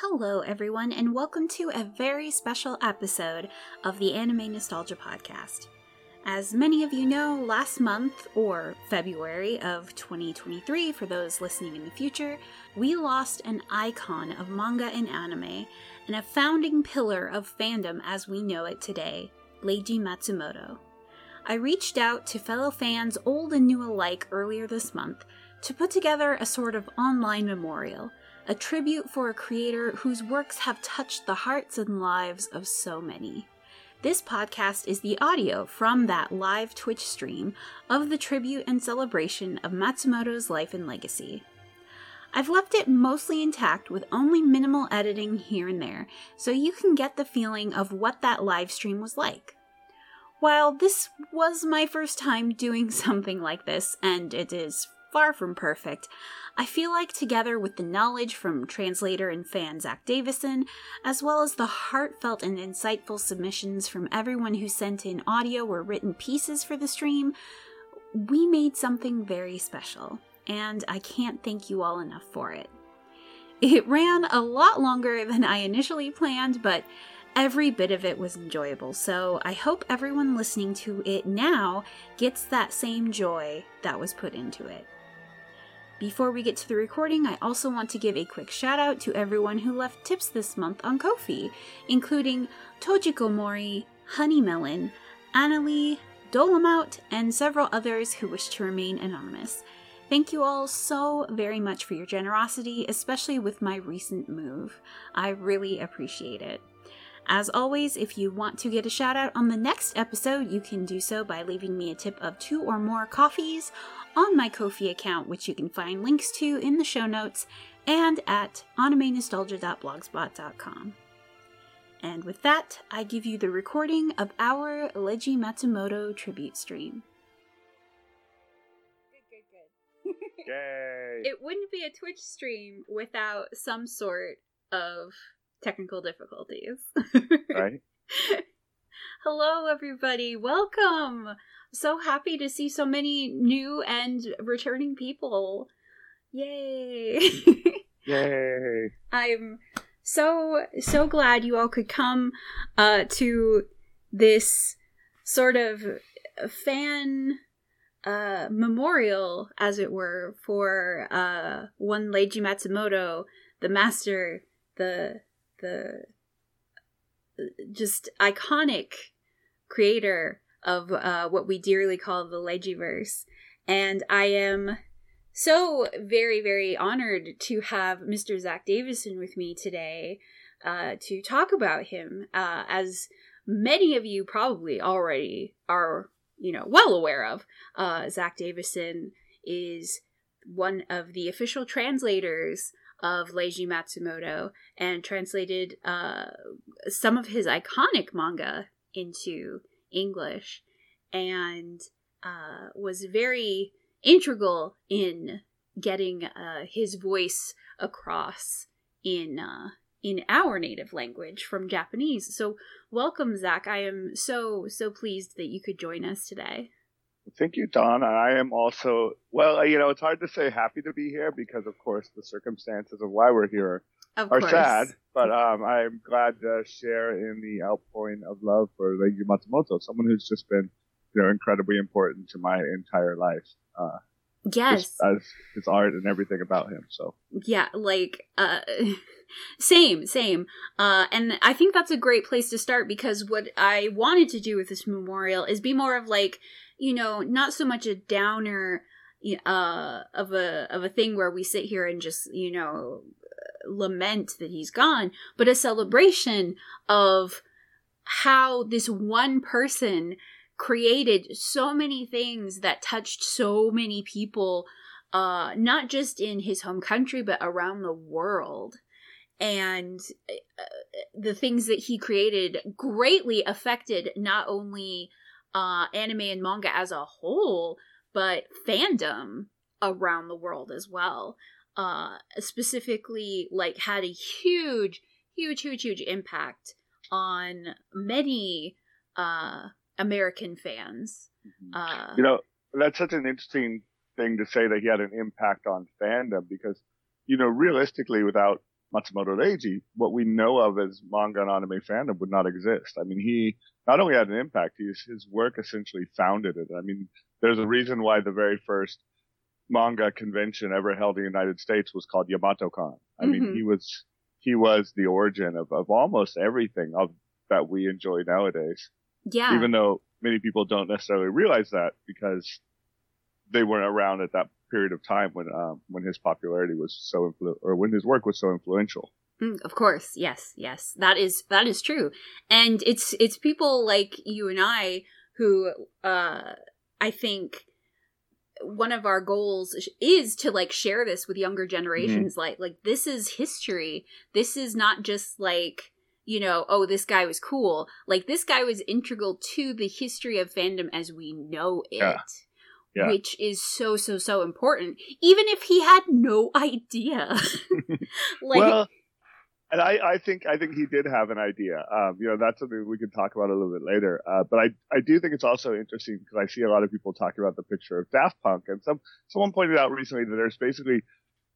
Hello, everyone, and welcome to a very special episode of the Anime Nostalgia Podcast. As many of you know, last month, or February of 2023, for those listening in the future, we lost an icon of manga and anime and a founding pillar of fandom as we know it today, Leiji Matsumoto. I reached out to fellow fans, old and new alike, earlier this month to put together a sort of online memorial a tribute for a creator whose works have touched the hearts and lives of so many. This podcast is the audio from that live Twitch stream of the tribute and celebration of Matsumoto's life and legacy. I've left it mostly intact with only minimal editing here and there, so you can get the feeling of what that live stream was like. While this was my first time doing something like this, and it is far from perfect, I feel like together with the knowledge from translator and fan Zack Davisson, as well as the heartfelt and insightful submissions from everyone who sent in audio or written pieces for the stream, we made something very special, and I can't thank you all enough for it. It ran a lot longer than I initially planned, but every bit of it was enjoyable, so I hope everyone listening to it now gets that same joy that was put into it. Before we get to the recording, I also want to give a quick shout out to everyone who left tips this month on Ko-fi, including Tojiko Mori, Honeymelon, Annalie, Dolomout, and several others who wish to remain anonymous. Thank you all so very much for your generosity, especially with my recent move. I really appreciate it. As always, if you want to get a shout out on the next episode, you can do so by leaving me a tip of two or more coffees on my Ko-fi account, which you can find links to in the show notes and at animenostalgia.blogspot.com. And with that, I give you the recording of our Leiji Matsumoto tribute stream. Good, good, good. Yay! It wouldn't be a Twitch stream without some sort of technical difficulties. right? Hello, everybody. Welcome. So happy to see so many new and returning people. Yay. Yay. I'm so, so glad you all could come uh, to this sort of fan uh, memorial, as it were, for uh, one Leiji Matsumoto, the master, the the just iconic creator of uh, what we dearly call the Leijiverse. And I am so very, very honored to have Mr. Zack Davisson with me today uh, to talk about him. Uh, as many of you probably already are, you know, well aware of, uh, Zack Davisson is one of the official translators of Leiji Matsumoto and translated uh, some of his iconic manga into English and uh, was very integral in getting uh, his voice across in uh, in our native language from Japanese. So, welcome, Zack. I am so so pleased that you could join us today. Thank you, Don. I am also, well, you know, it's hard to say happy to be here because, of course, the circumstances of why we're here of are course. sad. But um, I'm glad to share in the outpouring of love for Leiji Matsumoto, someone who's just been, you know, incredibly important to my entire life. Uh, yes. As his art and everything about him. So. Yeah, like, uh, same, same. Uh, and I think that's a great place to start because what I wanted to do with this memorial is be more of like, you know, not so much a downer uh of a of a thing where we sit here and just, you know, lament that he's gone, but a celebration of how this one person created so many things that touched so many people uh not just in his home country but around the world. And uh, the things that he created greatly affected not only uh, anime and manga as a whole, but fandom around the world as well. Uh, specifically, like had a huge, huge, huge, huge impact on many uh, American fans. Mm-hmm. Uh, you know, that's such an interesting thing to say that he had an impact on fandom because, you know, realistically, without Matsumoto Leiji, what we know of as manga and anime fandom would not exist. I mean, he not only had an impact, his, his work essentially founded it. I mean, there's a reason why the very first manga convention ever held in the United States was called YamatoCon. I mm-hmm. mean, he was, he was the origin of, of almost everything of, that we enjoy nowadays. Yeah. Even though many people don't necessarily realize that because they weren't around at that period of time when um, when his popularity was so influ- or when his work was so influential. Mm, of course, yes, yes, that is that is true, and it's it's people like you and I who uh, I think one of our goals is to like share this with younger generations. Mm-hmm. like like this is history. This is not just like you know oh this guy was cool. Like this guy was integral to the history of fandom as we know it. yeah yeah. which is so so so important even if he had no idea like well and I, I think I think he did have an idea. Um, you know, that's something we can talk about a little bit later. Uh, but I I do think it's also interesting because I see a lot of people talking about the picture of Daft Punk, and some someone pointed out recently that there's basically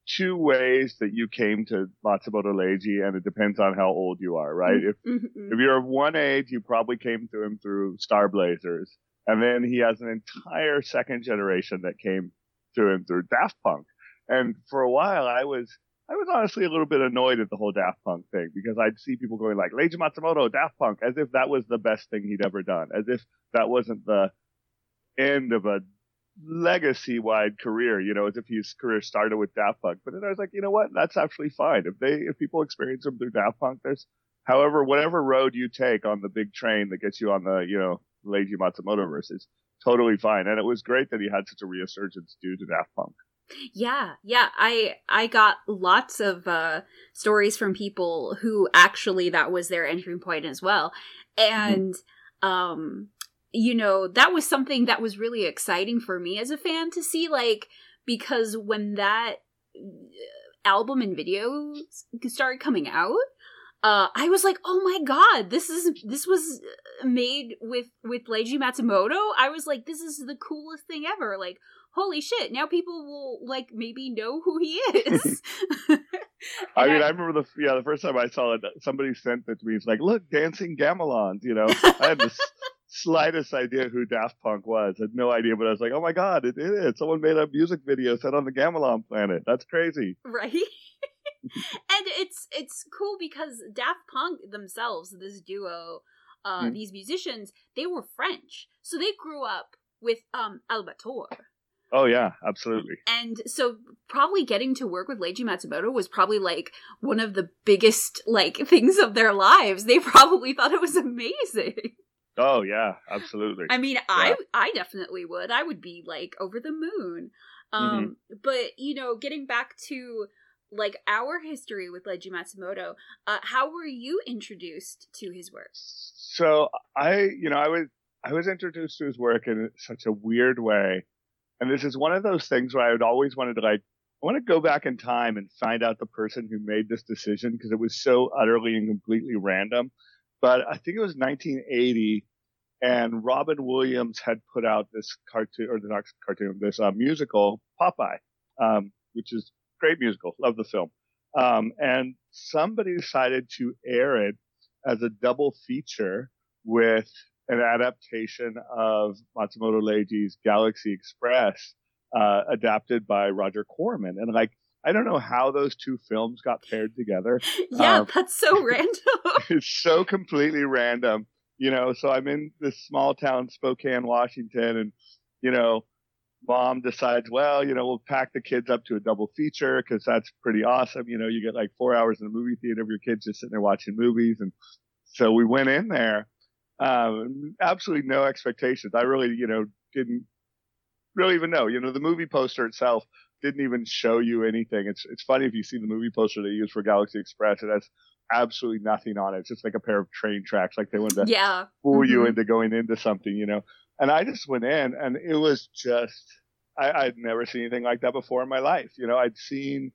two ways that you came to Matsumoto Leiji, and it depends on how old you are, right? Mm-hmm. If if you're of one age, you probably came to him through Star Blazers, and then he has an entire second generation that came to him through Daft Punk. And for a while, I was, I was honestly a little bit annoyed at the whole Daft Punk thing because I'd see people going like, Leiji Matsumoto, Daft Punk, as if that was the best thing he'd ever done, as if that wasn't the end of a legacy wide career, you know, as if his career started with Daft Punk. But then I was like, you know what? That's actually fine. If they, if people experience him through Daft Punk, there's, however, whatever road you take on the big train that gets you on the, you know, Leiji Matsumoto versus totally fine. And it was great that he had such a resurgence due to Daft Punk. Yeah, yeah. I I got lots of uh stories from people who actually that was their entry point as well. And mm-hmm. um you know, that was something that was really exciting for me as a fan to see like because when that album and videos started coming out, uh, I was like, oh my god, this is this was made with with Leiji Matsumoto. I was like, this is the coolest thing ever. Like, holy shit! Now people will like maybe know who he is. I mean, I, I, remember the yeah the first time I saw it, somebody sent it to me. It's like, look, dancing Gamilons. You know, I had the slightest idea who Daft Punk was. I had no idea, but I was like, oh my god, it, it is. Someone made a music video set on the Gamilon planet. That's crazy. Right. And it's it's cool because Daft Punk themselves, this duo, uh, mm. these musicians, they were French, so they grew up with um Albator. Oh yeah, absolutely. And so probably getting to work with Leiji Matsumoto was probably like one of the biggest like things of their lives. They probably thought it was amazing. Oh yeah, absolutely. I mean, yeah. I I definitely would. I would be like over the moon. Mm-hmm. Um mm-hmm. but you know, getting back to like our history with Leiji Matsumoto, uh, how were you introduced to his work? So I, you know, I was I was introduced to his work in such a weird way, and this is one of those things where I would always wanted to like I want to go back in time and find out the person who made this decision because it was so utterly and completely random. But I think it was 1980, and Robin Williams had put out this cartoon or the not cartoon, this uh, musical Popeye, um, which is great musical. Love the film. Um, and somebody decided to air it as a double feature with an adaptation of Matsumoto Leiji's Galaxy Express, uh, adapted by Roger Corman. And like, I don't know how those two films got paired together. Yeah, um, that's so random. it's so completely random, you know. So I'm in this small town, Spokane, Washington, and you know, mom decides, well, you know, we'll pack the kids up to a double feature because that's pretty awesome. You know, you get like four hours in a movie theater of your kids just sitting there watching movies. And so we went in there, um, absolutely no expectations. I really, you know, didn't really even know, you know, the movie poster itself didn't even show you anything. It's, it's funny if you see the movie poster they use for Galaxy Express, it has absolutely nothing on it. It's just like a pair of train tracks. Like they wanted to yeah. fool mm-hmm. you into going into something, you know. And I just went in and it was just, I, I'd never seen anything like that before in my life. You know, I'd seen,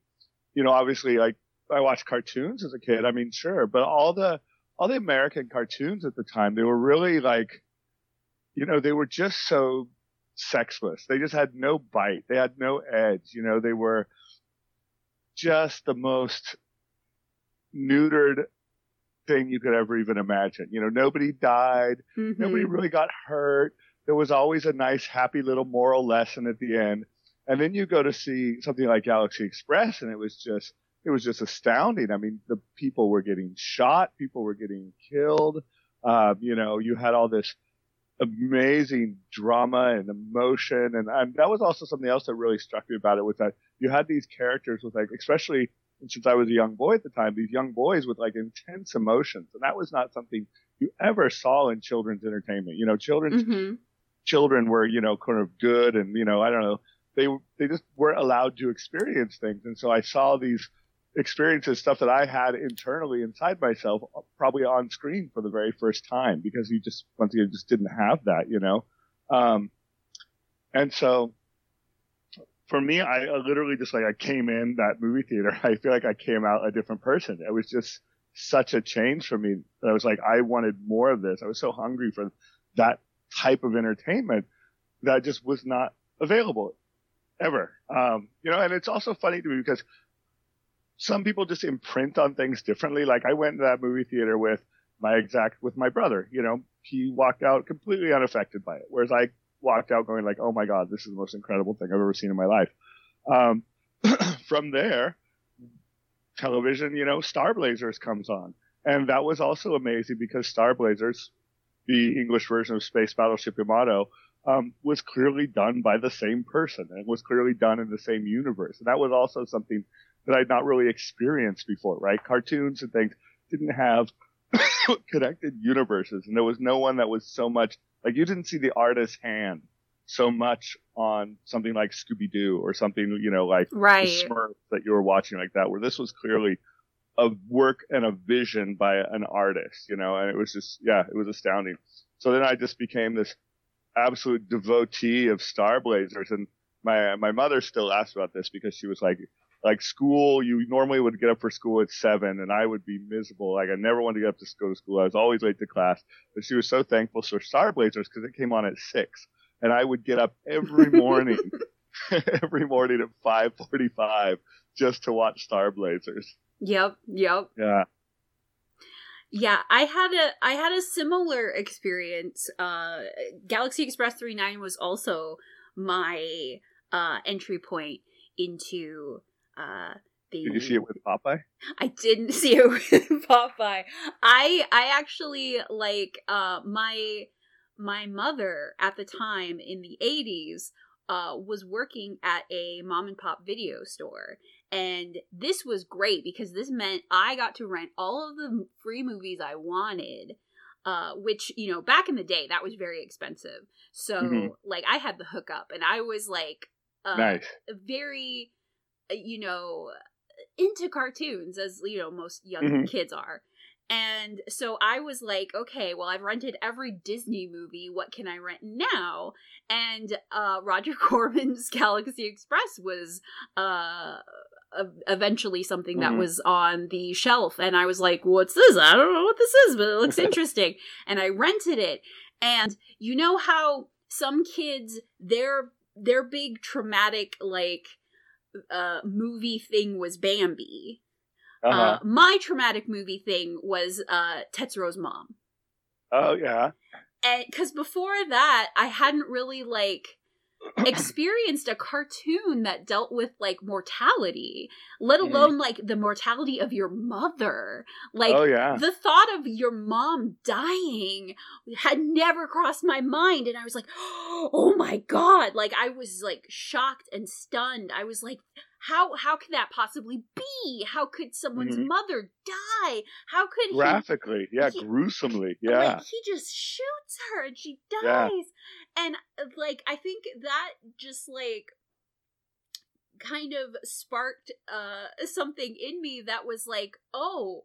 you know, obviously like I watched cartoons as a kid. I mean, sure, but all the, all the American cartoons at the time, they were really like, you know, they were just so sexless. They just had no bite. They had no edge. You know, they were just the most neutered thing you could ever even imagine. You know, nobody died, mm-hmm. nobody really got hurt. There was always a nice, happy little moral lesson at the end. And then you go to see something like Galaxy Express, and it was just it was just astounding. I mean, the people were getting shot, people were getting killed. Uh, you know, you had all this amazing drama and emotion, and, and that was also something else that really struck me about it was that you had these characters with like, especially since I was a young boy at the time, these young boys with like intense emotions, and that was not something you ever saw in children's entertainment. You know, children's mm-hmm. Children were you know kind of good, and you know, I don't know, they they just weren't allowed to experience things, and so I saw these experiences, stuff that I had internally inside myself, probably on screen for the very first time because you just, once again, just didn't have that, you know? Um, and so for me, I, I literally just like, I came in that movie theater. I feel like I came out a different person. It was just such a change for me that I was like, I wanted more of this. I was so hungry for that type of entertainment that just was not available ever. Um, you know, and it's also funny to me because some people just imprint on things differently. Like I went to that movie theater with my exact, with my brother, you know, he walked out completely unaffected by it. Whereas I walked out going like, oh my God, this is the most incredible thing I've ever seen in my life. Um, from there, television, you know, Star Blazers comes on. And that was also amazing because Star Blazers, the English version of Space Battleship Yamato, um, was clearly done by the same person and was clearly done in the same universe. And that was also something that I'd not really experienced before, right? Cartoons and things didn't have connected universes and there was no one that was so much like you didn't see the artist's hand so much on something like Scooby Doo or something, you know, like right. the Smurfs that you were watching like that, where this was clearly a work and a vision by an artist, you know, and it was just, yeah, it was astounding. So then I just became this absolute devotee of Star Blazers and my, my mother still asks about this because she was like, like school, you normally would get up for school at seven, and I would be miserable. Like I never wanted to get up to go to school. I was always late to class. But she was so thankful for Star Blazers because it came on at six, and I would get up every morning, every morning at five forty-five just to watch Star Blazers. Yep. Yep. Yeah. Yeah, I had a I had a similar experience. Uh Galaxy Express 39 was also my uh entry point into uh, the, did you see it with Popeye? I didn't see it with Popeye. I I actually like uh my my mother at the time in the 80s uh was working at a mom and pop video store and this was great because this meant I got to rent all of the free movies I wanted uh, which you know back in the day that was very expensive so mm-hmm. like i had the hookup and i was like uh, nice. very uh, you know, into cartoons as, you know, most young mm-hmm. kids are. And so I was like, okay, well, I've rented every Disney movie. What can I rent now? And uh, Roger Corman's Galaxy Express was uh, eventually something that mm-hmm. was on the shelf. And I was like, what's this? I don't know what this is, but it looks interesting. and I rented it. And you know how some kids, their their big traumatic like uh, movie thing was Bambi. Uh-huh. Uh, my traumatic movie thing was uh, Tetsuro's mom. Oh yeah. And because before that, I hadn't really like experienced a cartoon that dealt with like mortality, let mm-hmm. alone mm. like the mortality of your mother. Like oh, yeah. the thought of your mom dying had never crossed my mind and I was like, "Oh my god." Like I was like shocked and stunned. I was like, how how could that possibly be? How could someone's mm-hmm. mother die? How could graphically, he, yeah, he, gruesomely, yeah. Like, he just shoots her and she dies, yeah. And uh, like I think that just like kind of sparked uh something in me that was like, oh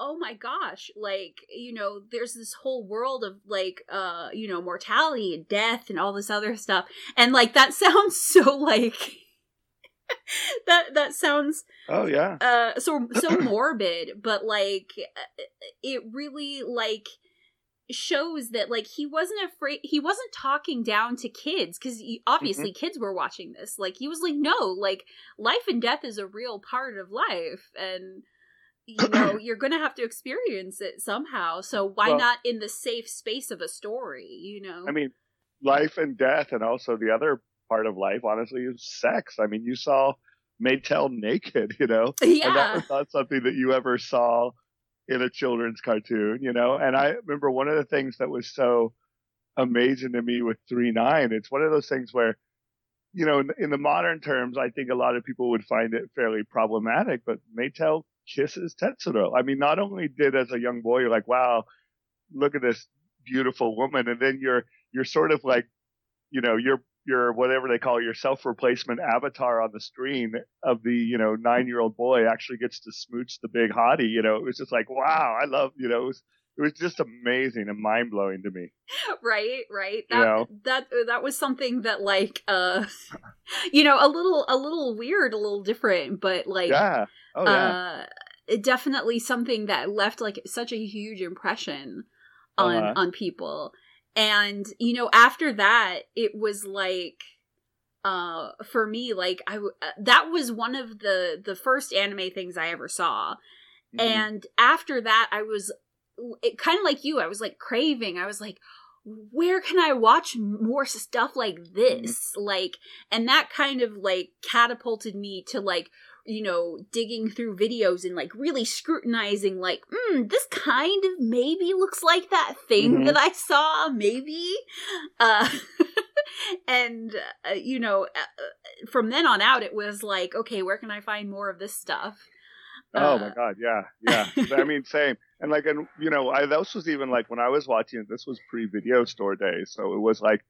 oh my gosh like you know there's this whole world of like uh you know mortality and death and all this other stuff. And like that sounds so like that that sounds oh yeah. uh so so morbid but like it really like shows that like he wasn't afraid he wasn't talking down to kids because obviously mm-hmm. kids were watching this like he was like no like life and death is a real part of life and you know you're gonna have to experience it somehow so why well, not in the safe space of a story you know i mean life and death and also the other part of life honestly is sex i mean you saw Maetel naked you know yeah. and that was not something that you ever saw in a children's cartoon you know and i remember one of the things that was so amazing to me with 3-9 it's one of those things where you know, in, in, the modern terms, I think a lot of people would find it fairly problematic, but Maetel kisses Tetsuro. I mean, not only did as a young boy, you're like, wow, look at this beautiful woman. And then you're, you're sort of like, you know, you're, your whatever they call your self-replacement avatar on the screen of the you know nine-year-old boy actually gets to smooch the big hottie. You know, it was just like wow, I love you know it was it was just amazing and mind blowing to me. Right, right. That you know? that that was something that like uh you know, a little a little weird, a little different, but like Yeah. Oh yeah. Uh definitely something that left like such a huge impression on uh-huh. on people. And you know, after that, it was like uh for me like I w- uh, that was one of the the first anime things I ever saw. Mm-hmm. And after that, I was it kind of like you i was like craving i was like where can i watch more stuff like mm-hmm. this mm-hmm. like and that kind of like catapulted me to like you know digging through videos and like really scrutinizing like mm, this kind of maybe looks like that thing mm-hmm. that i saw maybe uh and uh, you know uh, uh, from then on out it was like okay where can i find more of this stuff oh my uh, god yeah yeah i mean same and like, and you know, I, this was even like when I was watching it, this was pre video store days. So it was like,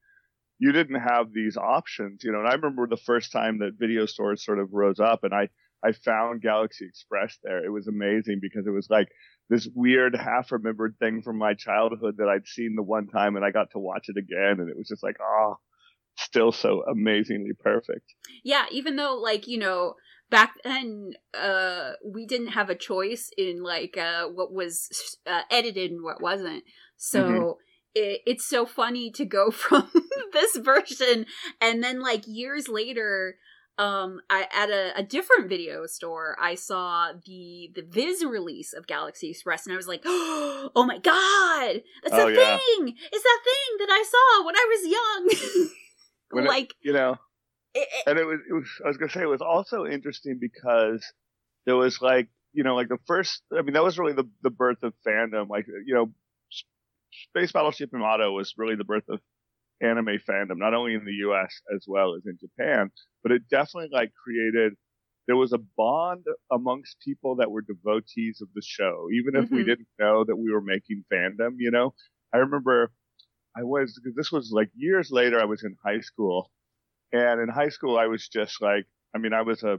you didn't have these options, you know, and I remember the first time that video stores sort of rose up and I, I found Galaxy Express there. It was amazing because it was like this weird half remembered thing from my childhood that I'd seen the one time and I got to watch it again. And it was just like, oh, still so amazingly perfect. Yeah. Even though like, you know, back then uh we didn't have a choice in like uh what was uh, edited and what wasn't so mm-hmm. it, it's so funny to go from this version and then like years later um I at a, a different video store I saw the the Viz release of Galaxy Express and I was like oh my god that's oh, a yeah. thing it's that thing that I saw when I was young when like it, you know it, it, and it was, it was, I was gonna say, it was also interesting because there was like, you know, like the first, I mean, that was really the, the birth of fandom. Like, you know, Space Battleship Yamato was really the birth of anime fandom, not only in the US as well as in Japan, but it definitely like created, there was a bond amongst people that were devotees of the show, even if mm-hmm. we didn't know that we were making fandom, you know? I remember I was, this was like years later, I was in high school and in high school, I was just like, I mean, I was a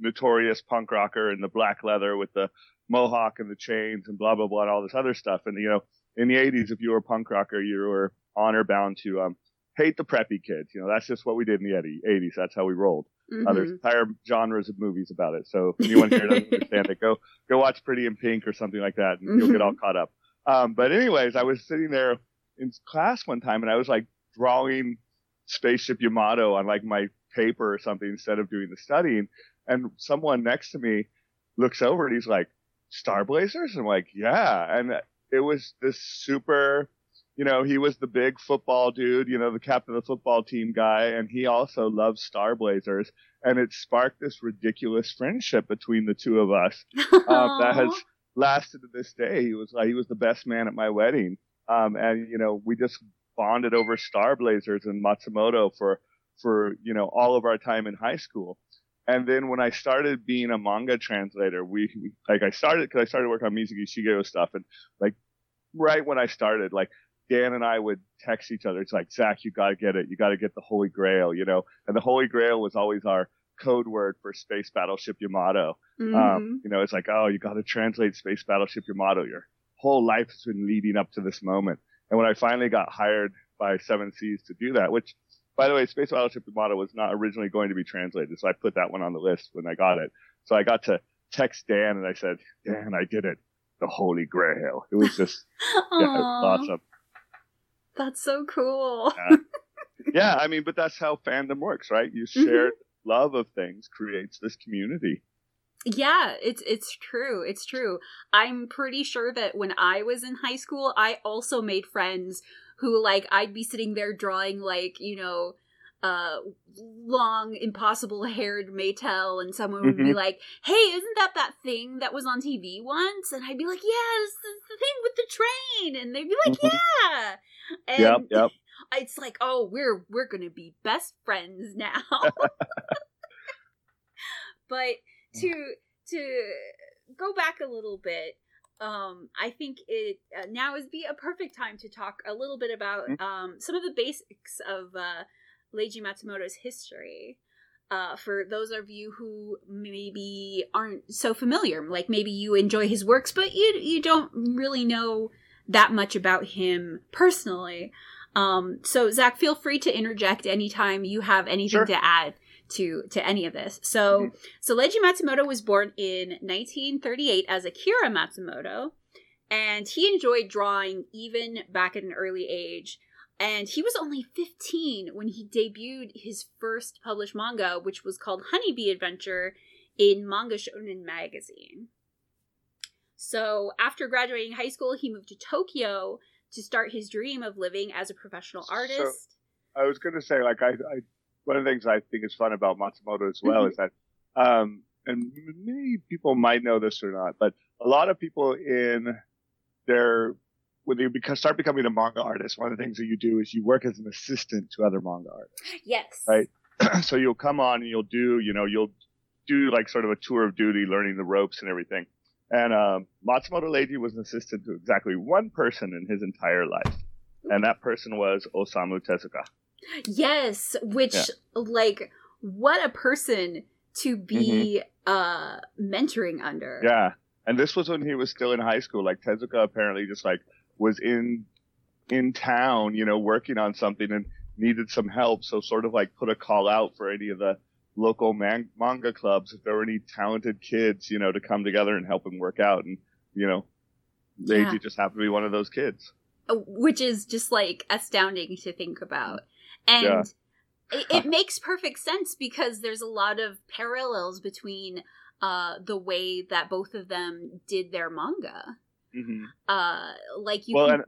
notorious punk rocker in the black leather with the mohawk and the chains and blah, blah, blah, and all this other stuff. And, you know, in the 80s, if you were a punk rocker, you were honor bound to um, hate the preppy kids. You know, that's just what we did in the 80s. That's how we rolled. Mm-hmm. Uh, there's entire genres of movies about it. So if anyone here doesn't understand it, go go watch Pretty in Pink or something like that, and mm-hmm. you'll get all caught up. Um, but anyways, I was sitting there in class one time, and I was like drawing spaceship Yamato on like my paper or something instead of doing the studying. And someone next to me looks over and he's like, Star Blazers? I'm like, yeah. And it was this super, you know, he was the big football dude, you know, the captain of the football team guy. And he also loves Star Blazers. And it sparked this ridiculous friendship between the two of us um, that has lasted to this day. He was like, he was the best man at my wedding. Um, and you know, we just bonded over Star Blazers and Matsumoto for for you know all of our time in high school. And then when I started being a manga translator, we, like I started because I started working on Mizuki Shigeru stuff, and like right when I started, like Dan and I would text each other. It's like Zack, you got to get it. You got to get the Holy Grail, you know. And the Holy Grail was always our code word for Space Battleship Yamato. Mm-hmm. Um, you know, it's like, oh, you got to translate Space Battleship Yamato. Your whole life has been leading up to this moment. And when I finally got hired by Seven Seas to do that, which, by the way, Space Battleship Yamato was not originally going to be translated, so I put that one on the list when I got it. So I got to text Dan and I said, Dan, I did it. The Holy Grail. It was just yeah, it was awesome. That's so cool. yeah. yeah, I mean, but that's how fandom works, right? You shared mm-hmm. love of things creates this community. Yeah, it's it's true. It's true. I'm pretty sure that when I was in high school, I also made friends who like I'd be sitting there drawing like, you know, uh long impossible haired Maetel and someone would mm-hmm. be like, "Hey, isn't that that thing that was on TV once?" And I'd be like, "Yeah, it's the thing with the train." And they'd be like, mm-hmm. "Yeah." And yep, yep. It's like, "Oh, we're we're going to be best friends now." but to to go back a little bit, um, I think it uh, now is be a perfect time to talk a little bit about mm-hmm. um, some of the basics of uh, Leiji Matsumoto's history. Uh, for those of you who maybe aren't so familiar, like maybe you enjoy his works, but you you don't really know that much about him personally. Um, so Zack, feel free to interject anytime you have anything sure. to add to to any of this. So mm-hmm. so Leiji Matsumoto was born in 1938 as Akira Matsumoto, and he enjoyed drawing even back at an early age. And he was only 15 when he debuted his first published manga, which was called Honeybee Adventure in Manga Shonen magazine. So after graduating high school, he moved to Tokyo to start his dream of living as a professional artist. So, I was going to say, like, I, I one of the things I think is fun about Matsumoto as well mm-hmm. is that, um, and many people might know this or not, but a lot of people in their when you become, start becoming a manga artist, one of the things that you do is you work as an assistant to other manga artists. Yes. Right. so you'll come on and you'll do, you know, you'll do like sort of a tour of duty, learning the ropes and everything. And um, Matsumoto Leiji was an assistant to exactly one person in his entire life, and that person was Osamu Tezuka. Yes, which yeah. like what a person to be mm-hmm. uh mentoring under. Yeah. And this was when he was still in high school. Like Tezuka apparently just like was in in town, you know, working on something and needed some help. So sort of like put a call out for any of the local man- manga clubs if there were any talented kids, you know, to come together and help him work out. And you know, Leiji yeah. just happened to be one of those kids. Uh, which is just like astounding to think about and yeah. it, it, makes perfect sense because there's a lot of parallels between uh, the way that both of them did their manga. Mm-hmm. Uh, like you. Well, can... and,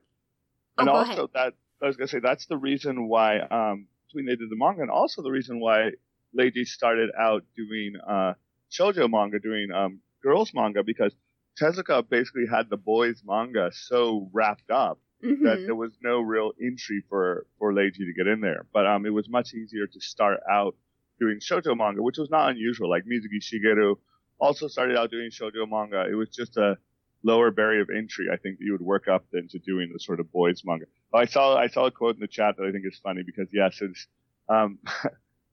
oh, and also ahead. that I was gonna say that's the reason why um, between they did the manga, and also the reason why Leiji started out doing uh, shoujo manga, doing um, girls manga, because Tezuka basically had the boys manga so wrapped up mm-hmm. that there was no real entry for for Leiji to get in there. But um, it was much easier to start out doing shoujo manga, which was not unusual. Like Mizuki Shigeru also started out doing shoujo manga. It was just a lower barrier of entry, I think, that you would work up into doing the sort of boys manga. I saw I saw a quote in the chat that I think is funny because yes, it's um,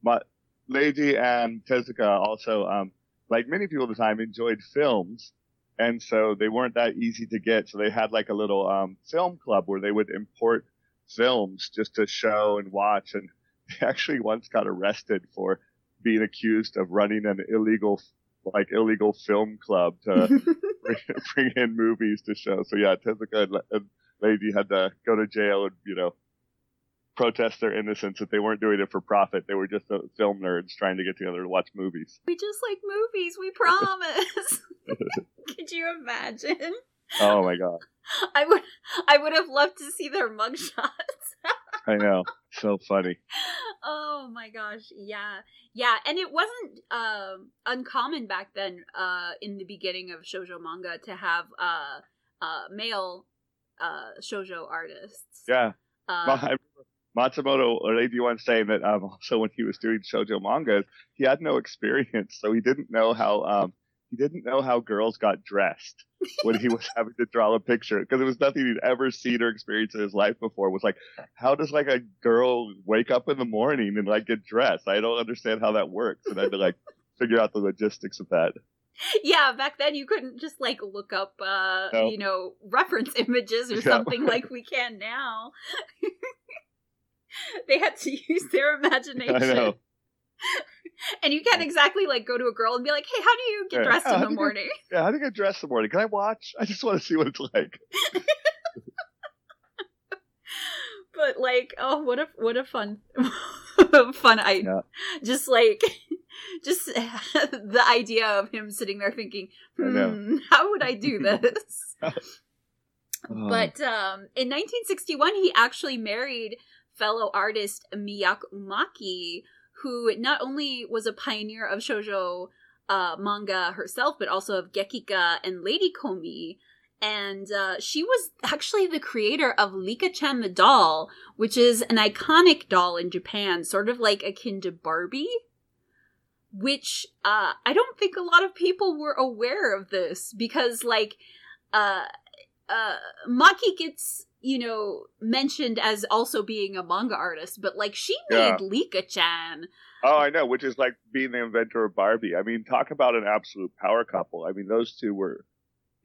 Leiji and Tezuka also um, like many people at the time enjoyed films and so they weren't that easy to get. So they had like a little um, film club where they would import films just to show and watch. And they actually once got arrested for being accused of running an illegal, like illegal film club to bring, bring, in movies to show. So yeah, Tezuka and Leiji had to go to jail and you know protest their innocence that they weren't doing it for profit. They were just film nerds trying to get together to watch movies. We just like movies, we promise. Could you imagine? Oh my god. I would I would have loved to see their mugshots. I know. So funny. Oh my gosh. Yeah. Yeah, and it wasn't um uncommon back then uh in the beginning of shoujo manga to have uh uh male uh shoujo artists. Yeah. Uh, Matsumoto or Leiji once saying that um, also when he was doing shoujo mangas, he had no experience, so he didn't know how um, he didn't know how girls got dressed when he was having to draw a picture because it was nothing he'd ever seen or experienced in his life before. It was like, how does like a girl wake up in the morning and like get dressed? I don't understand how that works, and I had to like figure out the logistics of that. Yeah, back then you couldn't just like look up, uh, no. you know, reference images or yeah. something like we can now. they had to use their imagination. and you can't exactly like go to a girl and be like, "Hey, how do you get dressed in the morning?" Yeah, how do you get dressed in the morning? Can I watch? I just want to see what it's like. but like, oh, what a what a fun, fun I yeah. just like just the idea of him sitting there thinking, hmm, how would I do this? Uh-huh. But um, in 1961, he actually married fellow artist Miyako Umaki, who not only was a pioneer of shoujo uh, manga herself, but also of gekiga and Lady Komi. And uh, she was actually the creator of Rika-chan the doll, which is an iconic doll in Japan, sort of like akin to Barbie. Which uh, I don't think a lot of people were aware of this because, like, uh, uh, Maki gets you know mentioned as also being a manga artist, but like she made yeah. Rika-chan. Oh, I know, which is like being the inventor of Barbie. I mean, talk about an absolute power couple. I mean, those two were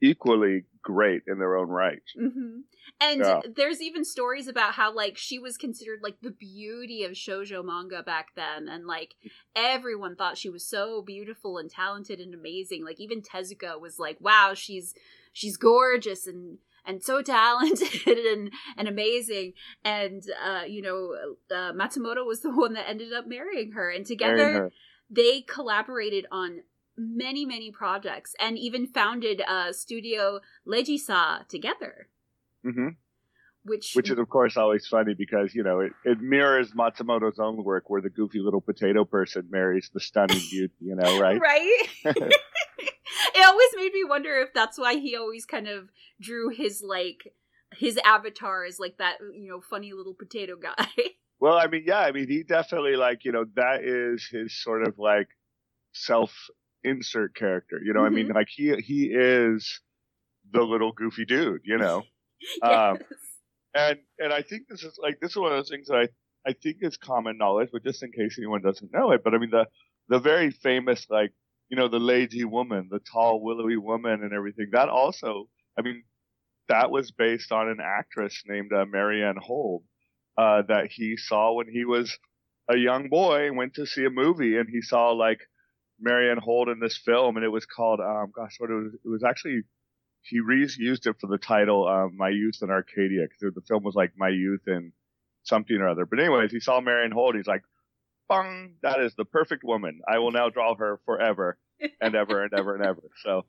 equally great in their own right. Mm-hmm. And yeah. there's even stories about how like she was considered like the beauty of shojo manga back then, and like everyone thought she was so beautiful and talented and amazing. Like even Tezuka was like, "Wow, she's she's gorgeous and and so talented and and amazing. And uh you know uh, matsumoto was the one that ended up marrying her. And together they collaborated on many many projects and even founded uh studio Leijisha together. Mm-hmm. which which is of course always funny because you know it, it mirrors matsumoto's own work where the goofy little potato person marries the stunning beauty you know right? Right it always made me wonder if that's why he always kind of drew his like his avatar as like that you know funny little potato guy. well, I mean, yeah, I mean, he definitely like you know that is his sort of like self insert character. You know, mm-hmm. I mean, mm-hmm. like he he is the little goofy dude. You know. yes. Um, and and I think this is like this is one of those things that I I think is common knowledge, but just in case anyone doesn't know it, but I mean the the very famous like you know, the Leiji woman, the tall, willowy woman and everything. That also, I mean, that was based on an actress named uh, Marianne Hold, uh, that he saw when he was a young boy, went to see a movie and he saw like Marianne Hold in this film and it was called, um, gosh, what it was, it was actually, he reused it for the title, um, My Youth in Arcadia, because the film was like My Youth in something or other. But anyways, he saw Marianne Hold. He's like, bang, that is the perfect woman. I will now draw her forever and ever and ever and ever. So,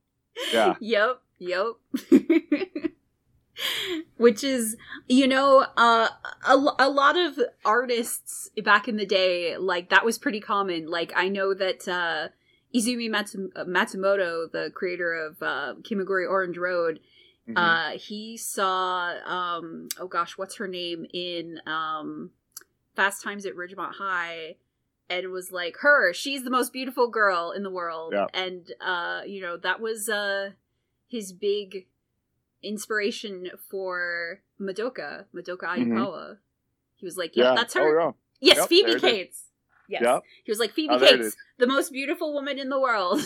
yeah. Yep. Yep. Which is, you know, uh, a, a lot of artists back in the day, like, that was pretty common. Like, I know that, uh, Izumi Matsumoto, the creator of, uh, Orange Road, mm-hmm. uh, he saw, um, oh gosh, what's her name in, um, Fast Times at Ridgemont High and was like her she's the most beautiful girl in the world yeah. and uh you know that was uh his big inspiration for madoka Madoka Ayukawa mm-hmm. he was like yep, yeah that's her oh, yeah. yes yep, phoebe cates yes yep. he was like phoebe oh, cates the most beautiful woman in the world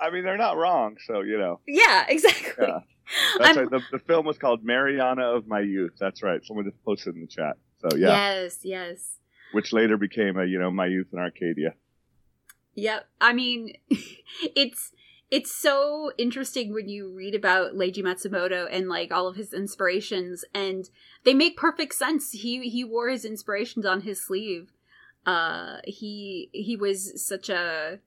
i mean they're not wrong so you know yeah exactly yeah. That's right. The, the film was called Marianne of My Youth. That's right. Someone just posted in the chat. So yeah. Yes, yes which later became a you know my youth in Arcadia. Yep, I mean, it's it's so interesting when you read about Leiji Matsumoto and like all of his inspirations, and they make perfect sense. He he wore his inspirations on his sleeve. Uh, he he was such a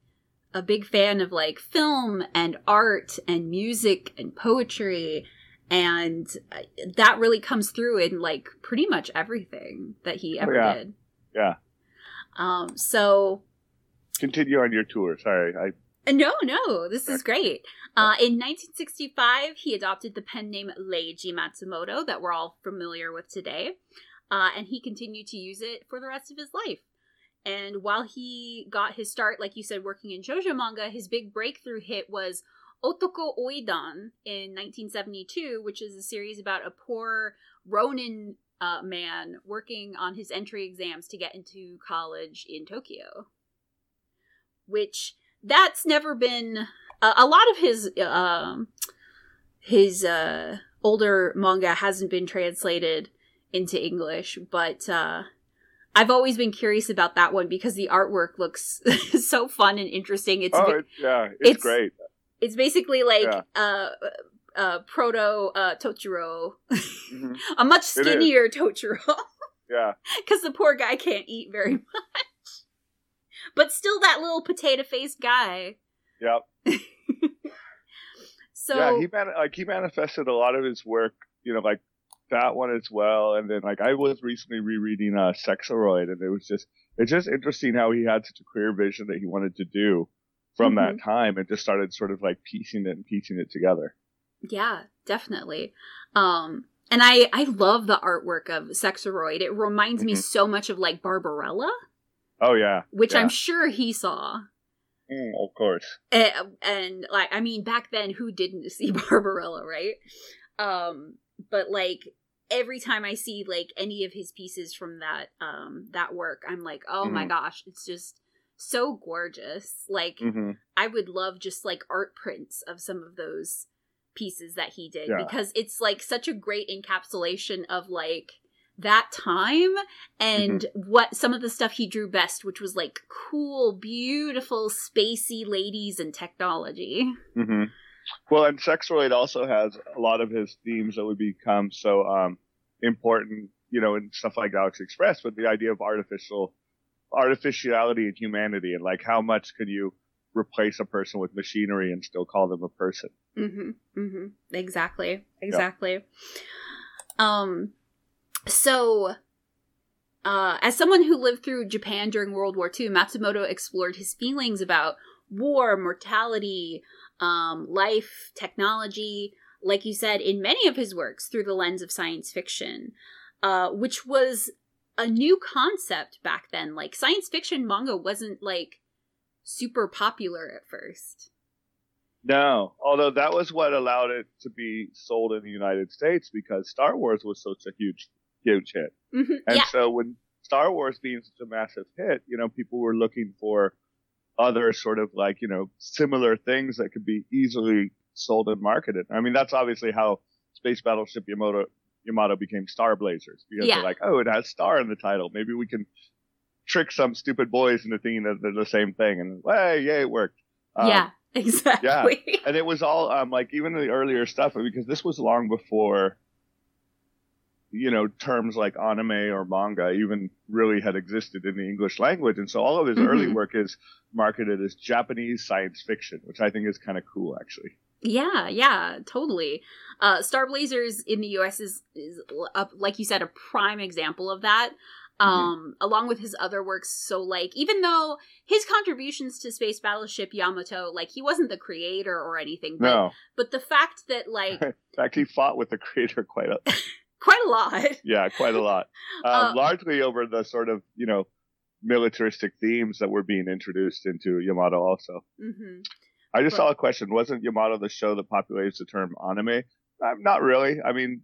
a big fan of like film and art and music and poetry and uh, that really comes through in like pretty much everything that he ever oh, yeah. did yeah. Um, so continue on your tour. Sorry, I. No, no, this is great. Uh, in 1965, he adopted the pen name Leiji Matsumoto that we're all familiar with today, uh, and he continued to use it for the rest of his life. And while he got his start, like you said, working in shoujo manga, his big breakthrough hit was Otoko Oidon in 1972, which is a series about a poor Ronin uh, man working on his entry exams to get into college in Tokyo. Which that's never been uh, a lot of his uh, his uh, older manga hasn't been translated into English, but uh, I've always been curious about that one because the artwork looks so fun and interesting. It's, oh, it's yeah, it's, it's, great. It's basically like yeah. Uh, proto uh, Tochiro, mm-hmm. a much skinnier Tochiro. yeah, because the poor guy can't eat very much. but still that little potato faced guy. Yep. so yeah, he man- like he manifested a lot of his work, you know, like that one as well. And then like I was recently rereading uh Sexaroid and it was just it's just interesting how he had such a clear vision that he wanted to do from Mhm. that time and just started sort of like piecing it and piecing it together. Yeah, definitely. Um and I I love the artwork of Sexaroid. It reminds me Mhm. so much of like Barbarella, Oh yeah. which yeah. I'm sure he saw. Mm, of course. and, and like I mean back then who didn't see Barbarella, right? Um but like every time I see like any of his pieces from that um that work, I'm like, "Oh my Mhm. gosh, it's just so gorgeous." Like hmm I would love just like art prints of some of those pieces that he did Yeah. because it's like such a great encapsulation of like that time and Mm-hmm. what some of the stuff he drew best which was like cool beautiful spacey ladies and technology hmm Well, and Sexaroid also has a lot of his themes that would become so um, important, you know, in stuff like Galaxy Express, but the idea of artificial artificiality and humanity, and like how much could you replace a person with machinery and still call them a person? Mm-hmm. Mm-hmm. Exactly. Exactly. Um so uh as someone who lived through Japan during World War II, Matsumoto explored his feelings about war, mortality, um, life, technology, like you said, in many of his works through the lens of science fiction. Uh, which was a new concept back then. Like science fiction manga wasn't like super popular at first. No, although that was what allowed it to be sold in the United States because Star Wars was such a huge, huge hit. Mhm. And Yeah. so when Star Wars being such a massive hit, you know, people were looking for other sort of like, you know, similar things that could be easily sold and marketed. I mean, that's obviously how Space Battleship Yamato, Yamato became Star Blazers because Yeah. they're like, oh, it has star in the title. Maybe we can trick some stupid boys into thinking that they're the same thing. And, hey, yeah, it worked. Um, yeah, exactly. Yeah, and it was all um, like even the earlier stuff because this was long before you know terms like anime or manga even really had existed in the english language and so all of his early Mhm. work is marketed as japanese science fiction which i think is kind of cool actually Yeah, yeah, totally. Uh, Star Blazers in the U.S. is is a, like you said a prime example of that. Mm-hmm. Um, along with his other works, so like even though his contributions to Space Battleship Yamato, like he wasn't the creator or anything, but no but the fact that like in fact he fought with the creator quite a quite a lot. yeah quite a lot um, Uh, largely over the sort of you know militaristic themes that were being introduced into yamato also hmm I just But- saw a question. Wasn't Yamato the show that populates the term anime? Uh, not really. I mean,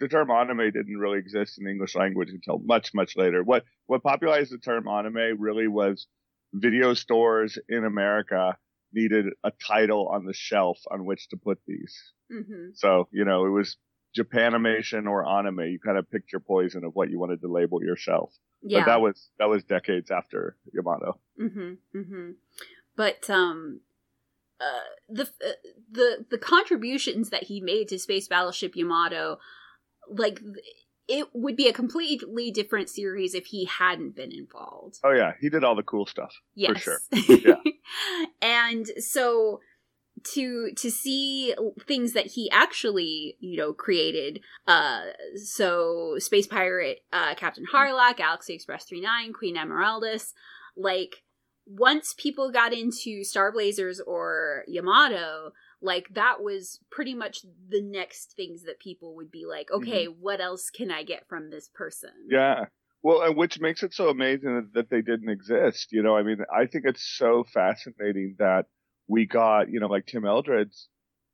the term anime didn't really exist in the English language until much, much later. What what popularized the term anime really was video stores in America needed a title on the shelf on which to put these. hmm So, you know, it was Japanimation or anime. You kind of picked your poison of what you wanted to label your shelf. Yeah. But that was that was decades after Yamato. Mm-hmm. Mm-hmm. But um, uh, the uh, the the contributions that he made to Space Battleship Yamato, like it would be a completely different series if he hadn't been involved. Oh yeah, he did all the cool stuff. Yes, sure. Yeah. and so to to see things that he actually you know created uh so space pirate uh captain harlock galaxy express 39 queen emeraldas like once people got into star blazers or yamato like that was pretty much the next things that people would be like okay what else can i get from this person Yeah. Well, and which makes it so amazing that, that they didn't exist. You know, I mean, I think it's so fascinating that we got, you know, like Tim Eldred's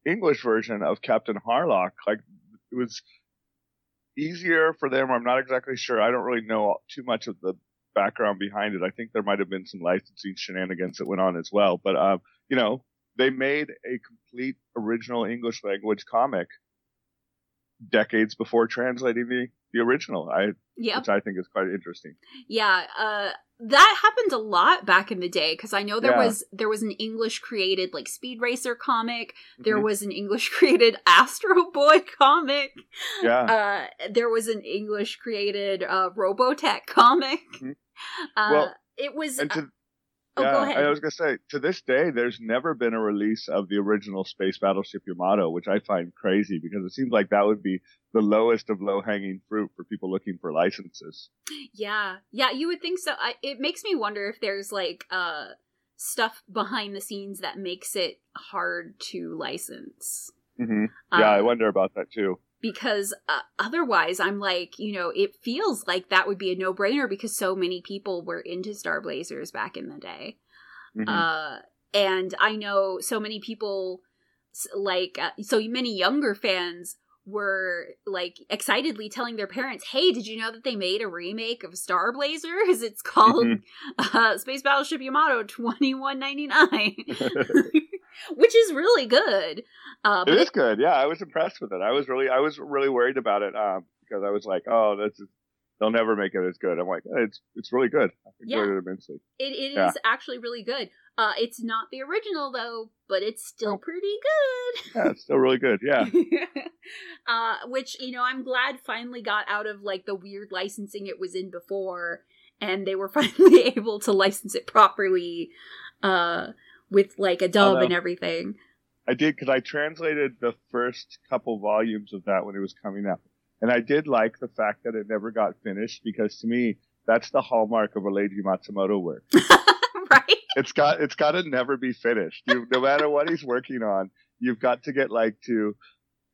English version of Captain Harlock. Like, it was easier for them. I'm not exactly sure. I don't really know too much of the background behind it. I think there might have been some licensing shenanigans that went on as well. But, um, you know, they made a complete original English language comic decades before translating the, the original. I yep which I think is quite interesting. Yeah, uh that happened a lot back in the day because I know there Yeah. was there was an English created like Speed Racer comic, there Mhm. was an English created Astro Boy comic, yeah, uh there was an English created uh Robotech comic. Mhm. Uh Well, it was and to Oh, yeah, go ahead. I was gonna say to this day, there's never been a release of the original Space Battleship Yamato, which I find crazy because it seems like that would be the lowest of low hanging fruit for people looking for licenses. Yeah, yeah, you would think so. I, it makes me wonder if there's like uh stuff behind the scenes that makes it hard to license. Mm-hmm. Yeah, I Um, wonder about that too. Because uh, otherwise i'm like you know it feels like that would be a no-brainer because so many people were into star blazers back in the day Mhm. uh and i know so many people like uh, so many younger fans were like excitedly telling their parents hey did you know that they made a remake of star blazers it's called Mhm. uh, space battleship yamato 2199 which is really good uh, it is good. Yeah, I was impressed with it. I was really, I was really worried about it um, because I was like, oh, this is, they'll never make it as good. I'm like, it's, it's really good. I enjoyed Yeah. it immensely. It, it is Yeah. actually really good. Uh, it's not the original though, but it's still Oh. pretty good. Yeah, it's still really good. Yeah. uh, which you know, I'm glad finally got out of like the weird licensing it was in before, and they were finally able to license it properly, uh, with like a dub Although- and everything. I did because I translated the first couple volumes of that when it was coming out, and I did like the fact that it never got finished because to me that's the hallmark of a Leiji Matsumoto work. right? It's got it's got to never be finished. You, no matter what he's working on, you've got to get like to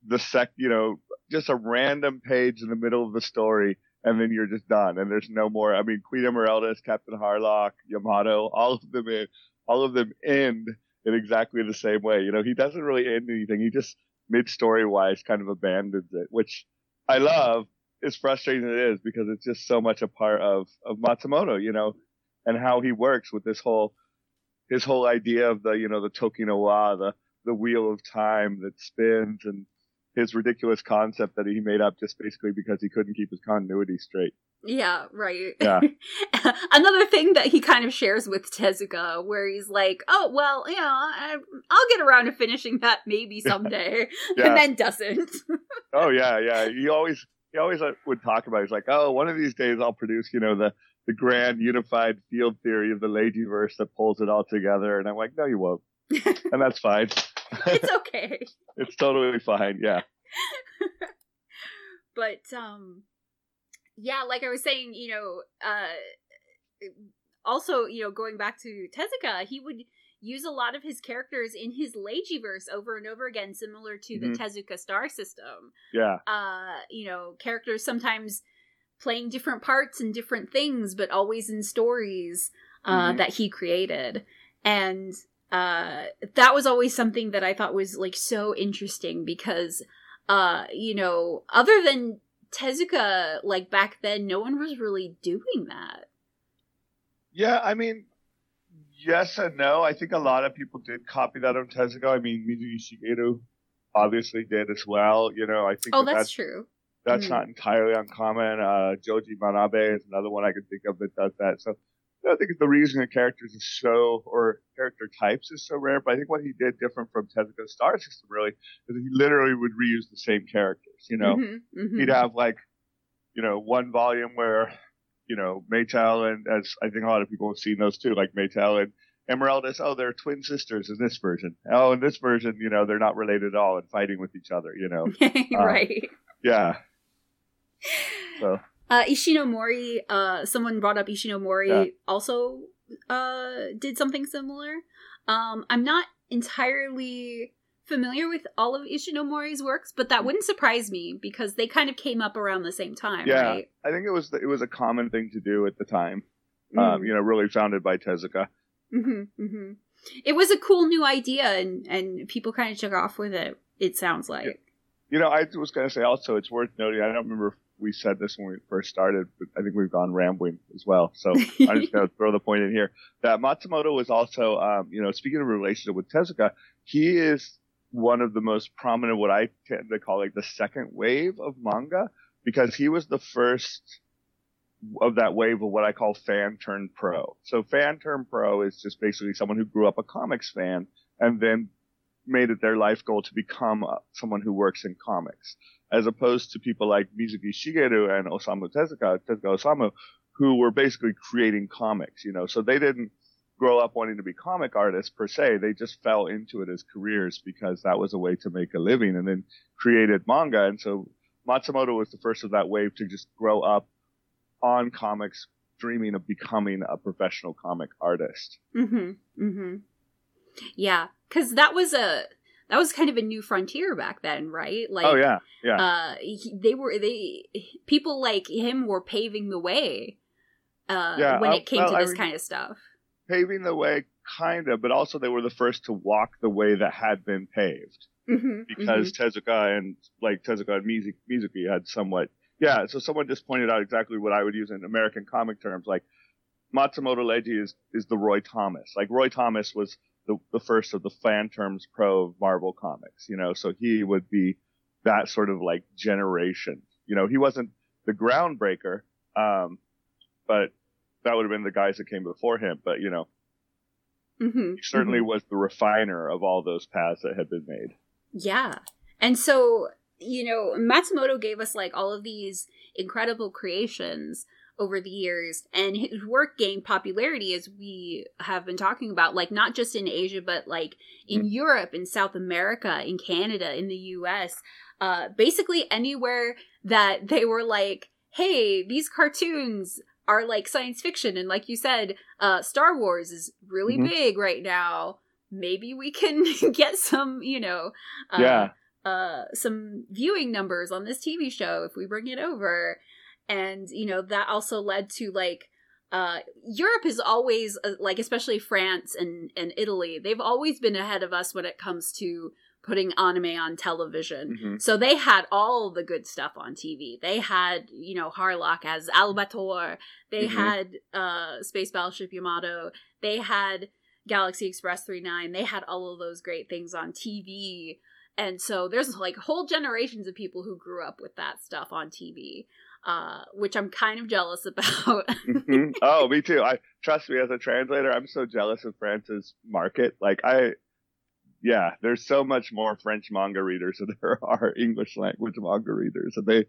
the sec, you know, just a random page in the middle of the story, and then you're just done. And there's no more. I mean, Queen Emeraldas, Captain Harlock, Yamato, all of them, in, all of them end in exactly the same way. You know, he doesn't really end anything. He just mid story wise kind of abandons it, which I love. As frustrating as it is because it's just so much a part of of Matsumoto, you know, and how he works with this whole his whole idea of the you know the Toki no Wa, the the wheel of time that spins, and his ridiculous concept that he made up just basically because he couldn't keep his continuity straight. Yeah, right. Yeah. Another thing that he kind of shares with Tezuka, where he's like, "Oh well, you know, I, I'll get around to finishing that maybe someday," Yeah. and then doesn't. Oh yeah, yeah. He always he always uh, would talk about. It. He's like, oh, one of these days I'll produce you know the the grand unified field theory of the Leijiverse that pulls it all together. And I'm like, no, you won't, and that's fine. it's okay. it's totally fine. Yeah. but um yeah like i was saying you know uh also you know going back to tezuka he would use a lot of his characters in his Leijiverse over and over again similar to Mhm. the tezuka star system Yeah. uh you know characters sometimes playing different parts and different things but always in stories uh Mhm. that he created and uh that was always something that i thought was like so interesting because uh you know other than tezuka like back then no one was really doing that Yeah, I mean, yes and no. I think a lot of people did copy that on Tezuka. I mean, Mizuki Shigeru obviously did as well. You know, I think oh that that's that's, true that's Mhm. not entirely uncommon. Uh, Joji Manabe is another one I can think of that does that. So I think the reason the characters is so, or character types is so rare, but I think what he did different from Tezuka's Star System really is he literally would reuse the same characters, you know? Mhm, mhm. he'd have like, you know, one volume where, you know, Maetel and as I think a lot of people have seen those too, like Maetel and Emeraldas, oh, they're twin sisters in this version. Oh, in this version, you know, they're not related at all and fighting with each other, you know. right Yeah. So Uh, Ishinomori, uh, someone brought up Ishinomori Yeah. also uh, did something similar. Um, I'm not entirely familiar with all of Ishinomori's works, but that wouldn't surprise me because they kind of came up around the same time, Yeah. right? I think it was it was a common thing to do at the time. Mm. Um, you know, really founded by Tezuka. hmm hmm It was a cool new idea, and and people kind of took off with it. It sounds like. You know, I was going to say also, it's worth noting. I don't remember if we said this when we first started, but I think we've gone rambling as well. So I'm just going to throw the point in here that Matsumoto was also, um, you know, speaking of relationship with Tezuka, he is one of the most prominent, what I tend to call like the second wave of manga, because he was the first of that wave of what I call fan turned pro. So fan turned pro is just basically someone who grew up a comics fan and then made it their life goal to become uh, someone who works in comics, as opposed to people like Mizuki Shigeru and Osamu Tezuka, Tezuka Osamu, who were basically creating comics, you know, so they didn't grow up wanting to be comic artists per se. They just fell into it as careers because that was a way to make a living and then created manga. And so Matsumoto was the first of that wave to just grow up on comics, dreaming of becoming a professional comic artist. Mm-hmm. Mm-hmm. Yeah, because that was a that was kind of a new frontier back then, right? Like, oh yeah, yeah. Uh, he, they were they people like him were paving the way. Uh, yeah, when it came well, to this I mean, kind of stuff. Paving the way, kind of, but also they were the first to walk the way that had been paved. Mm-hmm, because mm-hmm. Tezuka and like Tezuka and Mizuki, Mizuki had somewhat, yeah. So someone just pointed out exactly what I would use in American comic terms, like Matsumoto Leiji is is the Roy Thomas. Like Roy Thomas was the, the first of the fan terms pro of Marvel Comics, you know, so he would be that sort of like generation. You know, he wasn't the groundbreaker, um, but that would have been the guys that came before him. But you know, mm-hmm, he certainly mm-hmm. was the refiner of all those paths that had been made. Yeah, and so you know, Matsumoto gave us like all of these incredible creations over the years and his work gained popularity as we have been talking about like not just in asia but like in mm-hmm. europe in south america in canada in the us uh basically anywhere that they were like hey these cartoons are like science fiction and like you said uh star wars is really mm-hmm. big right now maybe we can get some you know uh, yeah uh some viewing numbers on this tv show if we bring it over and you know that also led to like uh, Europe is always uh, like, especially France and and Italy. They've always been ahead of us when it comes to putting anime on television. Mm-hmm. So they had all the good stuff on TV. They had you know Harlock as Albator. They mm-hmm. had uh, Space Battleship Yamato. They had Galaxy Express 39. They had all of those great things on TV. And so there's like whole generations of people who grew up with that stuff on TV uh, which I'm kind of jealous about. mm-hmm. Oh, me too. I trust me as a translator. I'm so jealous of France's market. Like I, yeah, there's so much more French manga readers than there are English language manga readers, and they,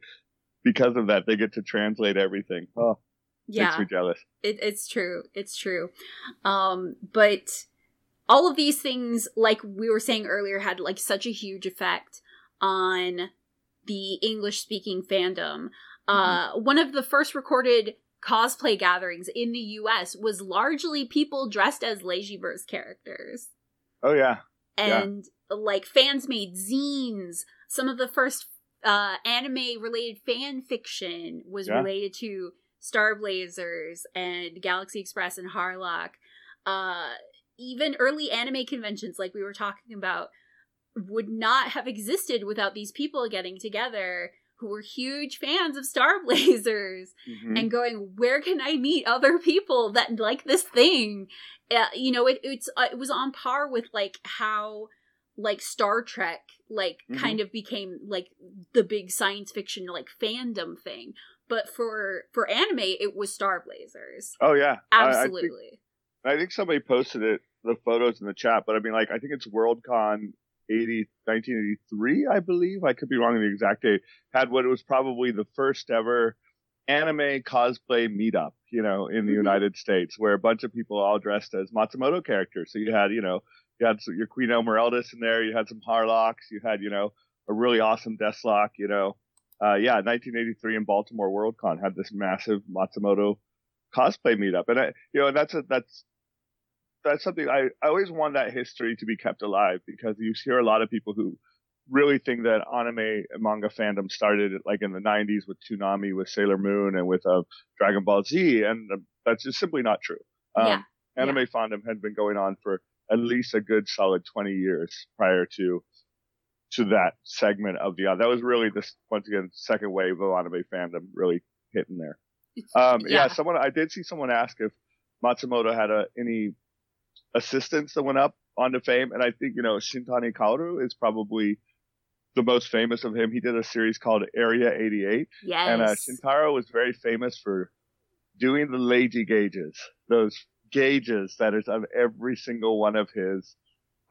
because of that, they get to translate everything. Oh, yeah, makes me jealous. It, it's true. It's true. Um, but all of these things, like we were saying earlier, had like such a huge effect on the English speaking fandom. Mm-hmm. Uh, one of the first recorded cosplay gatherings in the US was largely people dressed as Leijiverse characters. Oh yeah. And yeah. like fans made zines. Some of the first uh, anime related fan fiction was yeah. related to Star Blazers and Galaxy Express and Harlock. Uh, even early anime conventions, like we were talking about, would not have existed without these people getting together who were huge fans of Star Blazers mm-hmm. and going, where can I meet other people that like this thing? Uh, you know, it it's uh, it was on par with like how like Star Trek like mm-hmm. kind of became like the big science fiction like fandom thing. But for for anime, it was Star Blazers. Oh yeah, absolutely. I, I, think, I think somebody posted it the photos in the chat, but I mean, like, I think it's Worldcon 80, 1983, I believe. I could be wrong in the exact date. Had what was probably the first ever anime cosplay meetup, you know, in the mm-hmm. United States, where a bunch of people all dressed as Matsumoto characters. So you had, you know, you had your Queen Emeraldas in there, you had some Harlocks, you had, you know, a really awesome Deathlock, you know. Uh, yeah, 1983 in Baltimore Worldcon had this massive Matsumoto cosplay meetup, and I, you know, that's a, that's that's something I, I always want that history to be kept alive because you hear a lot of people who really think that anime and manga fandom started like in the 90s with Toonami, with Sailor Moon, and with uh, Dragon Ball Z, and uh, that's just simply not true. Um, yeah. Anime yeah. fandom had been going on for at least a good solid 20 years prior to to that segment of the. Uh, that was really this once again second wave of anime fandom really hitting there. Um, yeah. yeah, someone I did see someone ask if Matsumoto had a, any assistants that went up onto fame. And I think, you know, Shintani Kaoru is probably the most famous of him. He did a series called Area 88. Yes. And uh, Shintani was very famous for doing the Leiji gauges, those gauges that is on every single one of his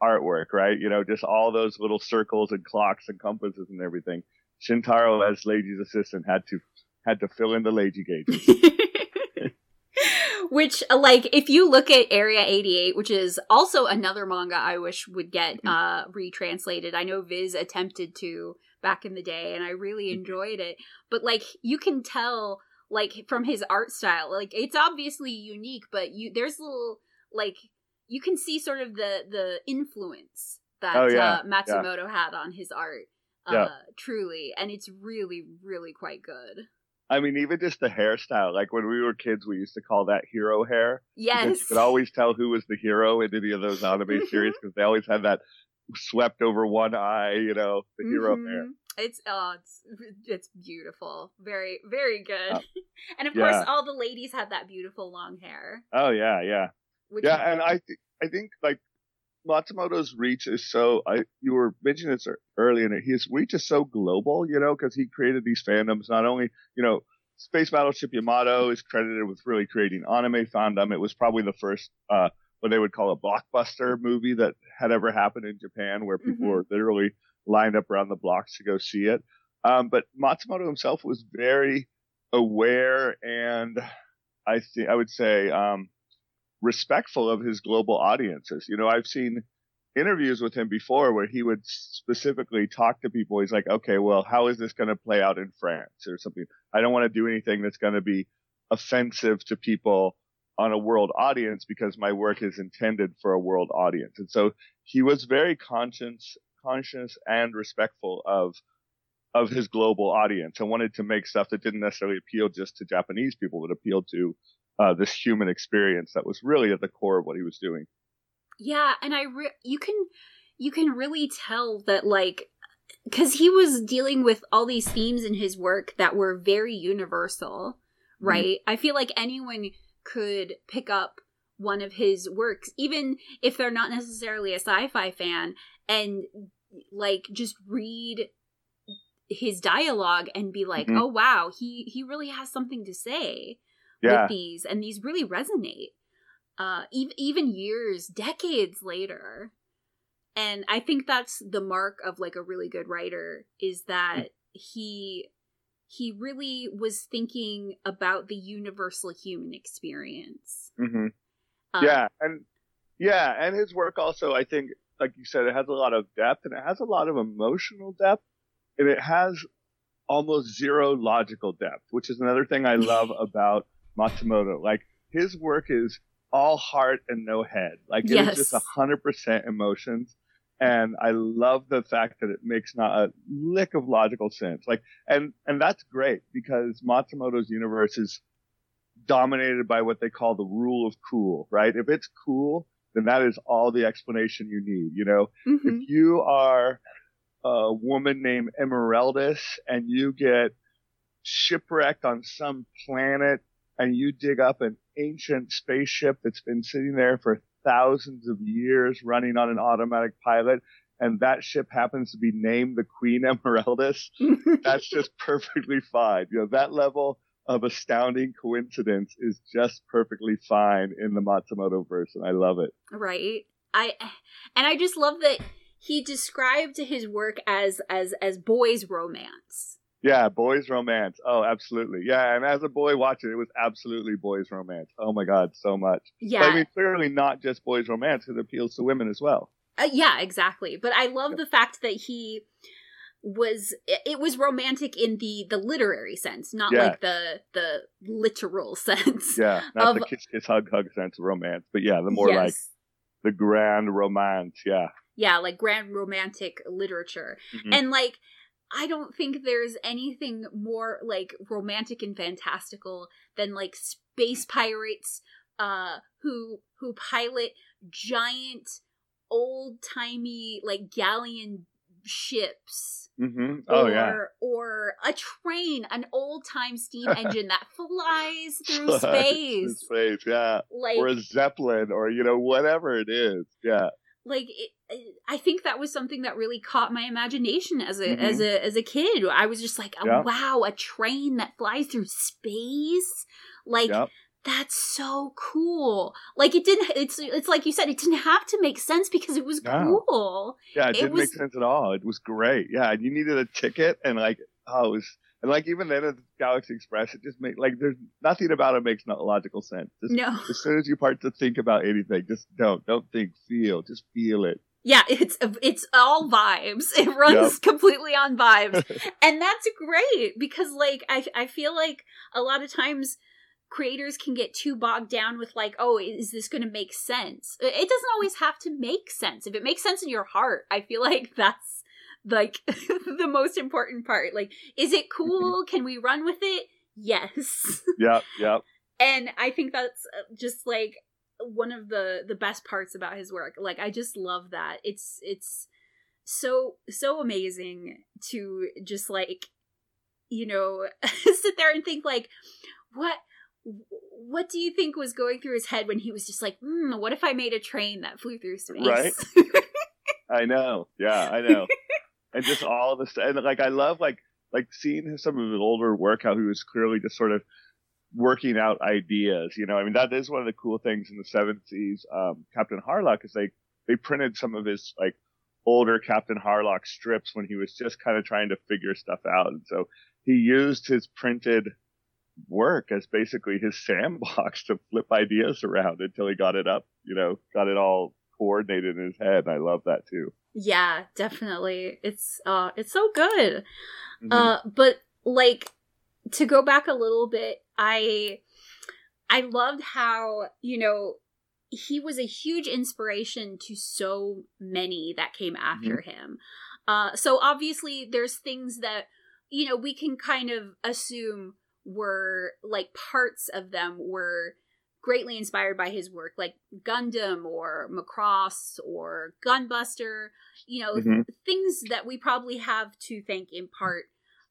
artwork, right? You know, just all those little circles and clocks and compasses and everything. Shintani, as Leiji's assistant, had to had to fill in the Leiji gauges. which uh, like if you look at area 88 which is also another manga i wish would get Mm-hmm. uh retranslated i know viz attempted to back in the day and i really Mhm. enjoyed it but like you can tell like from his art style like it's obviously unique but you there's little like you can see sort of the the influence that Oh, yeah, uh, matsumoto had on his art uh Yeah. truly and it's really really quite good I mean, even just the hairstyle. Like when we were kids, we used to call that hero hair. yes You could always tell who was the hero in any of those anime series because they always had that swept over one eye, you know, the hero hair. Mhm. It's oh, it's it's beautiful. Very very good. Uh, and of yeah. course, all the ladies have that beautiful long hair. Oh yeah, yeah. Which Yeah, and I th- I think like Matsumoto's reach is so. I you were mentioning this earlier, early in. His reach is so global, you know, because he created these fandoms. Not only you know, Space Battleship Yamato is credited with really creating anime fandom. It was probably the first uh, what they would call a blockbuster movie that had ever happened in Japan, where people Mhm. were literally lined up around the blocks to go see it. Um, but Matsumoto himself was very aware and I think I would say um, respectful of his global audiences. You know, I've seen interviews with him before where he would specifically talk to people. He's like, okay, well, how is this going to play out in France or something? I don't want to do anything that's going to be offensive to people on a world audience because my work is intended for a world audience. And so he was very conscious, conscious and respectful of of his global audience and wanted to make stuff that didn't necessarily appeal just to Japanese people, but appealed to uh, this human experience that was really at the core of what he was doing. yeah, and I re- you can you can really tell that like because he was dealing with all these themes in his work that were very universal, Mhm. right? I feel like anyone could pick up one of his works, even if they're not necessarily a sci-fi fan, and like just read his dialogue and be like, Mhm. "Oh wow, he he really has something to say Yeah. with these, and these really resonate." Uh, even even years, decades later, and I think that's the mark of like a really good writer is that he he really was thinking about the universal human experience. hmm Uh, yeah. And yeah. And his work also, I think, like you said, it has a lot of depth and it has a lot of emotional depth and it has almost zero logical depth, which is another thing I love about Matsumoto. Like his work is all heart and no head. Like it is Yes. just a hundred percent emotions. And I love the fact that it makes not a lick of logical sense. Like, and, and that's great because Matsumoto's universe is dominated by what they call the rule of cool, right? If it's cool, then that is all the explanation you need, you know? mhm. If you are a woman named Emeraldas and you get shipwrecked on some planet and you dig up an ancient spaceship that's been sitting there for thousands of years running on an automatic pilot and that ship happens to be named the Queen Emeraldas, that's just perfectly fine. You know, that level of astounding coincidence is just perfectly fine in the Matsumoto verse, and I love it. right i and i just love that he described his work as as as boys romance Yeah, boys romance. Oh, absolutely. Yeah, and as a boy watching it, it was absolutely boys romance. Oh my god, so much. yeah But I mean, clearly not just boys romance. It appeals to women as well. Uh, yeah exactly but i love the fact that he was it was romantic in the the literary sense not Yeah. like the the literal sense Yeah, not the kiss, kiss, hug, hug sense of romance, but yeah, the more like the grand romance. Yeah. yeah like grand romantic literature Mhm. and like i don't think there's anything more like romantic and fantastical than like space pirates uh who who pilot giant old-timey like galleon ships mm-hmm. Oh or yeah. or a train an old-time steam engine that flies through space space, yeah. like or a zeppelin, or you know, whatever it is. Yeah. like it, I think that was something that really caught my imagination as a Mhm. as a as a kid. I was just like, oh, Yeah. wow, a train that flies through space, like Yep. that's so cool. Like it didn't. It's it's like you said, it didn't have to make sense because it was No. cool. Yeah, it, It didn't was- make sense at all. It was great. Yeah, and you needed a ticket, and like, oh, it was, and like even then at Galaxy Express, it just made like there's nothing about it makes no logical sense. Just, no. As soon as you start to think about anything, just don't don't think, feel, just feel it. Yeah, it's it's all vibes. It runs yep. completely on vibes, and that's great because like I I feel like a lot of times creators can get too bogged down with like oh is this going to make sense? It doesn't always have to make sense. If it makes sense in your heart i feel like that's like the most important part. Like is it cool? Can we run with it? Yes. Yeah yeah and i think that's uh, just like one of the the best parts about his work like i just love that it's it's so so amazing to just like you know sit there and think like what what do you think was going through his head when he was just like, mm, what if I made a train that flew through space? Right. I know. Yeah, I know. and just all of this, and like I love like like seeing some of his older work, how he was clearly just sort of working out ideas. You know, I mean that is one of the cool things in the seventies. Um, Captain Harlock is like they printed some of his like older Captain Harlock strips when he was just kind of trying to figure stuff out, and so he used his printed work as basically his sandbox to flip ideas around until he got it up, you know, got it all coordinated in his head. I love that too. Yeah, definitely. It's uh it's so good. Mm-hmm. Uh but like to go back a little bit, I I loved how, you know, he was a huge inspiration to so many that came after mm-hmm. him. Uh so obviously there's things that you know, we can kind of assume were like parts of them were greatly inspired by his work, like Gundam or Macross or Gunbuster, you know, mm-hmm. th- things that we probably have to thank in part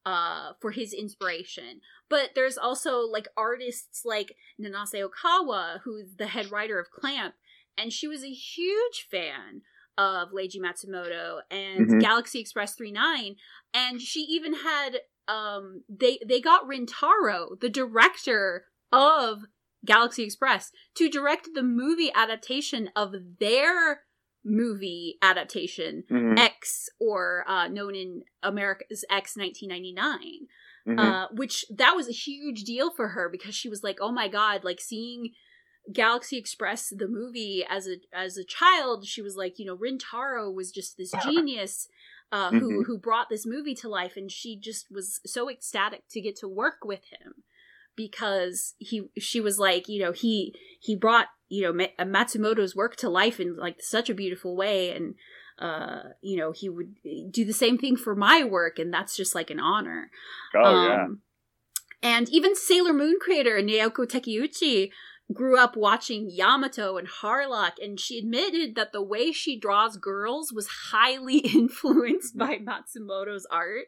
uh, for his inspiration. But there's also like artists like Nanase Okawa, who's the head writer of Clamp, and she was a huge fan of Leiji Matsumoto and mm-hmm. Galaxy Express 39 and she even had um they they got Rintaro, the director of Galaxy Express, to direct the movie adaptation of their movie adaptation mm-hmm. X, or uh, known in America as X 1999. Mm-hmm. Uh, which that was a huge deal for her because she was like, "Oh my god!" Like seeing Galaxy Express the movie as a as a child, she was like, you know, Rintaro was just this genius uh, who mm-hmm. who brought this movie to life, and she just was so ecstatic to get to work with him because he she was like you know he he brought you know uh, Matsumoto's work to life in like such a beautiful way. And uh you know he would do the same thing for my work. And that's just like an honor. Oh um, yeah and even Sailor Moon creator Naoko Takeuchi grew up watching Yamato and Harlock, and she admitted that the way she draws girls was highly influenced by Matsumoto's art,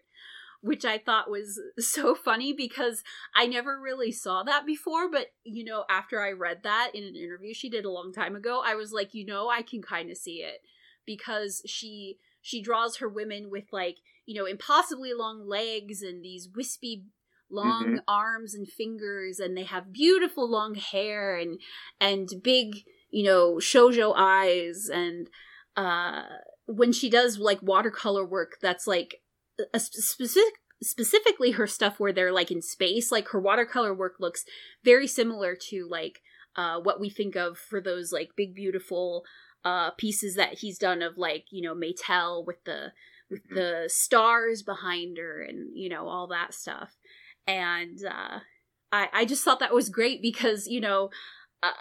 which I thought was so funny because I never really saw that before. But, you know, after I read that in an interview she did a long time ago, I was like, you know, I can kind of see it because she she draws her women with like you know impossibly long legs and these wispy long mm-hmm. arms and fingers and they have beautiful long hair and and big you know shojo eyes and uh when she does like watercolor work that's like a specific specifically her stuff where they're like in space like her watercolor work looks very similar to like uh what we think of for those like big beautiful uh pieces that he's done of like you know Maetel with the with mm-hmm. the stars behind her and you know all that stuff and uh, I I just thought that was great because you know. Uh,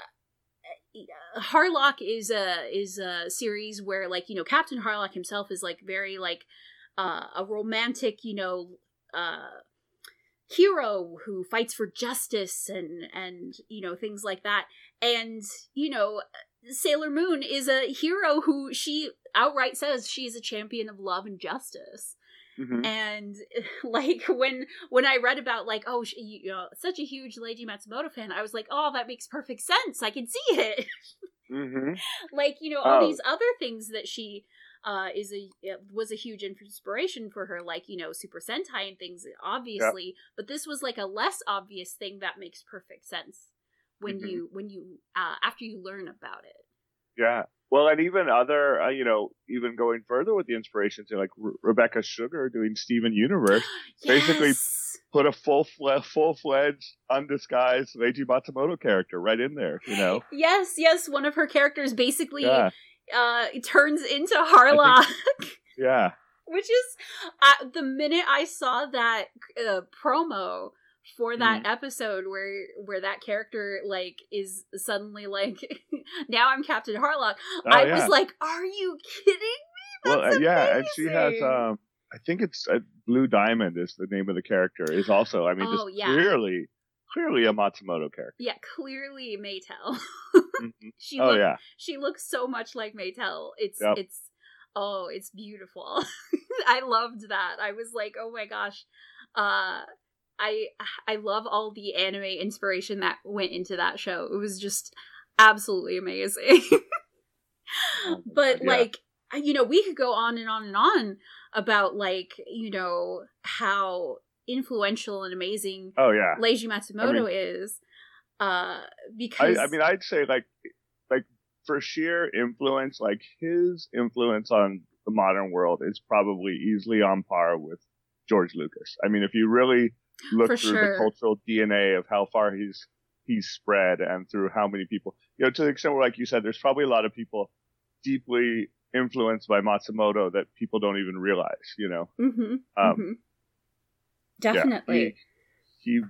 Harlock is a is a series where like you know Captain Harlock himself is like very like uh, a romantic you know uh, hero who fights for justice and and you know things like that and you know Sailor Moon is a hero who she outright says she's a champion of love and justice Mm-hmm. And like when when I read about like oh she, you know such a huge Leiji Matsumoto fan, I was like oh that makes perfect sense. I can see it. Mm-hmm. like you know all oh. these other things that she uh, is a was a huge inspiration for her, like you know Super Sentai and things, obviously. Yep. But this was like a less obvious thing that makes perfect sense when mm-hmm. you when you uh, after you learn about it. Yeah, Well, and even other, uh, you know, even going further with the inspirations, like Re- Rebecca Sugar doing Steven Universe, yes. basically put a full fle- full fledged, undisguised Leiji Matsumoto character right in there. You know. Yes, yes. One of her characters basically Yeah. Uh turns into Harlock. Yeah. Which is uh, the minute I saw that uh, promo for that Mm-hmm. episode where where that character like is suddenly like now I'm Captain Harlock. Oh, I yeah. was like, "Are you kidding?" Me? Well, uh, yeah, and she has um, I think it's uh, Blue Diamond is the name of the character. Is also, I mean, Oh, just yeah. clearly, clearly a Matsumoto character. Yeah, clearly Maetel. Mhm. she Oh look- yeah, she looks so much like Maetel. It's Yep. it's oh, it's beautiful. I loved that. I was like, oh my gosh. Uh I I love all the anime inspiration that went into that show. It was just absolutely amazing. Oh, but yeah. like you know, we could go on and on and on about like, you know, how influential and amazing oh yeah. Leiji Matsumoto is. Uh because I mean, I'd say like, like for sheer influence, like his influence on the modern world is probably easily on par with George Lucas. I mean, if you really look For through sure. the cultural DNA of how far he's he's spread and through how many people, you know, to the extent where, like you said, there's probably a lot of people deeply influenced by Matsumoto that people don't even realize. You know, Mhm, um, mhm. Yeah, definitely. he, he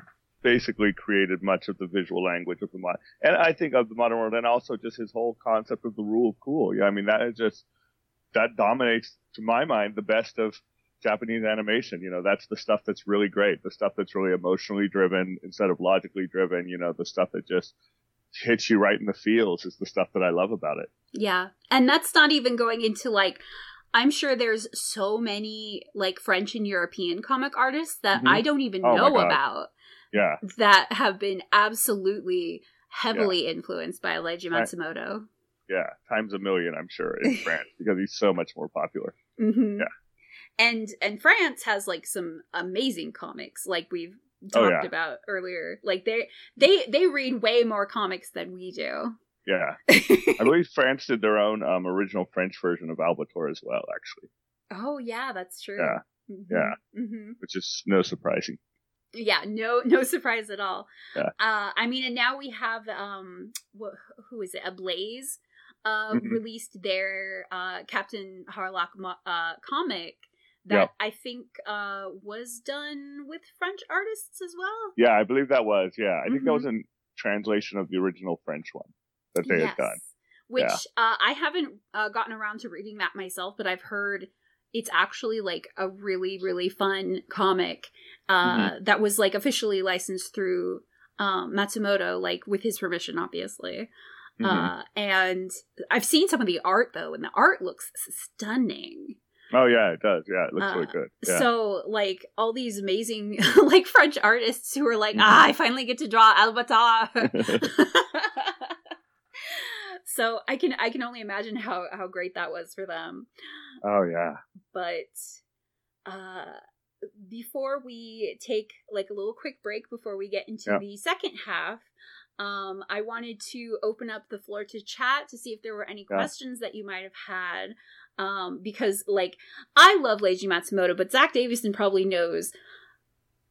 basically created much of the visual language of the modern, and I think of the modern world, and also just his whole concept of the rule of cool. Yeah, I mean that is just that dominates, to my mind, the best of Japanese animation. You know, that's the stuff that's really great, the stuff that's really emotionally driven instead of logically driven. You know, the stuff that just hits you right in the feels is the stuff that I love about it. Yeah. And that's not even going into like I'm sure there's so many like French and European comic artists that Mhm. I don't even Oh know about Yeah, that have been absolutely heavily influenced by Leiji Matsumoto. yeah, times a million, I'm sure, in France because he's so much more popular. hmm Yeah. And and France has like some amazing comics like we've Oh, talked yeah. about earlier. Like they they they read way more comics than we do. Yeah, I believe France did their own um, original French version of Albator as well, actually, oh yeah, that's true. Yeah. Mhm. Yeah. hmm which is no surprising. yeah no no surprise at all Yeah. uh i mean and now we have um wh- who is it ablaze uh Mhm. released their uh captain harlock mo- uh comic that Yep. i think uh was done with french artists as well Yeah, I believe that was. Yeah, I think that was a translation of the original French one that they had done. which Yeah. uh i haven't uh, gotten around to reading that myself but i've heard it's actually like a really really fun comic uh Mm-hmm. that was like officially licensed through um matsumoto like with his permission obviously Mhm. uh and i've seen some of the art though and the art looks stunning oh yeah, it does. Yeah, it looks really uh, good. Yeah. so like all these amazing like french artists who are like Mhm. ah i finally get to draw albator so i can i can only imagine how how great that was for them oh yeah. but uh before we take like a little quick break before we get into Yeah. the second half um i wanted to open up the floor to chat to see if there were any Yeah. questions that you might have had um because like i love leiji matsumoto but zack davisson probably knows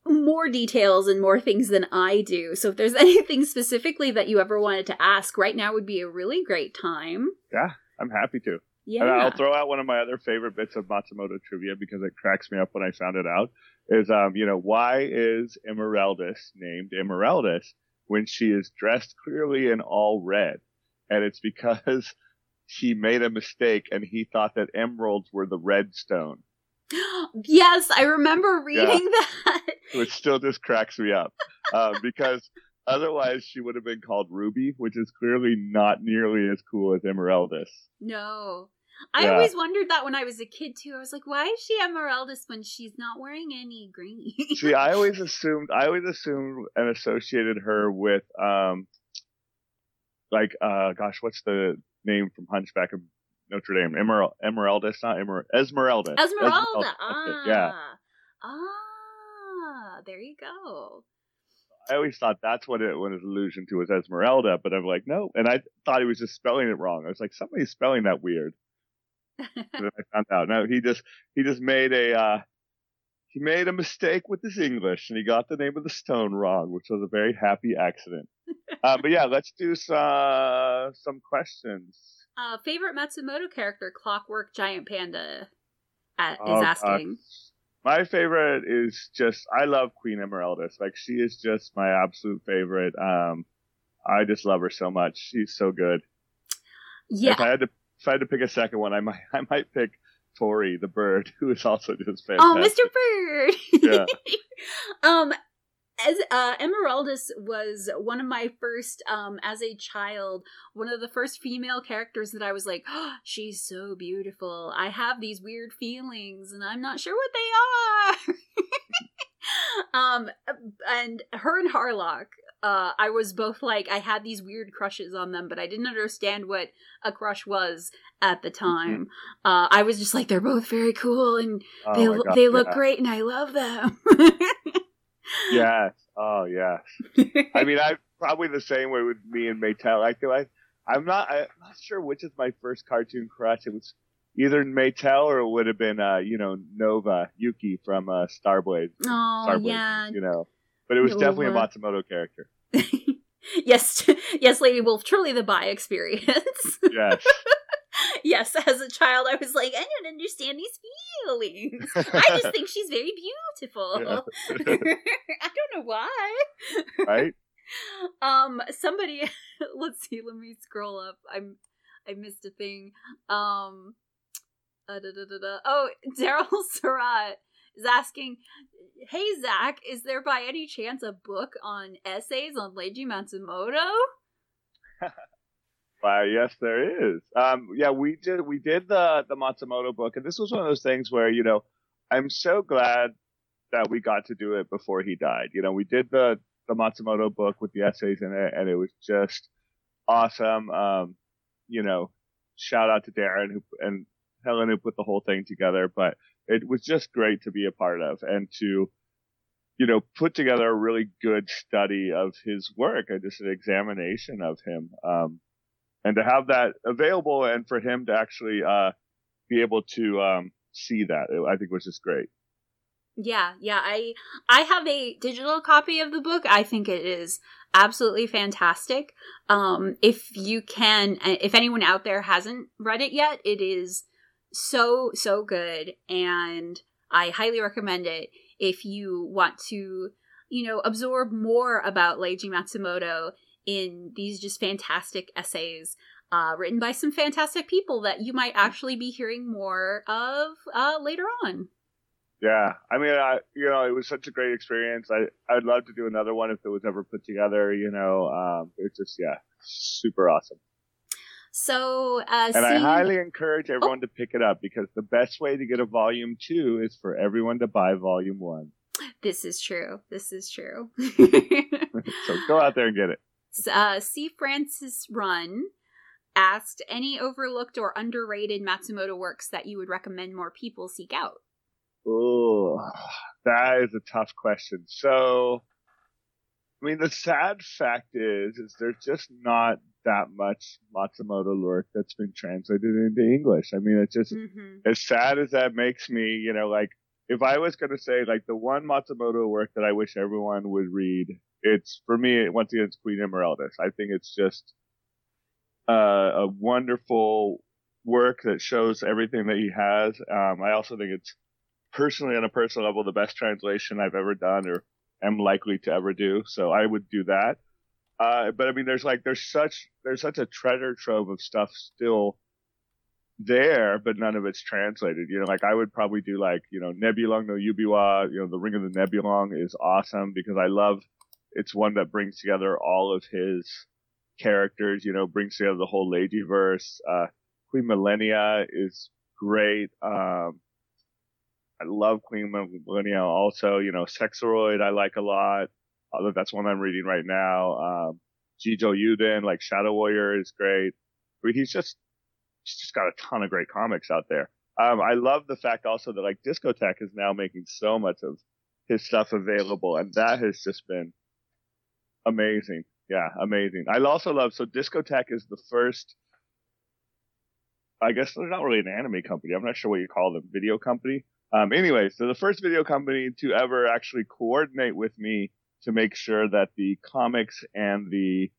more details and more things than i do so if there's anything specifically that you ever wanted to ask right now would be a really great time Yeah, I'm happy to. yeah And I'll throw out one of my other favorite bits of Matsumoto trivia because it cracks me up when I found it out. Is um, you know, why is Emeraldas named Emeraldas when she is dressed clearly in all red? And it's because he made a mistake and he thought that emeralds were the red stone. yes i remember reading that which still just cracks me up um, because otherwise she would have been called Ruby, which is clearly not nearly as cool as Emeraldas. No. I Yeah. always wondered that when I was a kid too. I was like, why is she Emeraldas when she's not wearing any green? See, I always assumed, I always assumed and associated her with, um, like, uh, gosh, what's the name from Hunchback of Notre Dame? Emerald, Emeraldas, not Emer, Esmeralda. Esmeralda. That's Ah. Yeah. Ah, there you go. I always thought that's what it was allusion to was Esmeralda, but I'm like, no. And I thought he was just spelling it wrong. I was like, somebody's spelling that weird. and then I found out. No, he just he just made a uh, he made a mistake with his English and he got the name of the stone wrong, which was a very happy accident. uh, but yeah, let's do some some questions. Uh, favorite Matsumoto character, Clockwork Giant Panda, at, is oh, asking. my favorite is just I love Queen Emeraldas. Like she is just my absolute favorite. Um, I just love her so much. She's so good. Yeah. If I had to if I had to pick a second one, I might I might pick Tori the bird, who is also just oh, fantastic. Oh, Mr. Bird. yeah. um, as uh, Emeraldas was one of my first, um, as a child, one of the first female characters that I was like, oh, she's so beautiful. I have these weird feelings, and I'm not sure what they are. um, and her and Harlock uh, I was both like I had these weird crushes on them, but I didn't understand what a crush was at the mm-hmm. time. Uh, I was just like they're both very cool and oh they God, they look yeah. great and I love them. yes. Oh yes. I mean, I probably the same way with me and Maetel. I feel like I'm not I'm not sure which is my first cartoon crush. It was either Maetel or it would have been uh, you know Nova Yuki from uh, Star Blazers. Oh Star Blazers, yeah. You know but it was definitely a Matsumoto character. yes, yes, Lady Wolf, truly the bi experience. yes. yes, as a child, I was like, I don't understand these feelings. I just think she's very beautiful. Yeah. I don't know why. Right? Um, somebody, let's see, let me scroll up. I'm, I missed a thing. Um, uh, da, da, da, oh, Daryl Surratt is asking, "Hey Zack, is there by any chance a book on essays on Leiji Matsumoto?" Yes, there is. Um, yeah, we did we did the the Matsumoto book, and this was one of those things where you know I'm so glad that we got to do it before he died. You know, we did the the Matsumoto book with the essays in it, and it was just awesome. Um, you know, shout out to Darren who and Helen who put the whole thing together, but it was just great to be a part of and to, you know, put together a really good study of his work just an examination of him. Um, and to have that available and for him to actually, uh, be able to, um, see that, I think was just great. Yeah, yeah. I I have a digital copy of the book. I think it is absolutely fantastic. Um if you can if anyone out there hasn't read it yet, it is so so good and I highly recommend it if you want to, you know, absorb more about Leiji Matsumoto in these just fantastic essays uh, written by some fantastic people that you might actually be hearing more of uh, later on. Yeah, I mean, I you know, it was such a great experience. I I'd love to do another one if it was ever put together. You know, um, it's just yeah, super awesome. So, uh, and I highly encourage everyone oh. to pick it up because the best way to get a volume two is for everyone to buy volume one. This is true. This is true. so go out there and get it. Uh, C. Francis Run asked any overlooked or underrated Matsumoto works that you would recommend more people seek out. Oh, that is a tough question. So, I mean, the sad fact is, is there's just not that much Matsumoto work that's been translated into English. I mean, it's just mm-hmm. as sad as that makes me, you know, like if I was going to say like the one Matsumoto work that I wish everyone would read, it's for me, once again, it's Queen Emeraldas. I think it's just uh, a wonderful work that shows everything that he has. Um, I also think it's personally on a personal level, the best translation I've ever done or am likely to ever do. So I would do that. Uh, but I mean, there's like, there's such, there's such a treasure trove of stuff still there, but none of it's translated. You know, like I would probably do like, you know, Nibelung no Yubiwa, you know, the Ring of the Nibelung is awesome because I love, it's one that brings together all of his characters, you know, brings together the whole Leijiverse. Uh, Queen Millennia is great. Um, I love Queen Millennia also, you know, Sexaroid I like a lot. Uh, that's one I'm reading right now. Um, Jijo Yuden, like Shadow Warrior is great. I mean, he's just, he's just got a ton of great comics out there. Um, I love the fact also that like Discotek is now making so much of his stuff available and that has just been Amazing. Yeah, amazing. I also love so Discotek is the first. I guess they're not really an anime company. I'm not sure what you call them, video company. Um, anyway, so the first video company to ever actually coordinate with me to make sure that the comics and the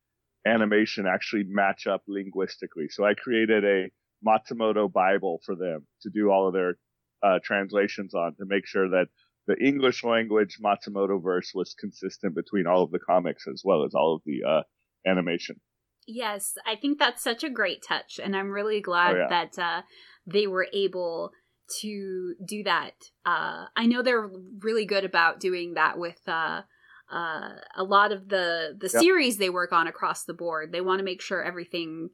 animation actually match up linguistically. So I created a Matsumoto Bible for them to do all of their uh, translations on to make sure that the English language Matsumoto verse was consistent between all of the comics as well as all of the uh, animation. Yes, I think that's such a great touch, and I'm really glad oh, yeah. that uh, they were able to do that. Uh, I know they're really good about doing that with uh, uh, a lot of the the yep. series they work on across the board. They want to make sure everything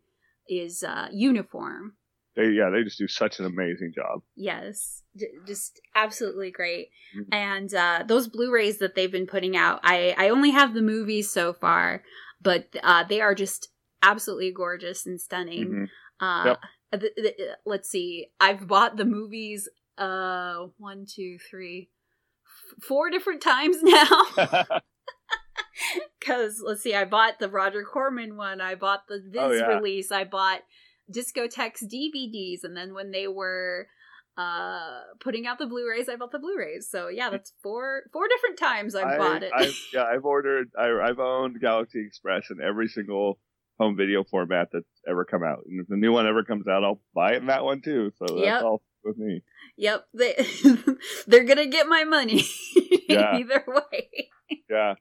is uh, uniform. They yeah, they just do such an amazing job. Yes, just absolutely great. Mm-hmm. And uh, those Blu-rays that they've been putting out, I I only have the movies so far, but uh, they are just absolutely gorgeous and stunning. Mm-hmm. Uh, yep. the, the, let's see, I've bought the movies uh one, two, three, four different times now. Because let's see, I bought the Roger Corman one, I bought the Viz oh, yeah. release, I bought Discotek's DVDs, and then when they were uh putting out the Blu-rays, I bought the Blu-rays. So yeah, that's four four different times I've I, bought it. I've, yeah, I've ordered, I, I've owned Galaxy Express in every single home video format that's ever come out. And if the new one ever comes out, I'll buy it in that one too. So that's yep. all with me. Yep, they they're gonna get my money yeah. either way. yeah.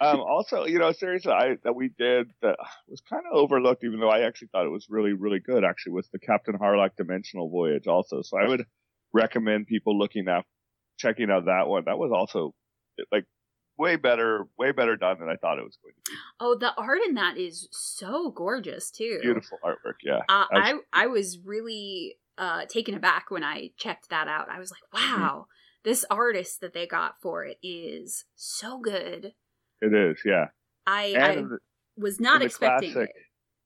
Um, also, you know, seriously, I that we did that was kind of overlooked, even though I actually thought it was really, really good. Actually, was the Captain Harlock Dimensional Voyage also. So I would recommend people looking at checking out that one. That was also like way better, way better done than I thought it was going to be. Oh, the art in that is so gorgeous too. Beautiful artwork, yeah. Uh, I, was, I I was really uh, taken aback when I checked that out. I was like, mm-hmm. wow, mm-hmm. this artist that they got for it is so good. It is, yeah. I, I was not expecting classic, it.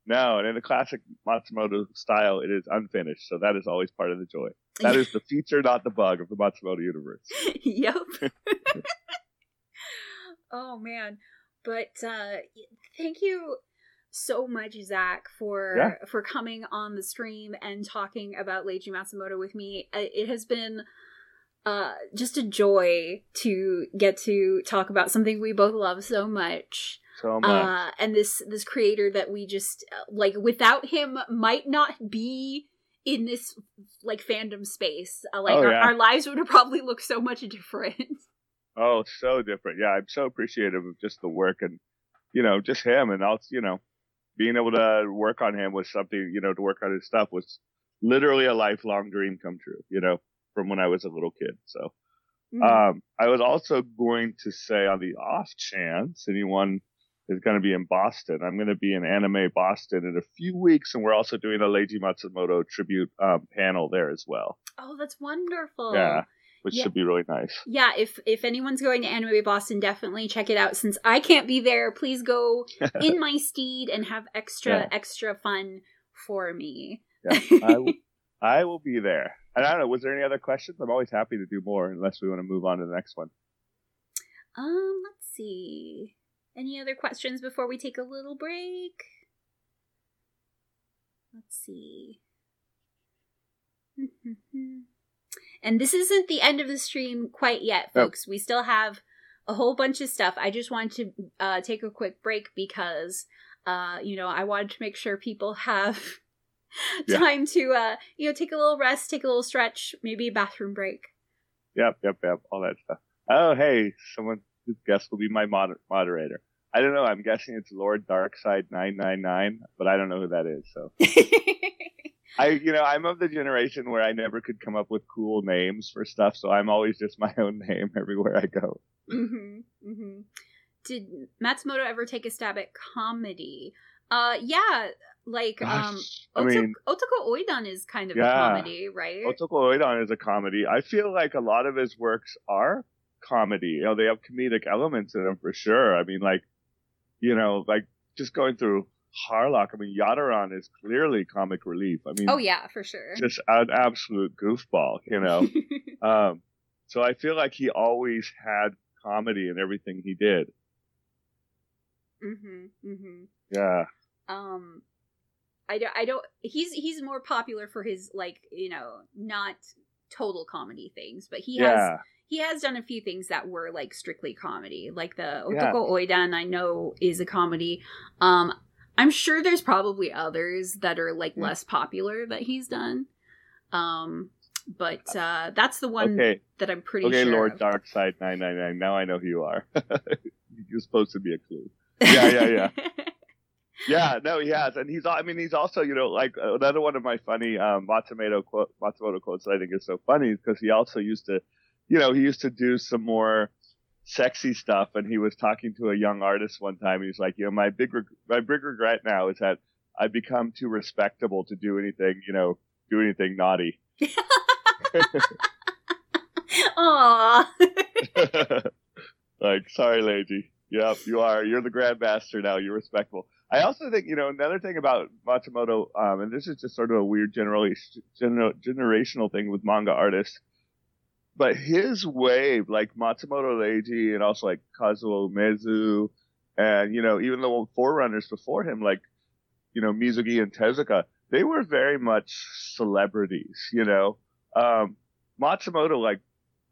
No, and in the classic Matsumoto style, it is unfinished, so that is always part of the joy. That is the feature, not the bug, of the Matsumoto universe. yep. oh man, but uh, thank you so much, Zack, for yeah. for coming on the stream and talking about Leiji Matsumoto with me. It has been uh, just a joy to get to talk about something we both love so much. So much. Uh, and this this creator that we just like without him might not be in this like fandom space. Uh, like oh, our, yeah. our lives would have probably looked so much different. Oh, so different. Yeah, I'm so appreciative of just the work and you know just him and also you know being able to work on him was something you know to work on his stuff was literally a lifelong dream come true. You know from when I was a little kid. So, mm-hmm. um, I was also going to say on the off chance anyone is going to be in Boston, I'm going to be in Anime Boston in a few weeks, and we're also doing a Leiji Matsumoto tribute um, panel there as well. Oh, that's wonderful. Yeah. Which yeah. should be really nice. Yeah, if if anyone's going to Anime Boston, definitely check it out. Since I can't be there, please go in my steed and have extra yeah. extra fun for me. yeah, I, I will be there. And I don't know. Was there any other questions? I'm always happy to do more, unless we want to move on to the next one. Um, let's see. Any other questions before we take a little break? Let's see. and this isn't the end of the stream quite yet, folks. We still have a whole bunch of stuff. I just wanted to uh, take a quick break because, uh, you know, I wanted to make sure people have yeah. time to uh you know take a little rest take a little stretch maybe a bathroom break. Yep yep yep all that stuff. Oh hey someone guest will be my moder- moderator. I don't know i'm guessing it's lord darkside 999 but i don't know who that is so. I you know i'm of the generation where i never could come up with cool names for stuff so i'm always just my own name everywhere i go. Mm-hmm, mm-hmm. did matsumoto ever take a stab at comedy? Uh yeah like Gosh, um I mean, Otoko Oidon is kind of yeah, a comedy, right? Otoko Oidon is a comedy. I feel like a lot of his works are comedy. You know, they have comedic elements in them for sure. I mean, like, you know, like just going through Harlock. I mean, Yattaran is clearly comic relief. I mean, oh yeah, for sure. Just an absolute goofball, you know. um, so I feel like he always had comedy in everything he did. Mm-hmm. Mm-hmm. Yeah. Um, I don't. I don't. He's he's more popular for his like you know not total comedy things, but he yeah. has he has done a few things that were like strictly comedy, like the Yeah. Otoko Oidon. I know is a comedy. Um, I'm sure there's probably others that are like Mm. less popular that he's done. Um, but uh, that's the one Okay. that I'm pretty Okay, sure. Lord of. Darkside nine nine nine. Now I know who you are. You're supposed to be a clue. Yeah, yeah, yeah. Yeah, no, he has, and he's. I mean, he's also, you know, like another one of my funny um, Matsumoto quote, Matsumoto quotes that I think is so funny because he also used to, you know, he used to do some more sexy stuff, and he was talking to a young artist one time. He's like, you know, my big reg- my big regret now is that I've become too respectable to do anything, you know, do anything naughty. Aw. like, sorry, lady. Yep, you are. You're the grandmaster now. You're respectful. I also think, you know, another thing about Matsumoto, um, and this is just sort of a weird gener- generational thing with manga artists, but his wave, like Matsumoto Leiji and also like Kazuo Umezu, and, you know, even the old forerunners before him, like, you know, Mizuki and Tezuka, they were very much celebrities, you know. Um, Matsumoto, like,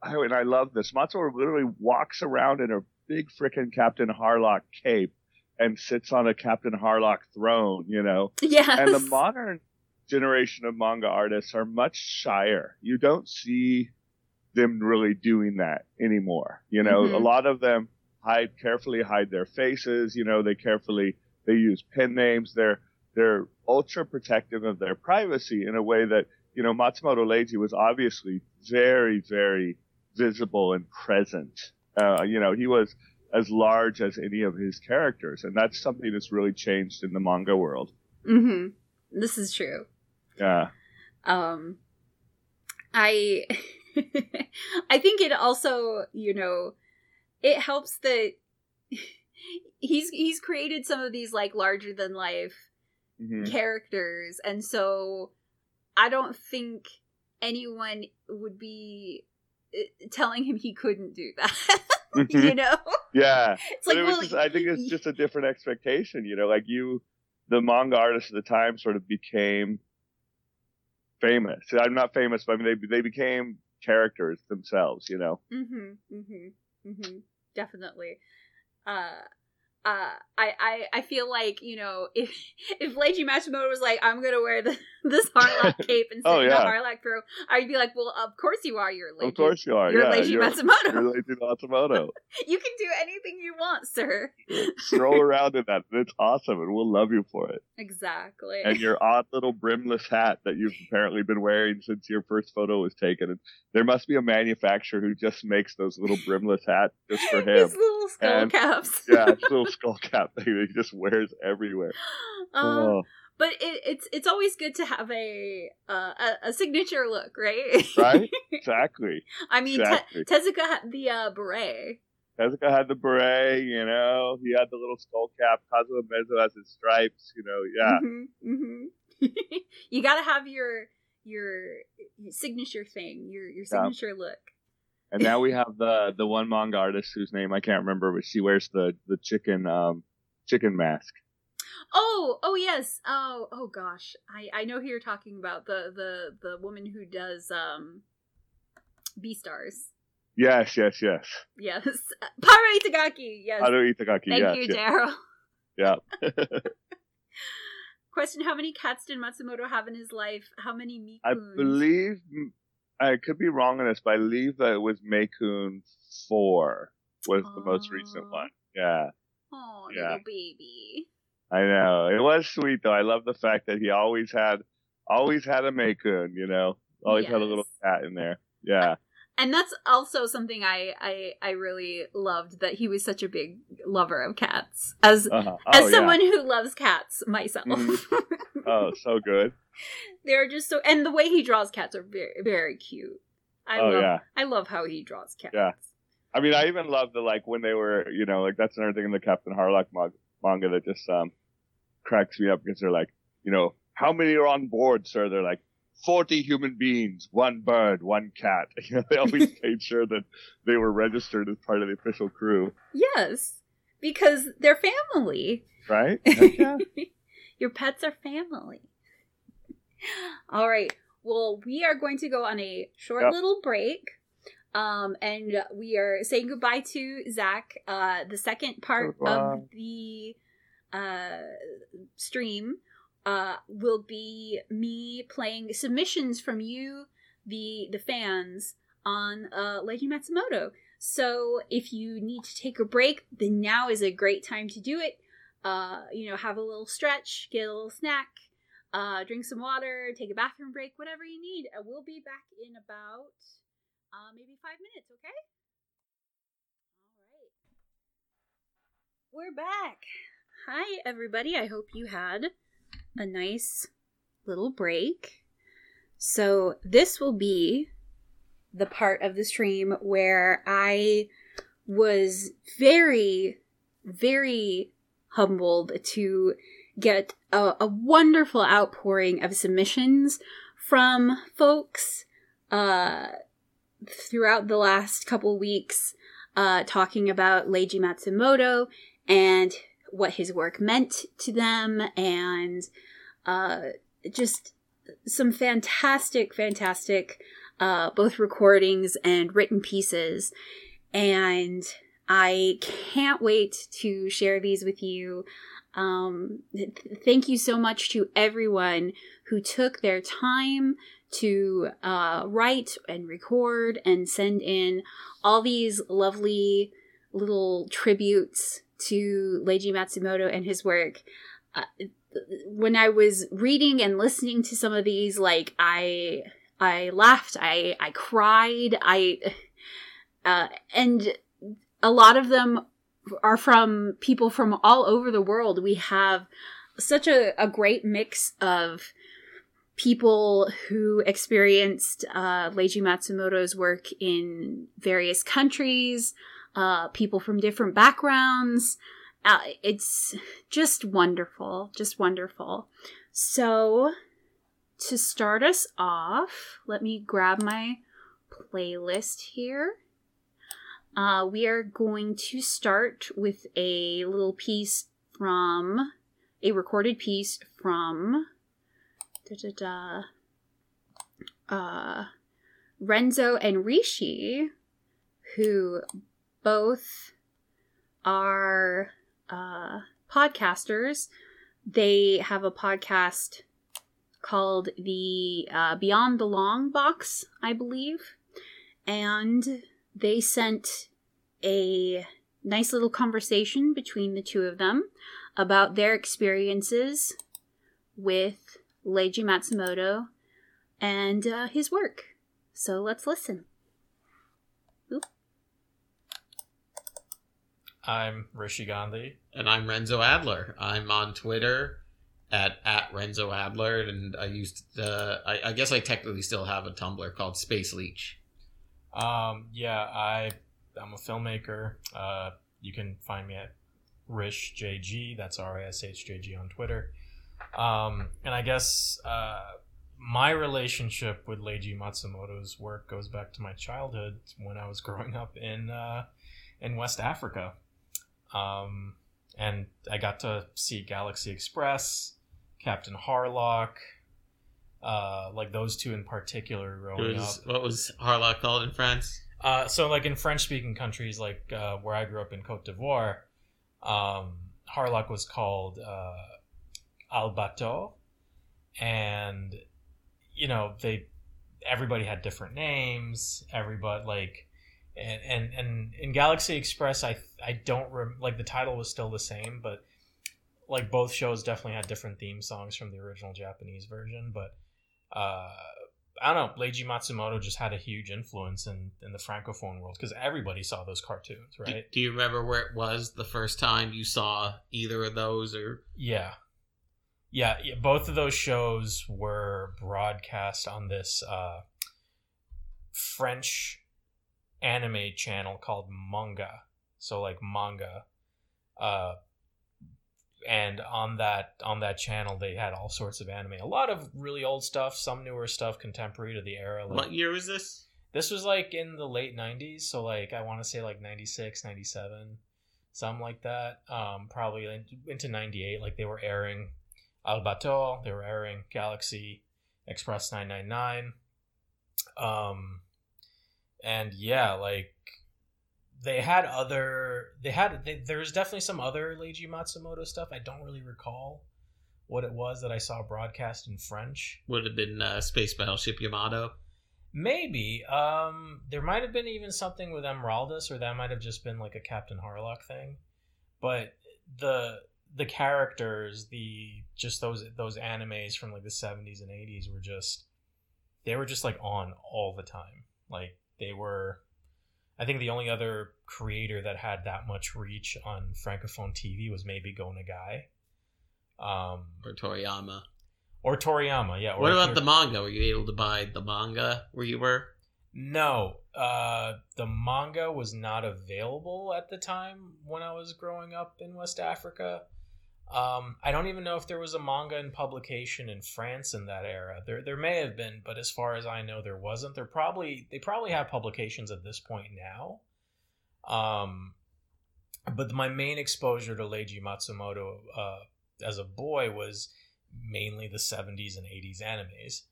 I, and I love this. Matsumoto literally walks around in a big freaking Captain Harlock cape and sits on a Captain Harlock throne, you know. Yeah. And the modern generation of manga artists are much shyer. You don't see them really doing that anymore. You know, Mhm. a lot of them hide carefully hide their faces. You know, they carefully they use pen names. They're they're ultra protective of their privacy in a way that you know Matsumoto Leiji was obviously very very visible and present. Uh, you know, he was as large as any of his characters, and that's something that's really changed in the manga world. hmm This is true. Yeah. Um, I, I think it also, you know, it helps that he's he's created some of these like larger than life hmm characters, and so I don't think anyone would be uh, telling him he couldn't do that. you know, Yeah. it's like it was well, just, I think it's just a different expectation, you know, like you, the manga artists at the time sort of became famous. I'm not famous, but I mean, they, they became characters themselves, you know? Mm-hmm. Mm-hmm. Mm-hmm. Definitely. Uh uh I, I I feel like, you know, if if Leiji Matsumoto was like, I'm gonna wear the this Harlock cape and sit Oh, yeah. the Harlock throne, I'd be like, Well, of course you are, you're Leiji. Of course you are. You're yeah. Leiji you're, Matsumoto. you're Leiji Matsumoto. You can do anything you want, sir. Stroll around in that. It's awesome, and we'll love you for it. Exactly. And your odd little brimless hat that you've apparently been wearing since your first photo was taken. And there must be a manufacturer who just makes those little brimless hats just for him. Little skull And- caps. yeah, it's skull cap thing that he just wears everywhere. Um, oh, but it, it's it's always good to have a uh, a, a signature look, right? right? Exactly. I mean, Te- Tezuka had the uh, beret. Tezuka had the beret, you know. He had the little skull cap. Kazuo Umezu has his stripes, you know. Yeah. hmm hmm you gotta have your your signature thing, your your Yeah. signature look. And now we have the the one manga artist whose name I can't remember, but she wears the the chicken um chicken mask. Oh, oh yes. Oh, oh gosh. I I know who you're talking about. The the the woman who does um Beastars. Yes, yes, yes. Yes. Paru Itagaki. Yes. Haru Itagaki. Thank yes, you, yes. Daryl. Yeah. Question: How many cats did Matsumoto have in his life? How many Mikuns? I believe I could be wrong on this, but I believe that it was Meikun four was the most recent one. Yeah. Oh, Yeah. little baby. I know. It was sweet though. I love the fact that he always had always had a Meikun, you know. Always had a little cat in there. Yeah. And that's also something I, I I really loved that he was such a big lover of cats. As Uh-huh. as Oh, yeah. someone who loves cats myself. Mhm. Oh, so good. They're just so and the way he draws cats are very very cute. I Oh, love yeah. I love how he draws cats. Yeah. I mean, I even love the like when they were, you know, like that's another thing in the Captain Harlock manga that just um cracks me up because they're like, you know, how many are on board, sir? They're like, forty human beings, one bird, one cat. You know, they always made sure that they were registered as part of the official crew. Yes. because they're family. Right? Yeah. Your pets are family. All right. Well, we are going to go on a short yep. little break. Um, and we are saying goodbye to Zack. Uh, the second part goodbye. of the uh, stream uh, will be me playing submissions from you, the the fans, on uh, Leiji Matsumoto. So if you need to take a break, then now is a great time to do it. Uh, you know, have a little stretch, get a little snack, uh, drink some water, take a bathroom break, whatever you need. Uh, we'll be back in about uh, maybe five minutes, okay? All right. We're back. Hi, everybody. I hope you had a nice little break. So, this will be the part of the stream where I was very, very humbled to get a, a wonderful outpouring of submissions from folks uh, throughout the last couple weeks uh, talking about Leiji Matsumoto and what his work meant to them and uh, just some fantastic, fantastic uh, both recordings and written pieces. And I can't wait to share these with you. Um, th- thank you so much to everyone who took their time to uh, write and record and send in all these lovely little tributes to Leiji Matsumoto and his work. Uh, when I was reading and listening to some of these, like I, I laughed, I, I cried, I, uh, and a lot of them are from people from all over the world. We have such a, a great mix of people who experienced uh, Leiji Matsumoto's work in various countries, uh, people from different backgrounds. Uh, it's just wonderful, just wonderful. So, to start us off, let me grab my playlist here. Uh, we are going to start with a little piece from a recorded piece from da, da, da, uh, Renzo and Rishi, who both are uh, podcasters. They have a podcast called the uh, Beyond the Long Box, I believe. And they sent a nice little conversation between the two of them about their experiences with Leiji Matsumoto and uh, his work. So let's listen. Oop. I'm Rishi Gandhi. And I'm Renzo Adler. I'm on Twitter at, at Renzo Adler, and I used, uh, I, I guess I technically still have a Tumblr called Space Leech. Um, yeah, I I'm a filmmaker. Uh, you can find me at Rish JG. That's R I S H J G on Twitter. Um, and I guess uh, my relationship with Leiji Matsumoto's work goes back to my childhood when I was growing up in uh, in West Africa. Um, and I got to see Galaxy Express, Captain Harlock, uh, like those two in particular growing was, up. What was Harlock called in France? Uh, so like in French speaking countries, like uh, where I grew up in Cote d'Ivoire, um, Harlock was called uh, Albator, and you know they everybody had different names. Everybody like. And, and and in Galaxy Express, I I don't rem- like the title was still the same, but like both shows definitely had different theme songs from the original Japanese version. But uh, I don't know. Leiji Matsumoto just had a huge influence in, in the francophone world because everybody saw those cartoons, right? Do, do, you remember where it was the first time you saw either of those, or yeah, yeah, yeah both of those shows were broadcast on this uh, French anime channel called Manga. So like manga. Uh, and on that on that channel they had all sorts of anime a lot of really old stuff some newer stuff contemporary to the era like, what year was this this was like in the late 90s so like i want to say like 96 97 something like that. Um, probably into '98, like they were airing Albator, they were airing Galaxy Express 999. Um, and yeah, like they had other, they had, they, there's definitely some other Leiji Matsumoto stuff. I don't really recall what it was that I saw broadcast in French. Would have been uh, Space Battleship Yamato. Maybe. Um, there might have been even something with Emeraldas, or that might have just been like a Captain Harlock thing. But the the characters, the just those those animes from like the seventies and eighties were just they were just like on all the time. Like they were I think the only other creator that had that much reach on francophone TV was maybe Go Nagai. Um, or Toriyama. Or Toriyama, yeah. what about the manga? Were you able to buy the manga where you were? No, uh, the manga was not available at the time when I was growing up in West Africa. Um, I don't even know if there was a manga in publication in France in that era. There, there may have been, but as far as I know, there wasn't. There probably they probably have publications at this point now. Um, but my main exposure to Leiji Matsumoto uh, as a boy was mainly the 70s and 80s animes.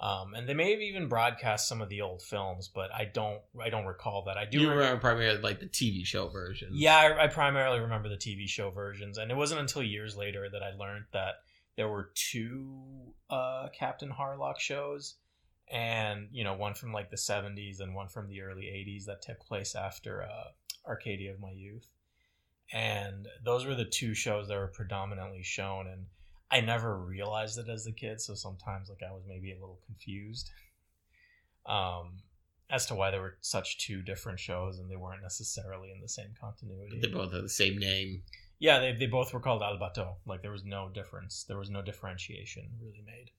Um, and they may have even broadcast some of the old films, but I don't I don't recall that. I do you remember, primarily like the TV show versions. Yeah, I, I, primarily remember the TV show versions, and it wasn't until years later that I learned that there were two uh, Captain Harlock shows, and you know one from like the '70s and one from the early '80s that took place after uh, Arcadia of My Youth, and those were the two shows that were predominantly shown and I never realized it as a kid, so sometimes like I was maybe a little confused um, as to why there were such two different shows and they weren't necessarily in the same continuity. They both have the same name. Yeah, they, they both were called Albator. Like there was no difference. There was no differentiation really made.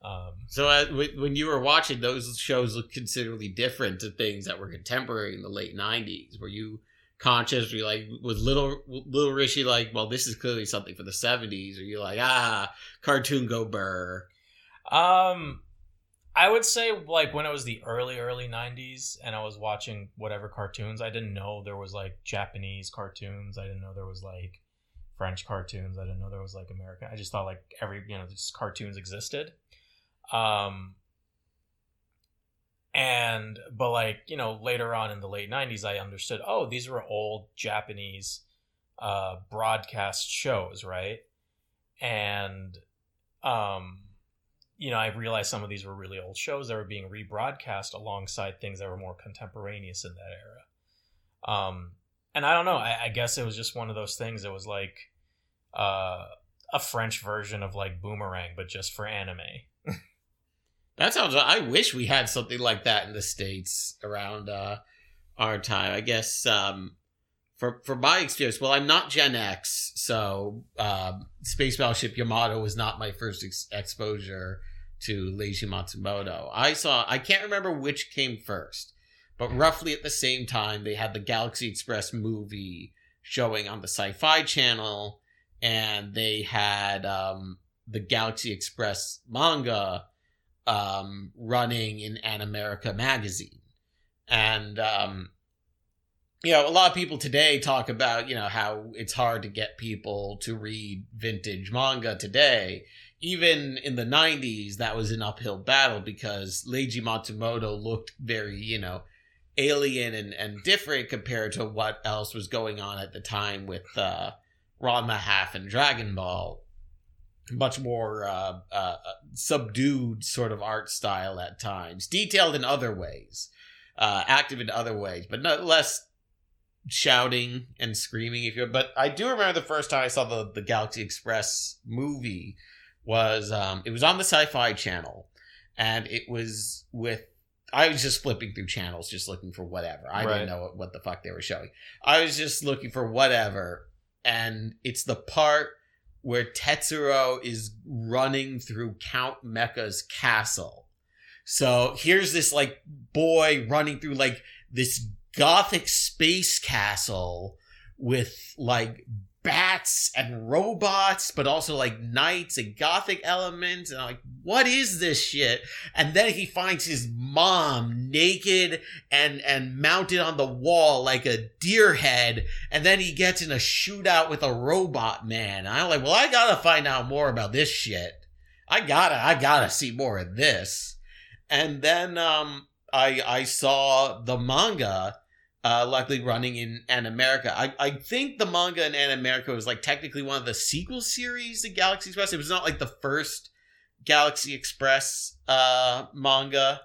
Um, so uh, when you were watching those shows, look considerably different to things that were contemporary in the late '90s. Were you conscious? Were you like was little little Rishi like, well, this is clearly something for the seventies? Or you like, ah, cartoon go burr? Um, I would say like when it was the early early nineties, and I was watching whatever cartoons. I didn't know there was like Japanese cartoons. I didn't know there was like French cartoons. I didn't know there was like American. I just thought like every you know just cartoons existed. Um, and but like you know later on in the late 90s i understood oh these were old japanese uh broadcast shows right? And um you know i realized some of these were really old shows that were being rebroadcast alongside things that were more contemporaneous in that era. Um and i don't know i, I guess it was just one of those things it was like uh a french version of like boomerang but just for anime that sounds. I wish we had something like that in the states around uh, our time. I guess um, for for my experience, well, I'm not Gen X, so um, Space Battleship Yamato was not my first ex- exposure to Leiji Matsumoto. I saw. I can't remember which came first, but roughly at the same time, they had the Galaxy Express movie showing on the Sci-Fi Channel, and they had um, the Galaxy Express manga um, running in Animerica magazine. And, um, you know, a lot of people today talk about, you know, how it's hard to get people to read vintage manga today. Even in the 90s, that was an uphill battle because Leiji Matsumoto looked very, you know, alien and, and different compared to what else was going on at the time with uh, Ranma Half and Dragon Ball much more uh, uh, subdued sort of art style at times, detailed in other ways, uh, active in other ways, but not less shouting and screaming. If you, but I do remember the first time I saw the the Galaxy Express movie was um, it was on the Sci-Fi Channel, and it was with. I was just flipping through channels, just looking for whatever. I right. didn't know what, what the fuck they were showing. I was just looking for whatever, and it's the part where Tetsuro is running through Count Mecha's castle. So here's this like boy running through like this gothic space castle with like bats and robots, but also like knights and gothic elements. And I'm like, what is this shit? And then he finds his mom naked and and mounted on the wall like a deer head. And then he gets in a shootout with a robot man. And I'm like, well, I gotta find out more about this shit. I gotta, I gotta see more of this. And then um I I saw the manga uh, luckily running in Animerica. I, I think the manga in Animerica was like technically one of the sequel series to Galaxy Express. It was not like the first Galaxy Express uh, manga,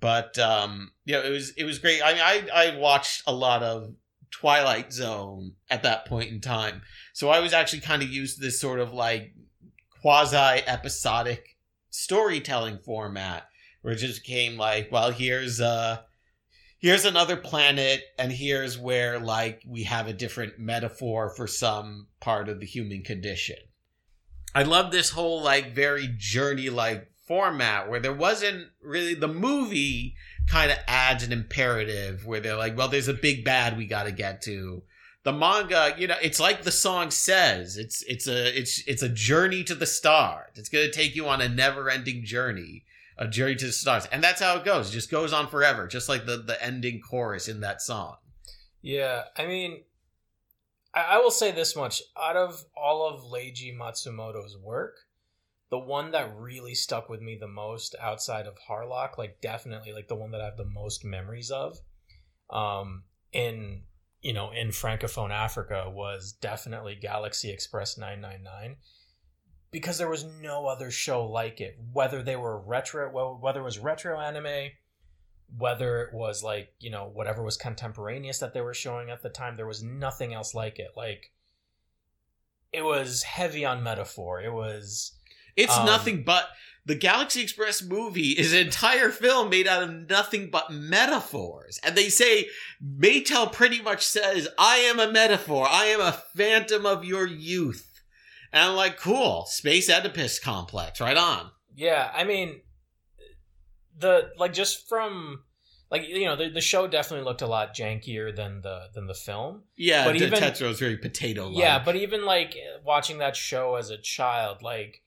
but um, you know, it was it was great. I mean, I I watched a lot of Twilight Zone at that point in time, so I was actually kind of used to this sort of like quasi episodic storytelling format, where it just came like, well, here's uh here's another planet and here's where like we have a different metaphor for some part of the human condition. I love this whole like very journey like format where there wasn't really the movie kind of adds an imperative where they're like well there's a big bad we got to get to. The manga you know it's like the song says it's it's a it's it's a journey to the start. It's going to take you on a never ending journey a journey to the stars. And that's how it goes. It just goes on forever just like the the ending chorus in that song. Yeah i mean I, I will say this much. Out of all of leiji matsumoto's work the one that really stuck with me the most outside of harlock like definitely like the one that i have the most memories of um in you know in francophone africa was definitely galaxy express 999 because there was no other show like it. Whether they were retro, whether it was retro anime, whether it was like you know whatever was contemporaneous that they were showing at the time, there was nothing else like it. Like it was heavy on metaphor. It was. It's um, nothing but the Galaxy Express movie is an entire film made out of nothing but metaphors. And they say, Maetel pretty much says, I am a metaphor. I am a phantom of your youth. And I'm like, cool, space Oedipus complex, right on. Yeah, I mean, the like just from like you know the, the show definitely looked a lot jankier than the than the film. Yeah, but even Tetsuro's very potato. Yeah, but even like watching that show as a child, like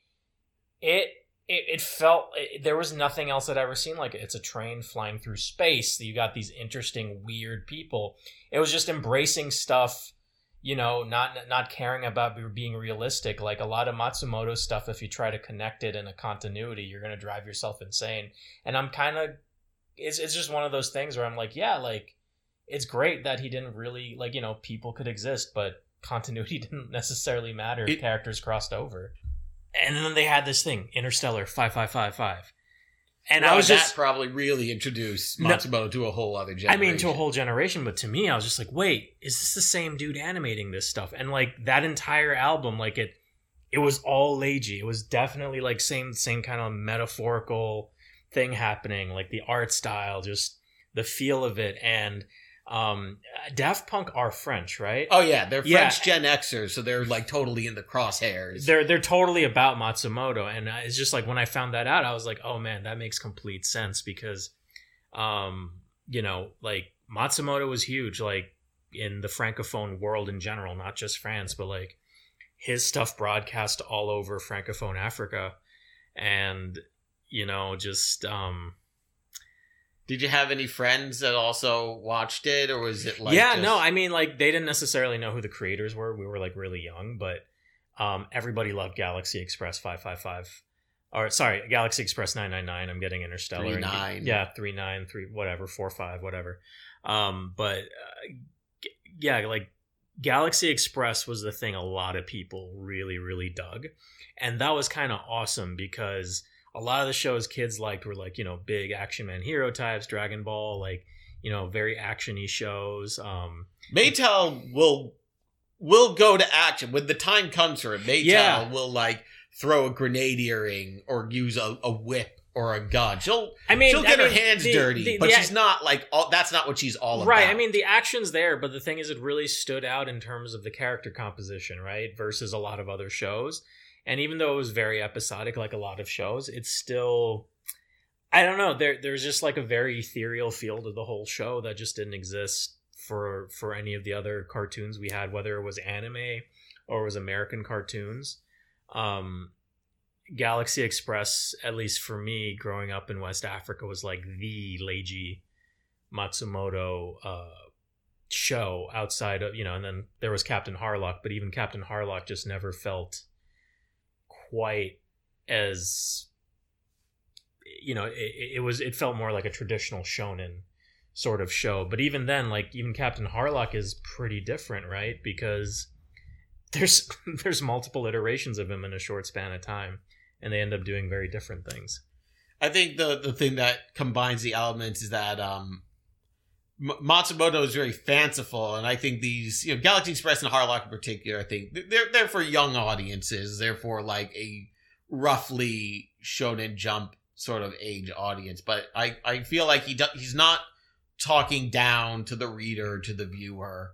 it it, it felt it, there was nothing else I'd ever seen like it. It's a train flying through space. You got these interesting, weird people. It was just embracing stuff you know, not not caring about being realistic. Like a lot of Matsumoto stuff, if you try to connect it in a continuity, you're gonna drive yourself insane. And I'm kind of, it's it's just one of those things where I'm like, yeah, like it's great that he didn't really like you know people could exist, but continuity didn't necessarily matter if it, characters crossed over. And then they had this thing, Interstella five five five five. And well, I was just probably really introduced Matsumoto no, to a whole other generation. I mean, to a whole generation. But to me, I was just like, wait, is this the same dude animating this stuff? And like that entire album, like it, it was all Leiji. It was definitely like same same kind of metaphorical thing happening. Like the art style, just the feel of it, and um daft punk are french right? Oh yeah. They're french yeah. gen xers so they're like totally in the crosshairs. They're they're totally about matsumoto and it's just like when i found that out i was like oh man that makes complete sense because um you know like matsumoto was huge like in the francophone world in general not just france but like his stuff broadcast all over francophone africa. And you know just um did you have any friends that also watched it, or was it like? Yeah, just... no. I mean, like they didn't necessarily know who the creators were. We were like really young, but um, everybody loved Galaxy Express five five five. Or sorry, Galaxy Express nine nine nine. I'm getting Interstellar. Three nine. And, yeah, three nine three whatever four five whatever. Um, but uh, yeah, like Galaxy Express was the thing a lot of people really really dug, and that was kind of awesome because a lot of the shows kids liked were like you know big action man hero types dragon ball like you know very actiony shows um maetel will will go to action when the time comes for it maetel yeah. will like throw a grenade earring or use a, a whip or a gun. She'll I mean she'll get I mean, her hands the, dirty, the, but the, she's not like all, that's not what she's all about. Right. I mean the action's there, but the thing is it really stood out in terms of the character composition, right? Versus a lot of other shows. And even though it was very episodic, like a lot of shows, it's still I don't know. There, there's just like a very ethereal feel to the whole show that just didn't exist for for any of the other cartoons we had, whether it was anime or it was American cartoons. Um, Galaxy Express, at least for me, growing up in West Africa, was like the Leiji Matsumoto uh, show outside of you know, and then there was Captain Harlock, but even Captain Harlock just never felt quite as you know it, it was it felt more like a traditional shonen sort of show. But even then like even captain harlock is pretty different right? Because there's there's multiple iterations of him in a short span of time and they end up doing very different things. I think the the thing that combines the elements is that um, Matsumoto is very fanciful, and I think these, you know, Galaxy Express and Harlock in particular, I think they're they're for young audiences. They're for like a roughly Shonen Jump sort of age audience. But I I feel like he do, he's not talking down to the reader to the viewer.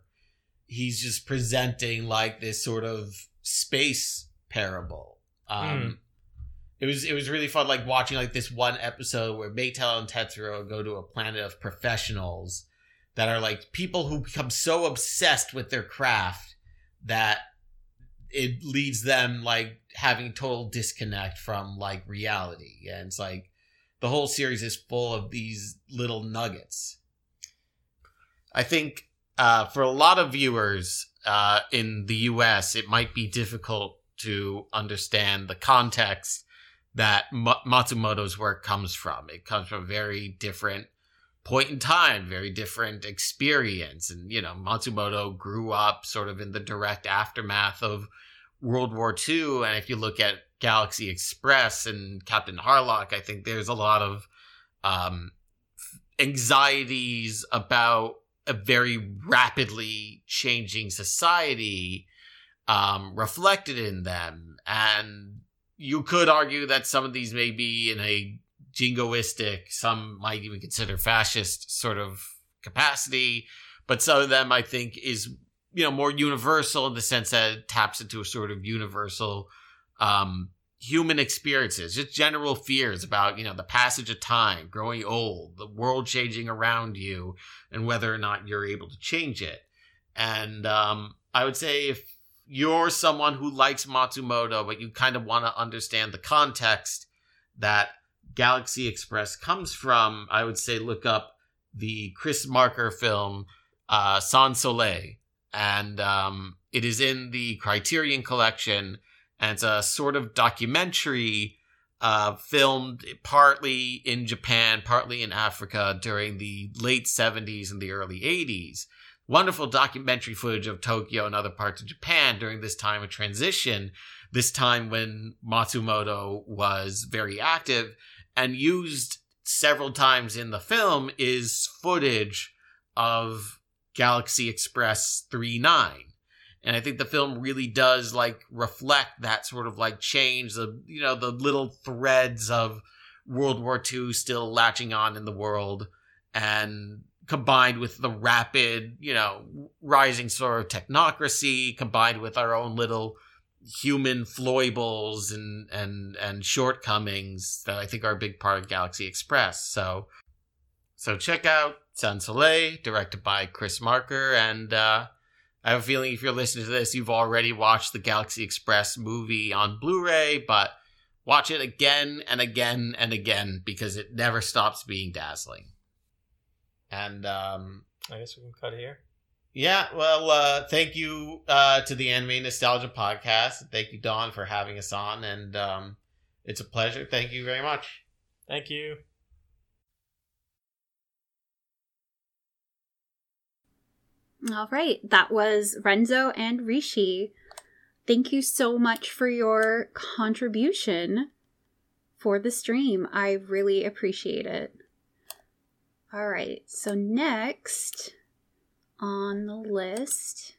He's just presenting like this sort of space parable. Um, it was it was really fun like watching like this one episode where Maetel and Tetsuro go to a planet of professionals that are like people who become so obsessed with their craft that it leads them like having total disconnect from like reality and it's like the whole series is full of these little nuggets i think uh, for a lot of viewers uh, in the us it might be difficult to understand the context that Ma- Matsumoto's work comes from. It comes from very different point in time, very different experience. And, you know, Matsumoto grew up sort of in the direct aftermath of World War II. And if you look at Galaxy Express and Captain Harlock, I think there's a lot of um, anxieties about a very rapidly changing society um, reflected in them. And you could argue that some of these may be in a jingoistic, some might even consider fascist sort of capacity, but some of them I think is you know more universal in the sense that it taps into a sort of universal um, human experiences, just general fears about you know the passage of time, growing old, the world changing around you, and whether or not you're able to change it. And um, I would say if you're someone who likes Matsumoto, but you kind of want to understand the context that Galaxy Express comes from, I would say look up the Chris Marker film uh, Sans Soleil. And um, it is in the Criterion Collection, and it's a sort of documentary uh, filmed partly in Japan, partly in Africa during the late 70s and the early 80s wonderful documentary footage of Tokyo and other parts of Japan during this time of transition, this time when Matsumoto was very active and used several times in the film is footage of Galaxy Express 39. And I think the film really does like reflect that sort of like change, the you know, the little threads of World War II still latching on in the world and combined with the rapid, you know, rising sort of technocracy, combined with our own little human foibles and and and shortcomings that I think are a big part of Galaxy Express. So so check out Sans Soleil, directed by Chris Marker, and uh, I have a feeling if you're listening to this, you've already watched the Galaxy Express movie on Blu-ray, but watch it again and again and again because it never stops being dazzling. And um, I guess we can cut here. Yeah, well, uh, thank you uh, to the Anime Nostalgia Podcast. Thank you, Dawn, for having us on, and um, it's a pleasure. Thank you very much. Thank you. All right, that was Renzo and Rishi. Thank you so much for your contribution for the stream. I really appreciate it. All right, so next on the list,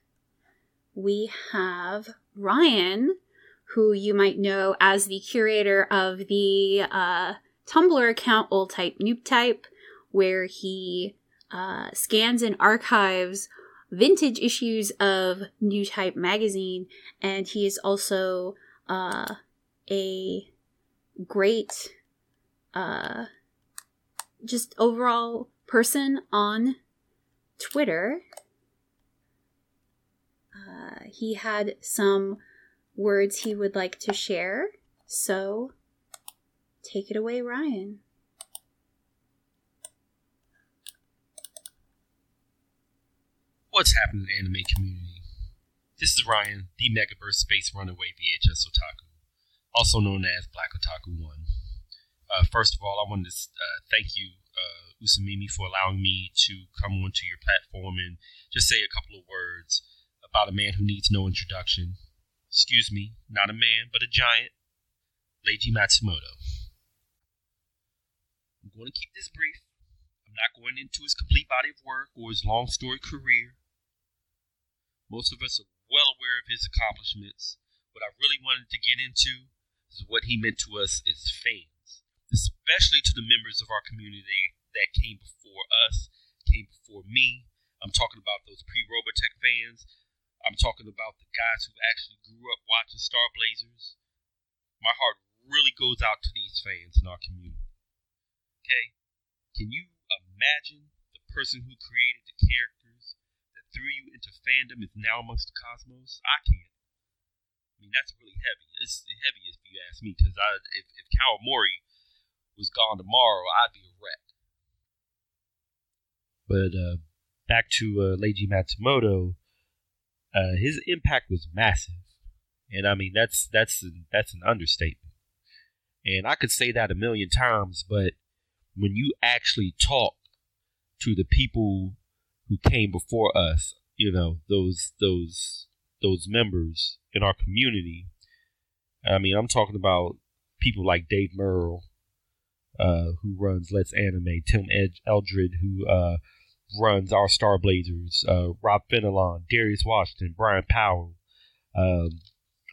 we have Ryan, who you might know as the curator of the uh, Tumblr account Old Type Noob Type, where he uh, scans and archives vintage issues of New Type magazine, and he is also uh, a great, uh, just overall person on Twitter. uh, he had some words he would like to share. So take it away, Ryan. What's happening in the anime community? This is Ryan, the Megaverse Space Runaway VHS Otaku, also known as Black Otaku One. Uh, first of all, I wanted to uh, thank you, uh, Usamimi, for allowing me to come onto your platform and just say a couple of words about a man who needs no introduction. Excuse me, not a man, but a giant, Leiji Matsumoto. I'm going to keep this brief. I'm not going into his complete body of work or his long story career. Most of us are well aware of his accomplishments. What I really wanted to get into is what he meant to us as fans, especially to the members of our community that came before us, came before me. I'm talking about those pre Robotech fans. I'm talking about the guys who actually grew up watching Star Blazers. My heart really goes out to these fans in our community. Okay? Can you imagine the person who created the characters that threw you into fandom is now amongst the cosmos. I can't. I mean, that's really heavy. It's heavy if you ask me, because if, if Kawamori was gone tomorrow, I'd be a wreck. But uh, back to uh, Leiji Matsumoto, uh, his impact was massive, and I mean that's that's an, that's an understatement. And I could say that a million times, but when you actually talk to the people who came before us, you know, those those those members in our community. I mean, I'm talking about people like Dave Merle, uh, who runs Let's Anime, Tim Ed- Eldred, who uh, runs our Star Blazers, uh, Rob Fenelon, Darius Washington, Brian Powell. Um,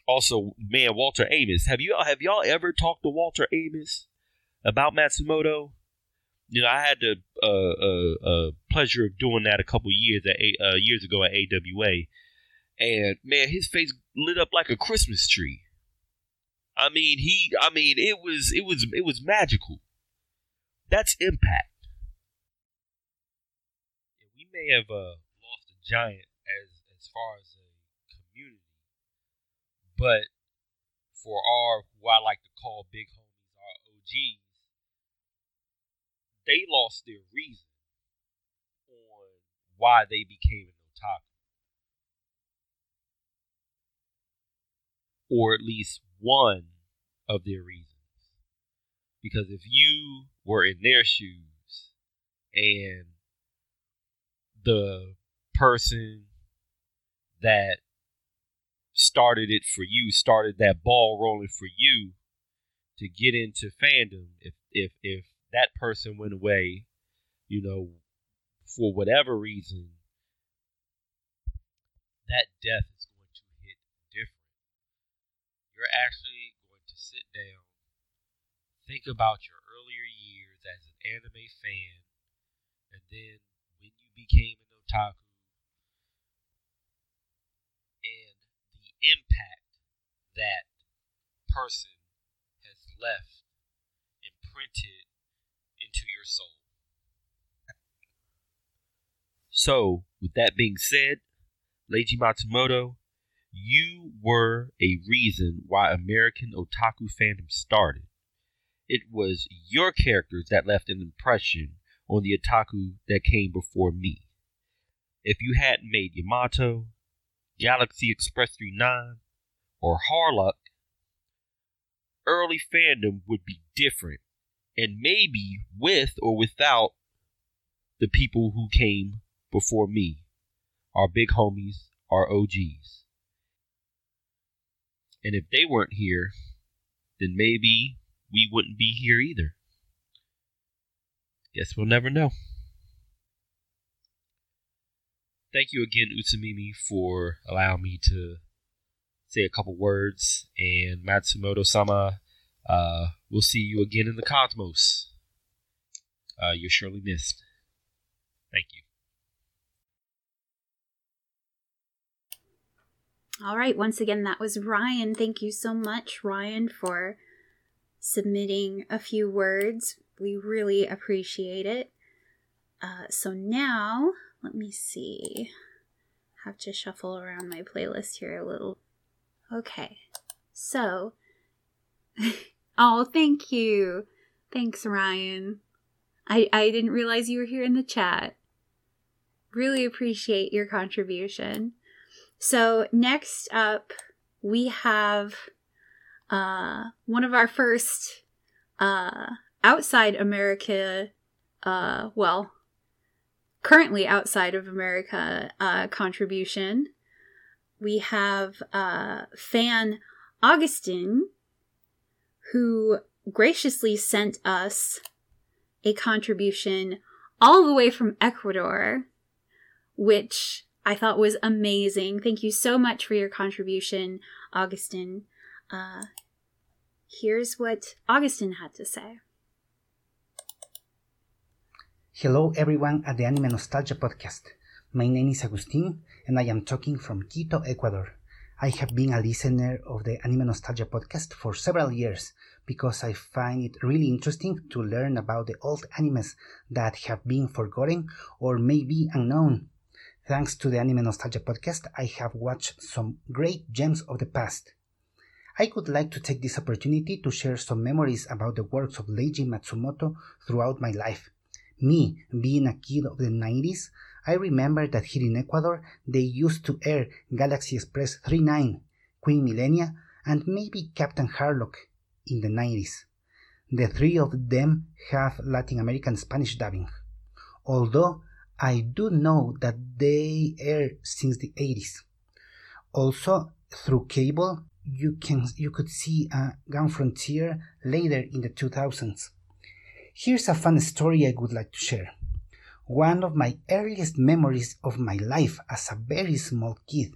also, man, Walter Amos. Have you have y'all ever talked to Walter Amos about Matsumoto? you know, I had the uh, uh, uh, pleasure of doing that a couple years at uh, years ago at AWA, and man, his face lit up like a Christmas tree. I mean, he, I mean, it was, it was, it was magical. That's impact. We may have uh, lost a giant as as far as a community, but for our, who I like to call big homies, our OGs they lost their reason on why they became an otaku. Or at least one of their reasons. Because if you were in their shoes and the person that started it for you, started that ball rolling for you to get into fandom, if if if that person went away, you know, for whatever reason, that death is going to hit different. You're actually going to sit down, think about your earlier years as an anime fan, and then when you became an otaku, and the impact that person has left imprinted into your soul. So, with that being said, Leiji Matsumoto, you were a reason why American otaku fandom started. It was your characters that left an impression on the otaku that came before me. If you hadn't made Yamato, Galaxy Express 39, or Harlock, early fandom would be different and maybe with or without the people who came before me, our big homies, our OGs. And if they weren't here, then maybe we wouldn't be here either. Guess we'll never know. Thank you again, Usamimi, for allowing me to say a couple words. And Matsumoto sama, uh, we'll see you again in the cosmos. Uh, you're surely missed. Thank you. All right, once again, that was Ryan. Thank you so much, Ryan, for submitting a few words. We really appreciate it. Uh, so now, let me see. have to shuffle around my playlist here a little. Okay. So, oh, thank you. Thanks, Ryan. I, I didn't realize you were here in the chat. Really appreciate your contribution. So, next up, we have uh, one of our first uh, outside America, uh, well, currently outside of America uh, contribution. We have uh, fan Augustine, who graciously sent us a contribution all the way from Ecuador, which I thought was amazing. Thank you so much for your contribution, Augustin. Uh, here's what Augustine had to say. Hello, everyone at the Anime Nostalgia podcast. My name is Agustin, and I am talking from Quito, Ecuador. I have been a listener of the Anime Nostalgia podcast for several years because I find it really interesting to learn about the old animes that have been forgotten or maybe unknown. Thanks to the Anime Nostalgia podcast, I have watched some great gems of the past. I would like to take this opportunity to share some memories about the works of Leiji Matsumoto throughout my life. Me, being a kid of the 90s, I remember that here in Ecuador they used to air Galaxy Express 39, Queen Millennia, and maybe Captain Harlock in the 90s. The three of them have Latin American Spanish dubbing, although I do know that they air since the 80s. Also, through cable, you can you could see uh, Gun Frontier later in the 2000s. Here's a fun story I would like to share. One of my earliest memories of my life as a very small kid,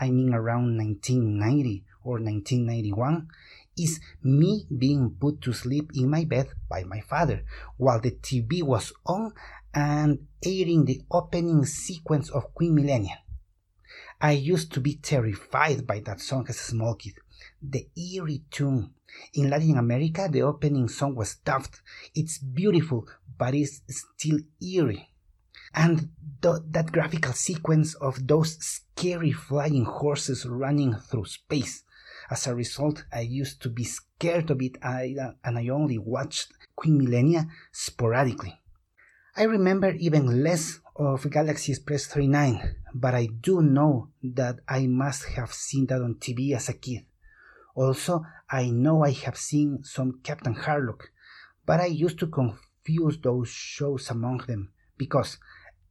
I mean around 1990 or 1991, is me being put to sleep in my bed by my father while the TV was on and airing the opening sequence of Queen Millennia. I used to be terrified by that song as a small kid. The eerie tune, in Latin America, the opening song was daft. It's beautiful, but it's still eerie. And th- that graphical sequence of those scary flying horses running through space. As a result, I used to be scared of it I, uh, and I only watched Queen Millennia sporadically. I remember even less of Galaxy Express 39, but I do know that I must have seen that on TV as a kid. Also, I know I have seen some Captain Harlock, but I used to confuse those shows among them because,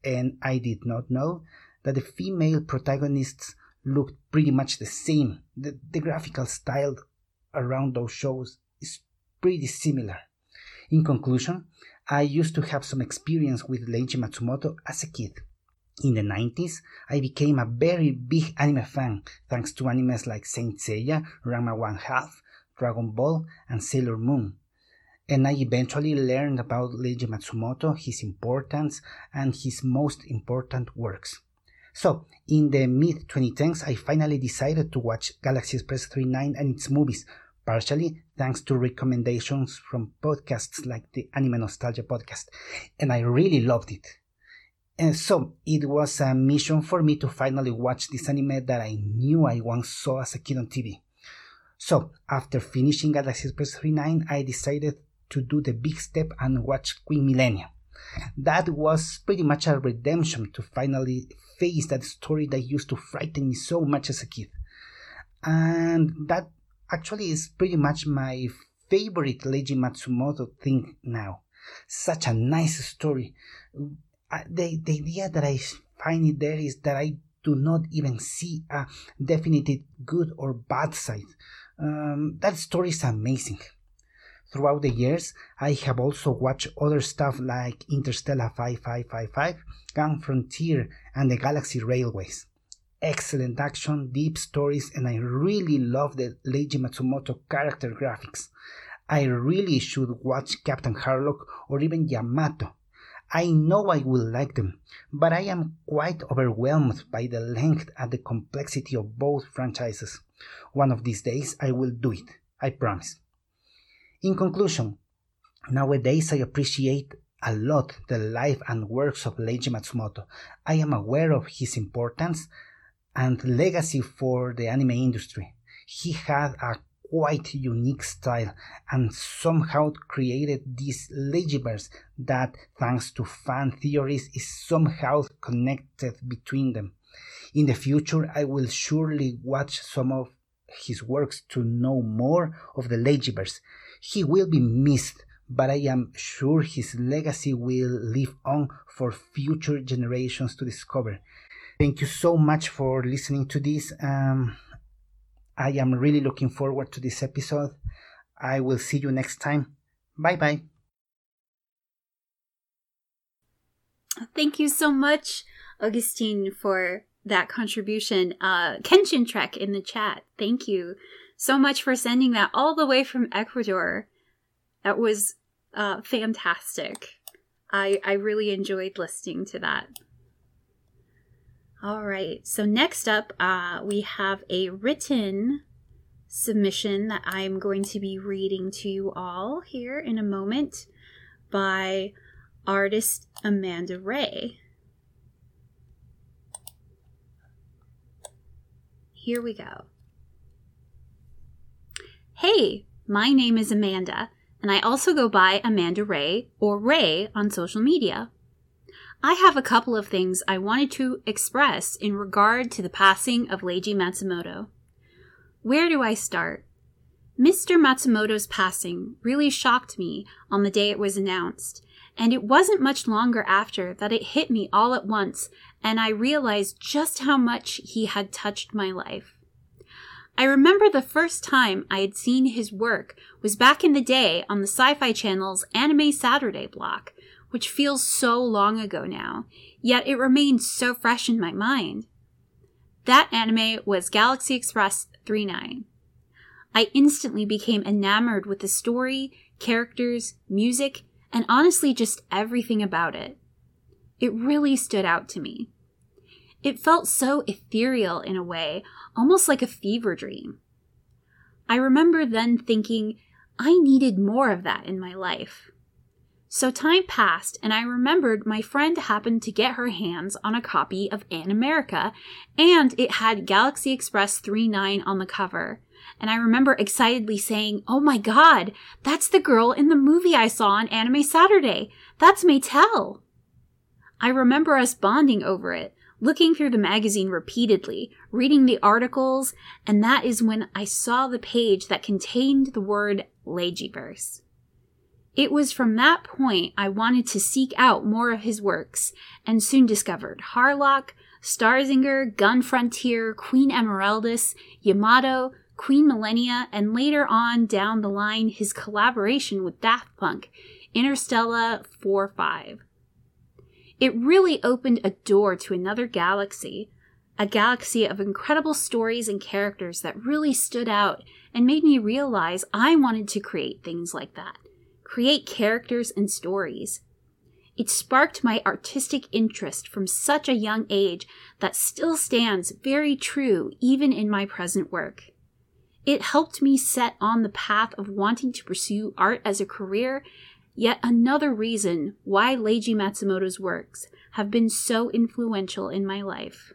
and I did not know, that the female protagonists looked pretty much the same. The, the graphical style around those shows is pretty similar. In conclusion, I used to have some experience with Leiji Matsumoto as a kid. In the 90s, I became a very big anime fan thanks to animes like Saint Seiya, Ranma One Half, Dragon Ball, and Sailor Moon. And I eventually learned about Leiji Matsumoto, his importance, and his most important works. So, in the mid 2010s, I finally decided to watch Galaxy Express 39 and its movies, partially thanks to recommendations from podcasts like the Anime Nostalgia podcast, and I really loved it. And so it was a mission for me to finally watch this anime that I knew I once saw as a kid on TV. So after finishing Galaxy Express 39, I decided to do the big step and watch Queen Millennia. That was pretty much a redemption to finally face that story that used to frighten me so much as a kid. And that actually is pretty much my favorite Leiji Matsumoto thing now. Such a nice story the, the idea that I find it there is that I do not even see a definite good or bad side. Um, that story is amazing. Throughout the years, I have also watched other stuff like Interstella 5555, Gun Frontier, and the Galaxy Railways. Excellent action, deep stories, and I really love the Leiji Matsumoto character graphics. I really should watch Captain Harlock or even Yamato I know I will like them, but I am quite overwhelmed by the length and the complexity of both franchises. One of these days I will do it, I promise. In conclusion, nowadays I appreciate a lot the life and works of Leiji Matsumoto. I am aware of his importance and legacy for the anime industry. He had a quite unique style and somehow created this Leijiverse that, thanks to fan theories, is somehow connected between them. In the future, I will surely watch some of his works to know more of the Leijiverse. He will be missed, but I am sure his legacy will live on for future generations to discover. Thank you so much for listening to this. Um, I am really looking forward to this episode. I will see you next time. Bye bye. Thank you so much, Augustine, for that contribution. Uh, Kenshin Trek in the chat. Thank you so much for sending that all the way from Ecuador. That was uh, fantastic. I I really enjoyed listening to that. All right. So next up, uh, we have a written submission that I'm going to be reading to you all here in a moment by artist Amanda Ray. Here we go. Hey, my name is Amanda, and I also go by Amanda Ray or Ray on social media. I have a couple of things I wanted to express in regard to the passing of Leiji Matsumoto. Where do I start? Mr. Matsumoto's passing really shocked me on the day it was announced, and it wasn't much longer after that it hit me all at once and I realized just how much he had touched my life. I remember the first time I had seen his work was back in the day on the Sci Fi Channel's Anime Saturday block, which feels so long ago now, yet it remains so fresh in my mind. That anime was Galaxy Express 39. I instantly became enamored with the story, characters, music, and honestly just everything about it. It really stood out to me. It felt so ethereal in a way, almost like a fever dream. I remember then thinking, I needed more of that in my life. So time passed, and I remembered my friend happened to get her hands on a copy of Animerica, and it had Galaxy Express 39 on the cover. And I remember excitedly saying, Oh my god, that's the girl in the movie I saw on Anime Saturday. That's Maetel. I remember us bonding over it, looking through the magazine repeatedly, reading the articles, and that is when I saw the page that contained the word Leijiverse. It was from that point I wanted to seek out more of his works, and soon discovered Harlock, Starzinger, Gun Frontier, Queen Emeraldas, Yamato, Queen Millennia, and later on down the line his collaboration with Daft Punk, Interstella 4-5. It really opened a door to another galaxy, a galaxy of incredible stories and characters that really stood out and made me realize I wanted to create things like that create characters and stories. It sparked my artistic interest from such a young age that still stands very true even in my present work. It helped me set on the path of wanting to pursue art as a career, yet another reason why Leiji Matsumoto's works have been so influential in my life.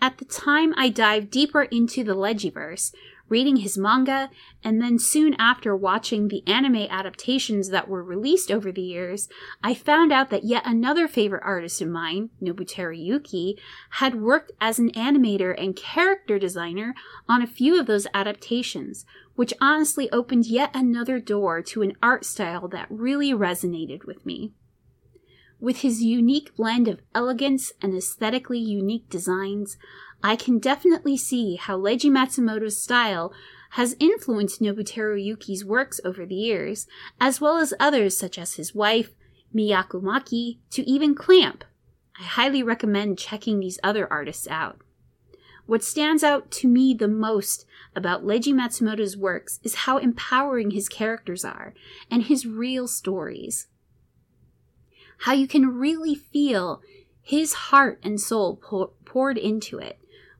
At the time I dived deeper into the Leijiverse, reading his manga, and then soon after watching the anime adaptations that were released over the years, I found out that yet another favorite artist of mine, Nobuteru Yuki, had worked as an animator and character designer on a few of those adaptations, which honestly opened yet another door to an art style that really resonated with me. With his unique blend of elegance and aesthetically unique designs, I can definitely see how Leiji Matsumoto's style has influenced Nobuteru Yuki's works over the years, as well as others such as his wife, Miyako Maki, to even Clamp. I highly recommend checking these other artists out. What stands out to me the most about Leiji Matsumoto's works is how empowering his characters are and his real stories. How you can really feel his heart and soul poured into it,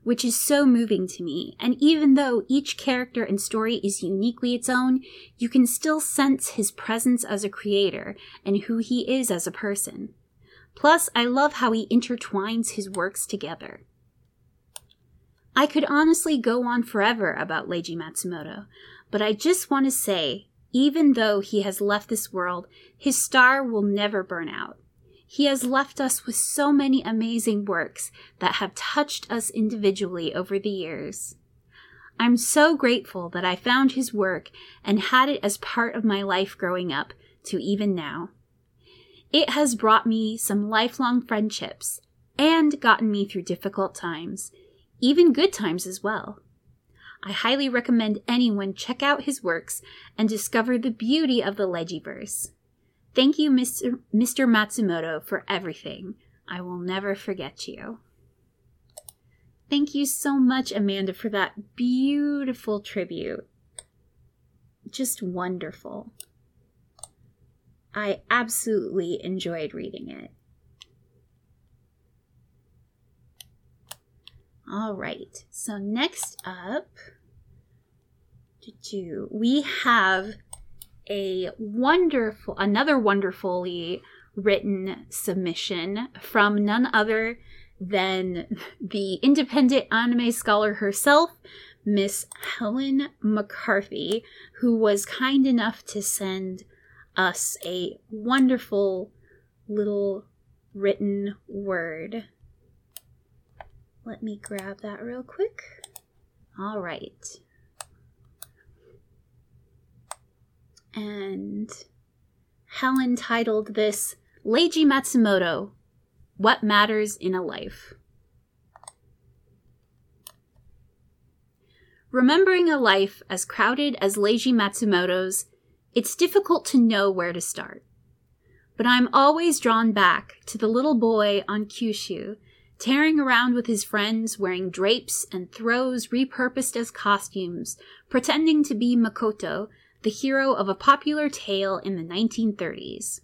which is so moving to me. And even though each character and story is uniquely its own, you can still sense his presence as a creator and who he is as a person. Plus, I love how he intertwines his works together. I could honestly go on forever about Leiji Matsumoto, but I just want to say, even though he has left this world, his star will never burn out. He has left us with so many amazing works that have touched us individually over the years. I'm so grateful that I found his work and had it as part of my life growing up to even now. It has brought me some lifelong friendships and gotten me through difficult times, even good times as well. I highly recommend anyone check out his works and discover the beauty of the Leijiverse. Thank you, Mr. Mr. Matsumoto, for everything. I will never forget you. Thank you so much, Amanda, for that beautiful tribute. Just wonderful. I absolutely enjoyed reading it. All right, so next up, we have a wonderful, another wonderfully written submission from none other than the independent anime scholar herself, Miss Helen McCarthy, who was kind enough to send us a wonderful little written word. Let me grab that real quick. All right. And Helen titled this Leiji Matsumoto What Matters in a Life. Remembering a life as crowded as Leiji Matsumoto's, it's difficult to know where to start. But I'm always drawn back to the little boy on Kyushu, tearing around with his friends wearing drapes and throws repurposed as costumes, pretending to be Makoto the hero of a popular tale in the 1930s.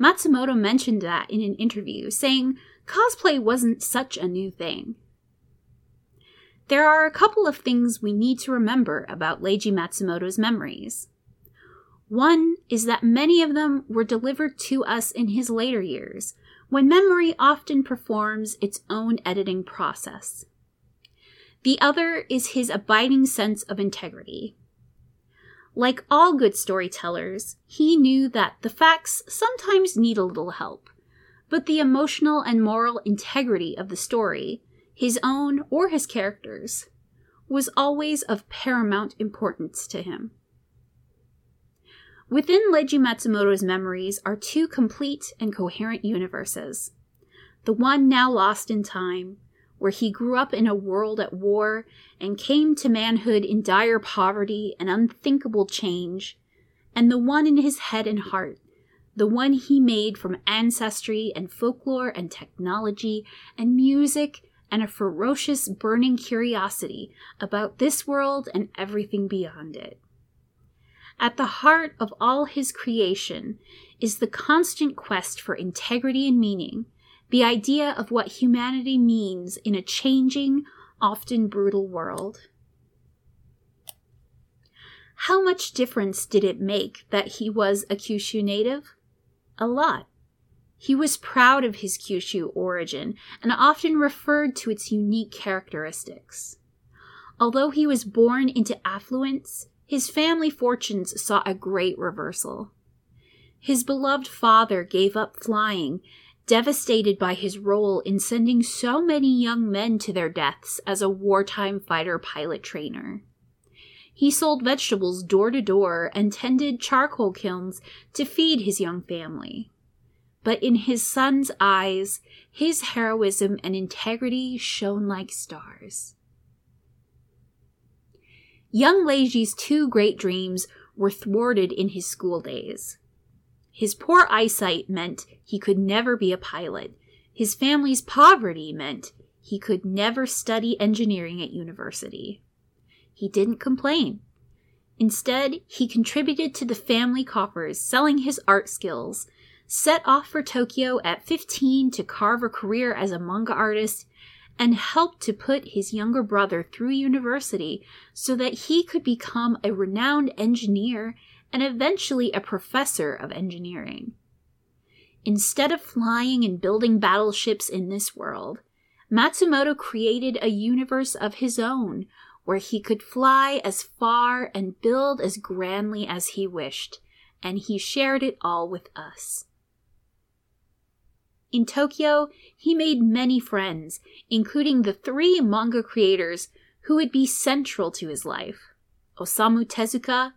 Matsumoto mentioned that in an interview, saying cosplay wasn't such a new thing. There are a couple of things we need to remember about Leiji Matsumoto's memories. One is that many of them were delivered to us in his later years, when memory often performs its own editing process. The other is his abiding sense of integrity. Like all good storytellers, he knew that the facts sometimes need a little help, but the emotional and moral integrity of the story, his own or his characters, was always of paramount importance to him. Within Leiji Matsumoto's memories are two complete and coherent universes. The one now lost in time, where he grew up in a world at war and came to manhood in dire poverty and unthinkable change, and the one in his head and heart, the one he made from ancestry and folklore and technology and music and a ferocious burning curiosity about this world and everything beyond it. At the heart of all his creation is the constant quest for integrity and meaning the idea of what humanity means in a changing, often brutal world. How much difference did it make that he was a Kyushu native? A lot. He was proud of his Kyushu origin and often referred to its unique characteristics. Although he was born into affluence, his family fortunes saw a great reversal. His beloved father gave up flying devastated by his role in sending so many young men to their deaths as a wartime fighter pilot trainer. He sold vegetables door to door and tended charcoal kilns to feed his young family. But in his son's eyes, his heroism and integrity shone like stars. Young Leiji's two great dreams were thwarted in his school days. His poor eyesight meant he could never be a pilot. His family's poverty meant he could never study engineering at university. He didn't complain. Instead, he contributed to the family coffers, selling his art skills, set off for Tokyo at 15 to carve a career as a manga artist, and helped to put his younger brother through university so that he could become a renowned engineer and eventually a professor of engineering. Instead of flying and building battleships in this world, Matsumoto created a universe of his own where he could fly as far and build as grandly as he wished, and he shared it all with us. In Tokyo, he made many friends, including the three manga creators who would be central to his life Osamu Tezuka,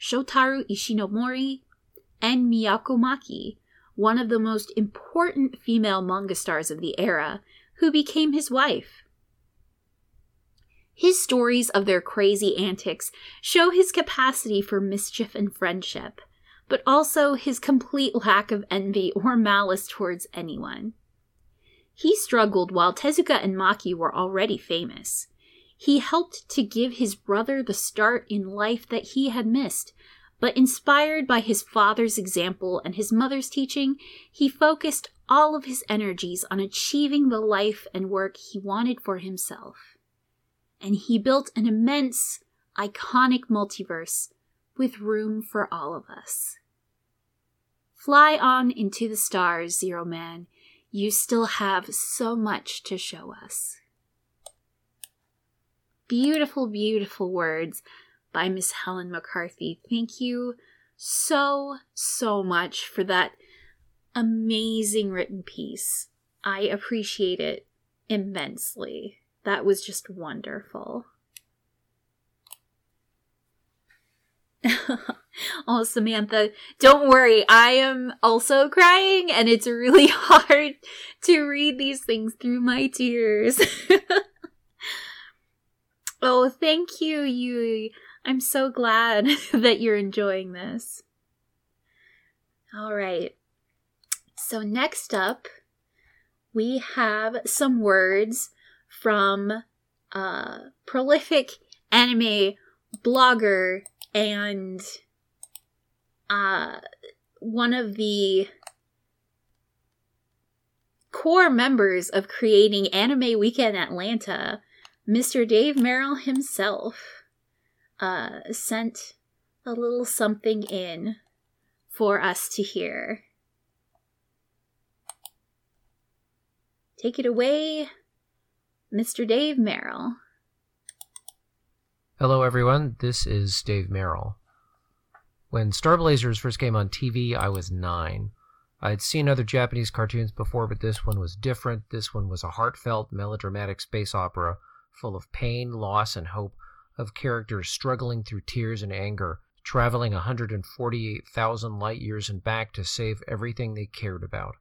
Shotaro Ishinomori, and Miyako Maki, one of the most important female manga stars of the era, who became his wife. His stories of their crazy antics show his capacity for mischief and friendship, but also his complete lack of envy or malice towards anyone. He struggled while Tezuka and Maki were already famous. He helped to give his brother the start in life that he had missed, but inspired by his father's example and his mother's teaching, he focused all of his energies on achieving the life and work he wanted for himself and he built an immense, iconic multiverse with room for all of us. Fly on into the stars, Zero Man. You still have so much to show us. Beautiful, beautiful words by Miss Helen McCarthy. Thank you so, so much for that amazing written piece. I appreciate it immensely. That was just wonderful. oh, Samantha, don't worry. I am also crying, and it's really hard to read these things through my tears. oh, thank you, Yui. I'm so glad that you're enjoying this. All right. So, next up, we have some words from a prolific anime blogger and uh, one of the core members of creating Anime Weekend Atlanta, Mr. Dave Merrill himself, uh, sent a little something in for us to hear. Take it away, Mr. Dave Merrill. Hello, everyone. This is Dave Merrill. When Star Blazers first came on TV, I was nine. I had seen other Japanese cartoons before, but this one was different. This one was a heartfelt, melodramatic space opera full of pain, loss, and hope of characters struggling through tears and anger, traveling 148,000 light years and back to save everything they cared about.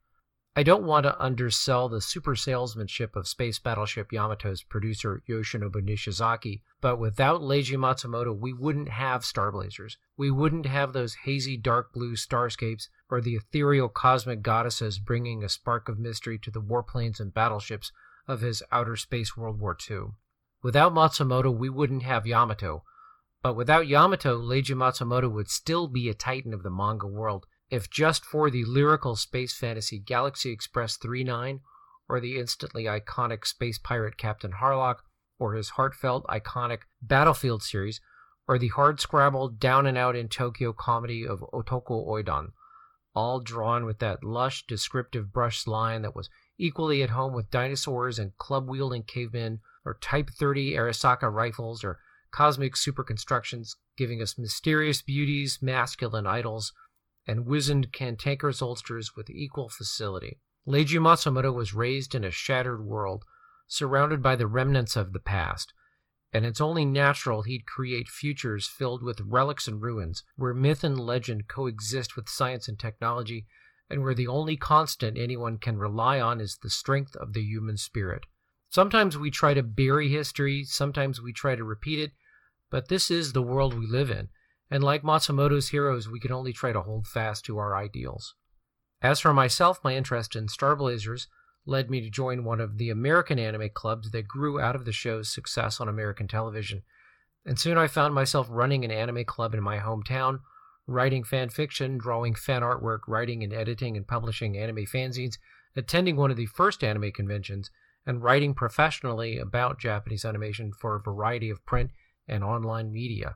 I don't want to undersell the super salesmanship of Space Battleship Yamato's producer Yoshinobu Nishizaki, but without Leiji Matsumoto, we wouldn't have Starblazers. We wouldn't have those hazy dark blue starscapes or the ethereal cosmic goddesses bringing a spark of mystery to the warplanes and battleships of his outer space World War II. Without Matsumoto, we wouldn't have Yamato. But without Yamato, Leiji Matsumoto would still be a titan of the manga world if just for the lyrical space fantasy Galaxy Express 39 or the instantly iconic space pirate Captain Harlock or his heartfelt iconic Battlefield series or the hard scrabbled down and out in Tokyo comedy of Otoko Oidon, all drawn with that lush descriptive brush line that was equally at home with dinosaurs and club wielding cavemen or Type 30 Arisaka rifles or cosmic super constructions giving us mysterious beauties, masculine idols, and wizened cantankerous oldsters with equal facility. Leiji Matsumoto was raised in a shattered world, surrounded by the remnants of the past, and it's only natural he'd create futures filled with relics and ruins, where myth and legend coexist with science and technology, and where the only constant anyone can rely on is the strength of the human spirit. Sometimes we try to bury history, sometimes we try to repeat it, but this is the world we live in, and like Matsumoto's heroes, we can only try to hold fast to our ideals. As for myself, my interest in Star Blazers led me to join one of the American anime clubs that grew out of the show's success on American television. And soon I found myself running an anime club in my hometown, writing fan fiction, drawing fan artwork, writing and editing and publishing anime fanzines, attending one of the first anime conventions, and writing professionally about Japanese animation for a variety of print and online media.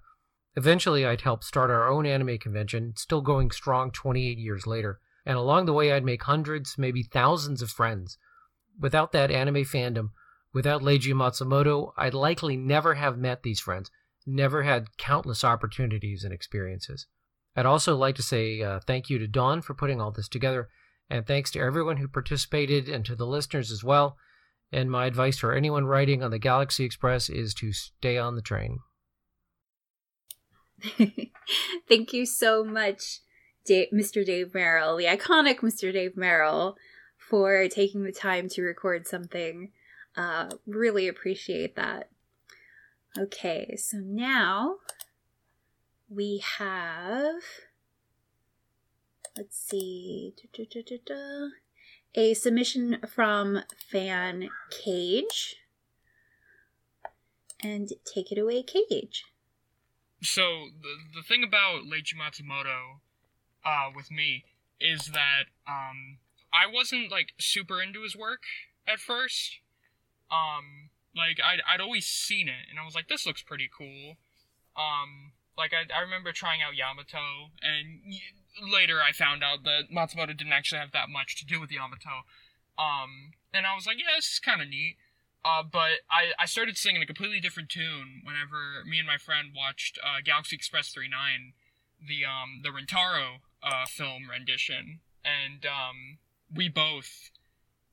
Eventually, I'd help start our own anime convention, still going strong 28 years later, and along the way, I'd make hundreds, maybe thousands of friends. Without that anime fandom, without Leiji Matsumoto, I'd likely never have met these friends, never had countless opportunities and experiences. I'd also like to say uh, thank you to Dawn for putting all this together, and thanks to everyone who participated and to the listeners as well. And my advice for anyone writing on the Galaxy Express is to stay on the train. Thank you so much, Mr. Dave Merrill, the iconic Mr. Dave Merrill, for taking the time to record something. Uh, really appreciate that. Okay, so now we have. Let's see. Da, da, da, a submission from Fan Cage. And take it away, Cage. So the the thing about Leiji Matsumoto, uh, with me is that um, I wasn't like super into his work at first. Um, like I'd I'd always seen it, and I was like, this looks pretty cool. Um, like I I remember trying out Yamato, and later I found out that Matsumoto didn't actually have that much to do with Yamato. Um, and I was like, yeah, this is kind of neat. Uh, but I, I started singing a completely different tune whenever me and my friend watched uh, Galaxy Express 39, the um the Rintaro uh, film rendition, and um, we both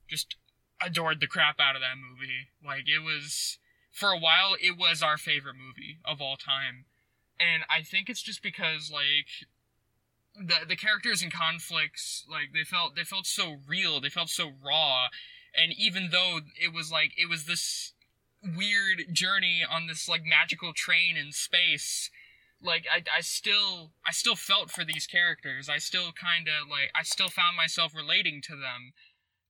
just adored the crap out of that movie. Like it was for a while, it was our favorite movie of all time, and I think it's just because like the the characters and conflicts like they felt they felt so real they felt so raw. And even though it was like it was this weird journey on this like magical train in space like I, I still i still felt for these characters. I still kind of like i still found myself relating to them.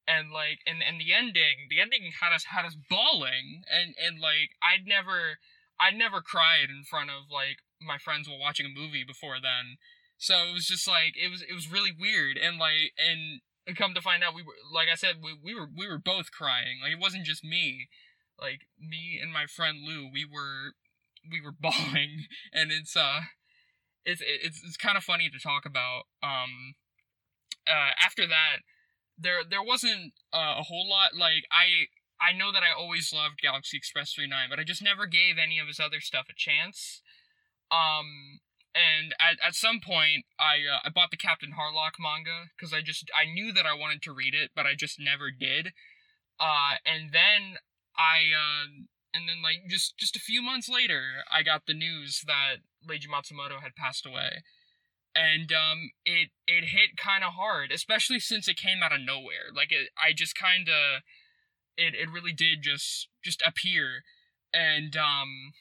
And like and and the ending the ending had us had us bawling. And and like i'd never i'd never cried in front of like my friends while watching a movie before then so it was just like it was it was really weird and like and come to find out we were like I said we, we were we were both crying. Like it wasn't just me. Like me and my friend Lou, we were we were bawling and it's uh it's it's it's kind of funny to talk about. Um uh after that there there wasn't uh, a whole lot like I I know that I always loved Galaxy Express 39, but I just never gave any of his other stuff a chance. Um and at, at some point I uh, I bought the Captain Harlock manga because I just I knew that I wanted to read it, but I just never did. Uh, and then I uh, and then like just just a few months later, I got the news that Leiji Matsumoto had passed away, and um, it it hit kind of hard, especially since it came out of nowhere. Like it, I just kind of it it really did just just appear, and um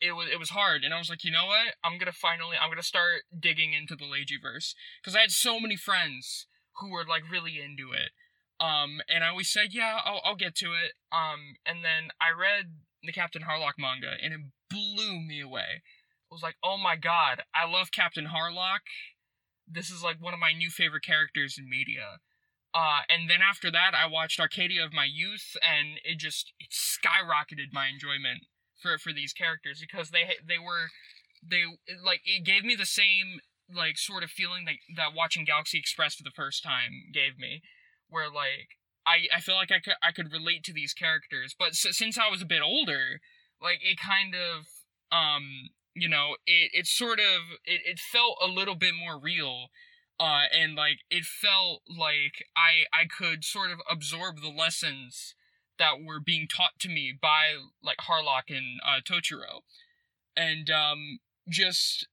it was it was hard and i was like you know what? I'm gonna finally i'm gonna start digging into the verse. Because i had so many friends who were like really into it. Um and i always said yeah I'll, I'll get to it. Um and then i read the captain harlock manga and it blew me away. I was like oh my god i love captain harlock. This is like one of my new favorite characters in media. Uh, and then after that, I watched Arcadia of My Youth, and it just it skyrocketed my enjoyment for for these characters because they they were they like it gave me the same like sort of feeling that that watching Galaxy Express for the first time gave me, where like I I feel like I could I could relate to these characters, but s- since I was a bit older, like it kind of um you know it it sort of it, it felt a little bit more real uh and like it felt like i i could sort of absorb the lessons that were being taught to me by like Harlock and uh, Tochiro, and um, just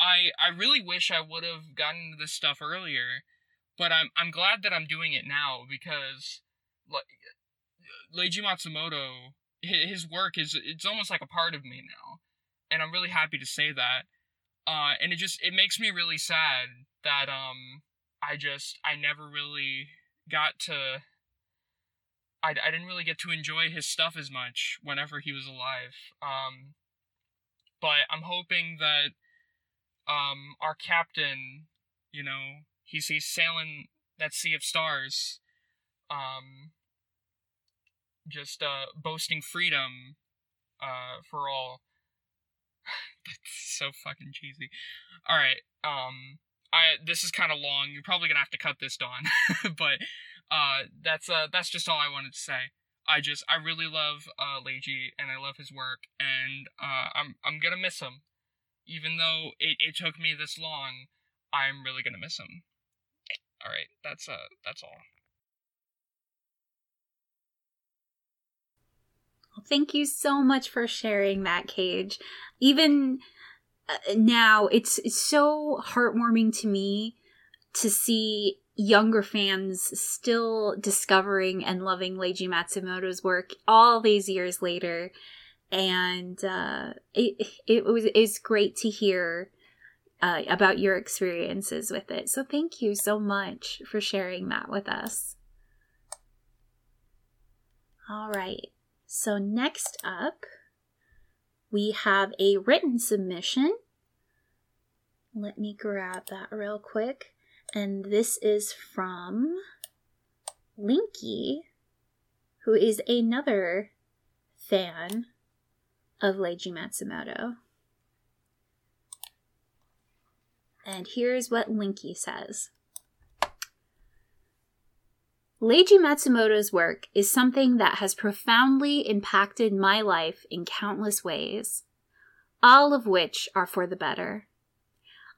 I I really wish I would have gotten into this stuff earlier, but I'm I'm glad that I'm doing it now because like Leiji Matsumoto his work is it's almost like a part of me now, and I'm really happy to say that. Uh, and it just it makes me really sad that um I just I never really got to I, I didn't really get to enjoy his stuff as much whenever he was alive. Um, but I'm hoping that um, our captain, you know, he's he's sailing that sea of stars. Um, just uh, boasting freedom uh, for all. That's so fucking cheesy. All right, um, I this is kind of long. You're probably gonna have to cut this, Dawn. but uh, that's uh, that's just all I wanted to say. I just I really love uh, Leiji and I love his work, and uh, I'm I'm gonna miss him, even though it, it took me this long. I'm really gonna miss him. All right, that's uh that's all. Thank you so much for sharing that, Cage. Even uh, now, it's, it's so heartwarming to me to see younger fans still discovering and loving Leiji Matsumoto's work all these years later. And uh, it, it was it's great to hear uh, about your experiences with it. So thank you so much for sharing that with us. All right. So next up, we have a written submission. Let me grab that real quick. And this is from Linky, who is another fan of Leiji Matsumoto. And here's what Linky says. Leiji Matsumoto's work is something that has profoundly impacted my life in countless ways, all of which are for the better.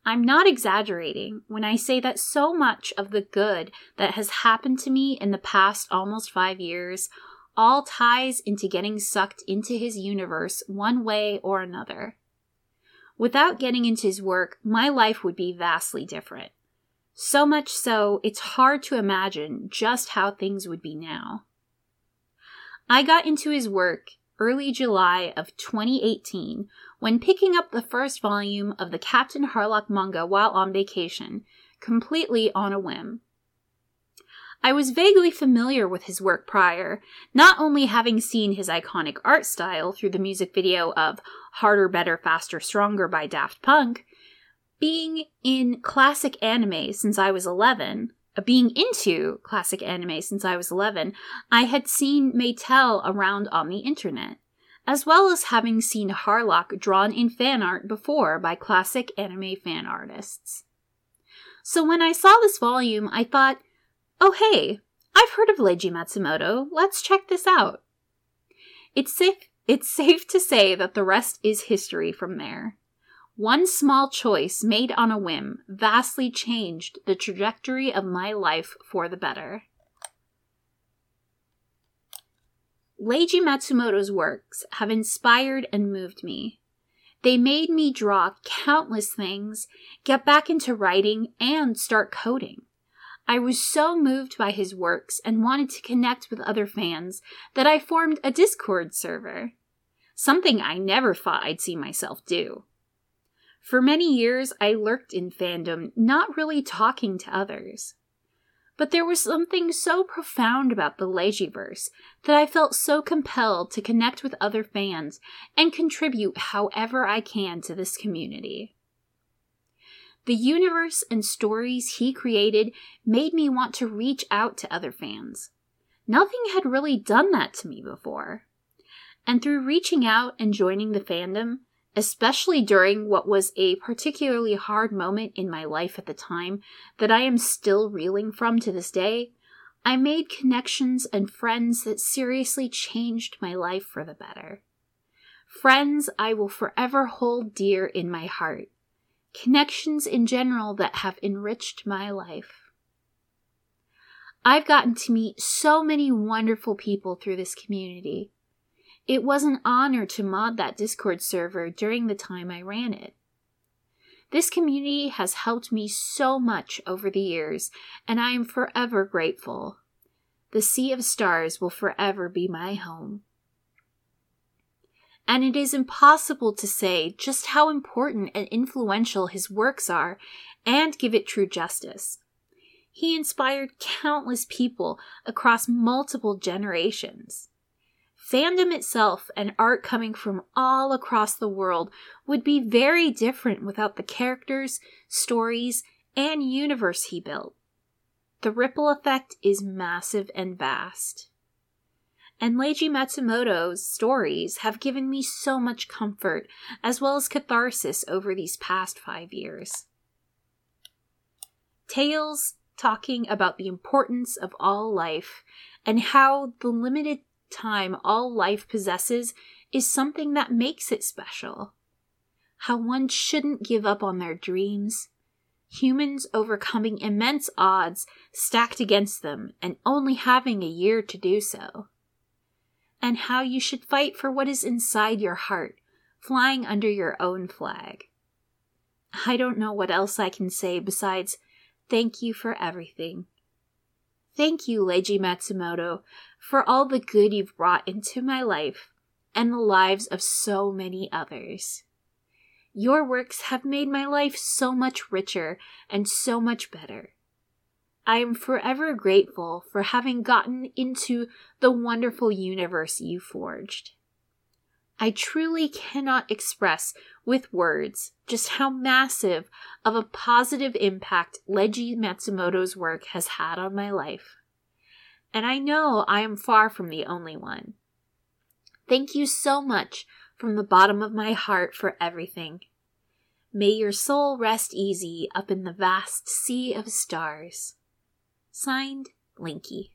I'm not exaggerating when I say that so much of the good that has happened to me in the past almost five years all ties into getting sucked into his universe one way or another. Without getting into his work, my life would be vastly different. So much so, it's hard to imagine just how things would be now. I got into his work early July of 2018 when picking up the first volume of the Captain Harlock manga while on vacation, completely on a whim. I was vaguely familiar with his work prior, not only having seen his iconic art style through the music video of Harder, Better, Faster, Stronger by Daft Punk, being in classic anime since I was 11, uh, being into classic anime since I was 11, I had seen Maetel around on the internet, as well as having seen Harlock drawn in fan art before by classic anime fan artists. So when I saw this volume, I thought, oh hey, I've heard of Leiji Matsumoto, let's check this out. It's safe, it's safe to say that the rest is history from there. One small choice made on a whim vastly changed the trajectory of my life for the better. Leiji Matsumoto's works have inspired and moved me. They made me draw countless things, get back into writing, and start coding. I was so moved by his works and wanted to connect with other fans that I formed a Discord server. Something I never thought I'd see myself do. For many years, I lurked in fandom, not really talking to others. But there was something so profound about the Leijiverse that I felt so compelled to connect with other fans and contribute however I can to this community. The universe and stories he created made me want to reach out to other fans. Nothing had really done that to me before. And through reaching out and joining the fandom, especially during what was a particularly hard moment in my life at the time that I am still reeling from to this day, I made connections and friends that seriously changed my life for the better. Friends I will forever hold dear in my heart. Connections in general that have enriched my life. I've gotten to meet so many wonderful people through this community it was an honor to mod that Discord server during the time I ran it. This community has helped me so much over the years, and I am forever grateful. The Sea of Stars will forever be my home. And it is impossible to say just how important and influential his works are and give it true justice. He inspired countless people across multiple generations. Fandom itself and art coming from all across the world would be very different without the characters, stories, and universe he built. The ripple effect is massive and vast. And Leiji Matsumoto's stories have given me so much comfort as well as catharsis over these past five years. Tales talking about the importance of all life and how the limited time all life possesses is something that makes it special. How one shouldn't give up on their dreams. Humans overcoming immense odds stacked against them and only having a year to do so. And how you should fight for what is inside your heart, flying under your own flag. I don't know what else I can say besides thank you for everything. Thank you, Leiji Matsumoto, for all the good you've brought into my life and the lives of so many others. Your works have made my life so much richer and so much better. I am forever grateful for having gotten into the wonderful universe you forged. I truly cannot express with words just how massive of a positive impact Leiji Matsumoto's work has had on my life. And I know I am far from the only one. Thank you so much from the bottom of my heart for everything. May your soul rest easy up in the vast sea of stars. Signed, Linky.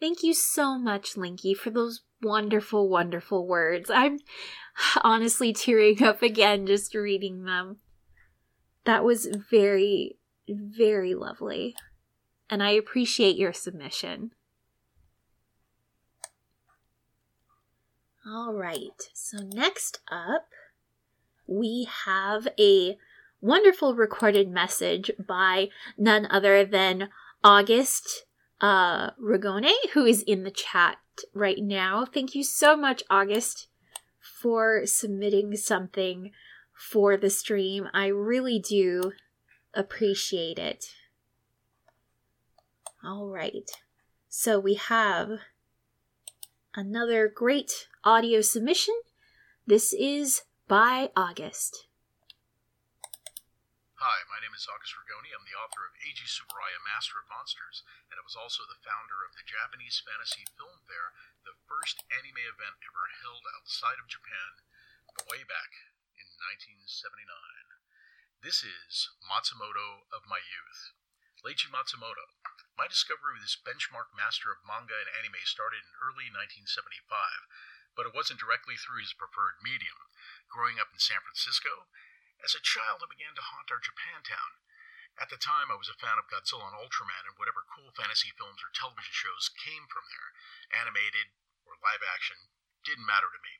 Thank you so much, Linky, for those wonderful, wonderful words. I'm honestly tearing up again just reading them. That was very, very lovely. And I appreciate your submission. All right, so next up, we have a wonderful recorded message by none other than August uh, Ragone, who is in the chat right now. Thank you so much, August, for submitting something for the stream. I really do appreciate it. All right. So we have another great audio submission. This is by August. My name is August Ragone. I'm the author of Eiji Tsuburaya, Master of Monsters, and I was also the founder of the Japanese Fantasy Film Fair, the first anime event ever held outside of Japan, way back in 1979. This is Matsumoto of my youth. Leiji Matsumoto. My discovery of this benchmark master of manga and anime started in early 1975, but it wasn't directly through his preferred medium. Growing up in San Francisco, as a child, I began to haunt our Japantown. At the time, I was a fan of Godzilla and Ultraman, and whatever cool fantasy films or television shows came from there, animated or live action, didn't matter to me.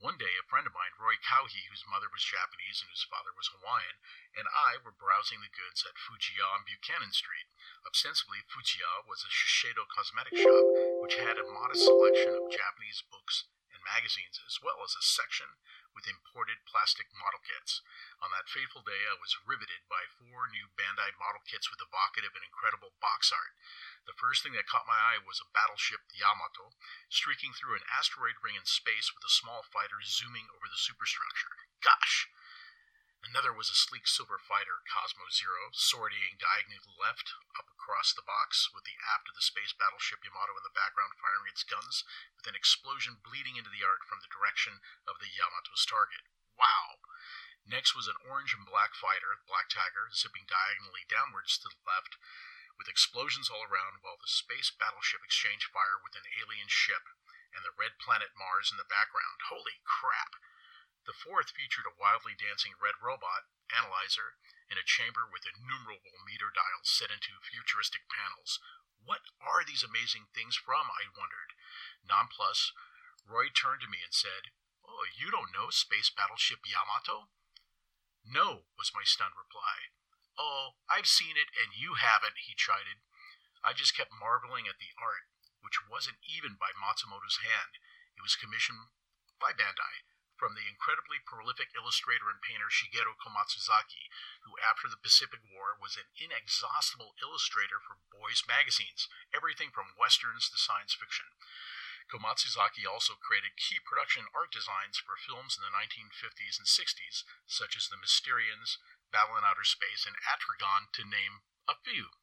One day, a friend of mine, Roy Kauhi, whose mother was Japanese and whose father was Hawaiian, and I were browsing the goods at Fujiya on Buchanan Street. Ostensibly, Fujiya was a Shiseido cosmetic shop, which had a modest selection of Japanese books magazines, as well as a section with imported plastic model kits. On that fateful day, I was riveted by four new Bandai model kits with evocative and incredible box art. The first thing that caught my eye was a battleship Yamato streaking through an asteroid ring in space with a small fighter zooming over the superstructure. Gosh! Another was a sleek silver fighter, Cosmo Zero, sortying diagonally left up across the box, with the aft of the space battleship Yamato in the background firing its guns, with an explosion bleeding into the art from the direction of the Yamato's target. Wow! Next was an orange and black fighter, Black Tiger, zipping diagonally downwards to the left, with explosions all around while the space battleship exchanged fire with an alien ship and the red planet Mars in the background. Holy crap! The fourth featured a wildly dancing red robot, Analyzer, in a chamber with innumerable meter dials set into futuristic panels. What are these amazing things from? I wondered. Nonplus, Roy turned to me and said, Oh, you don't know Space Battleship Yamato? No, was my stunned reply. Oh, I've seen it and you haven't, he chided. I just kept marveling at the art, which wasn't even by Matsumoto's hand. It was commissioned by Bandai from the incredibly prolific illustrator and painter Shigeru Komatsuzaki, who after the Pacific War was an inexhaustible illustrator for boys' magazines, everything from westerns to science fiction. Komatsuzaki also created key production art designs for films in the 1950s and 60s, such as The Mysterians, Battle in Outer Space, and Atragon, to name a few.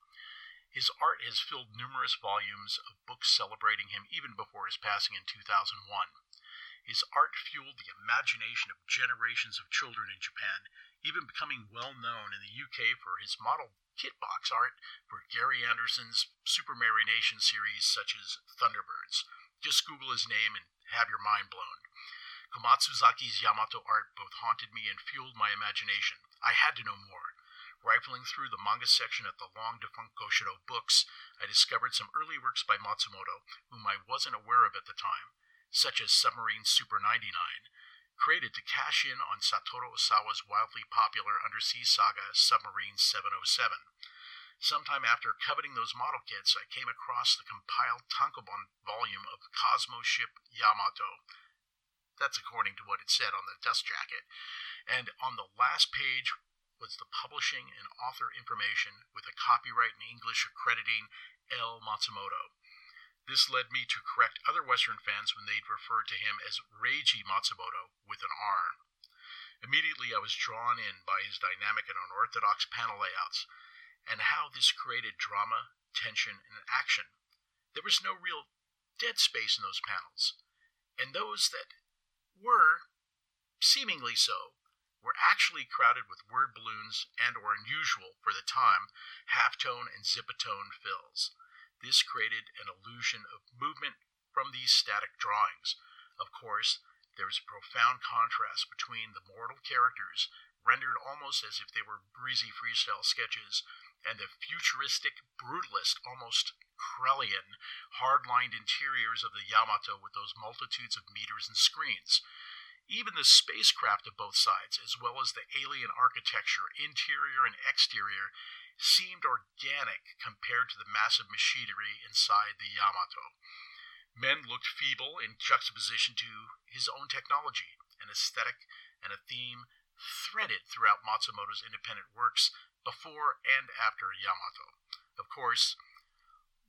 His art has filled numerous volumes of books celebrating him even before his passing in 2001. His art fueled the imagination of generations of children in Japan, even becoming well known in the UK for his model kit box art for Gerry Anderson's Super Marionation series such as Thunderbirds. Just Google his name and have your mind blown. Komatsuzaki's Yamato art both haunted me and fueled my imagination. I had to know more. Rifling through the manga section at the long defunct Goshido Books, I discovered some early works by Matsumoto, whom I wasn't aware of at the time, such as Submarine Super 99, created to cash in on Satoru Ozawa's wildly popular undersea saga Submarine 707. Sometime after coveting those model kits, I came across the compiled tankobon volume of Cosmo Ship Yamato. That's according to what it said on the dust jacket. And on the last page was the publishing and author information with a copyright in English accrediting L. Matsumoto. This led me to correct other Western fans when they'd referred to him as Reiji Matsumoto with an R. Immediately, I was drawn in by his dynamic and unorthodox panel layouts and how this created drama, tension, and action. There was no real dead space in those panels, and those that were, seemingly so, were actually crowded with word balloons and or unusual for the time halftone and zipatone fills. This created an illusion of movement from these static drawings. Of course, there is a profound contrast between the mortal characters, rendered almost as if they were breezy freestyle sketches, and the futuristic, brutalist, almost Krellian, hard-lined interiors of the Yamato with those multitudes of meters and screens. Even the spacecraft of both sides, as well as the alien architecture, interior and exterior, seemed organic compared to the massive machinery inside the Yamato. Men looked feeble in juxtaposition to his own technology, an aesthetic and a theme threaded throughout Matsumoto's independent works before and after Yamato. Of course,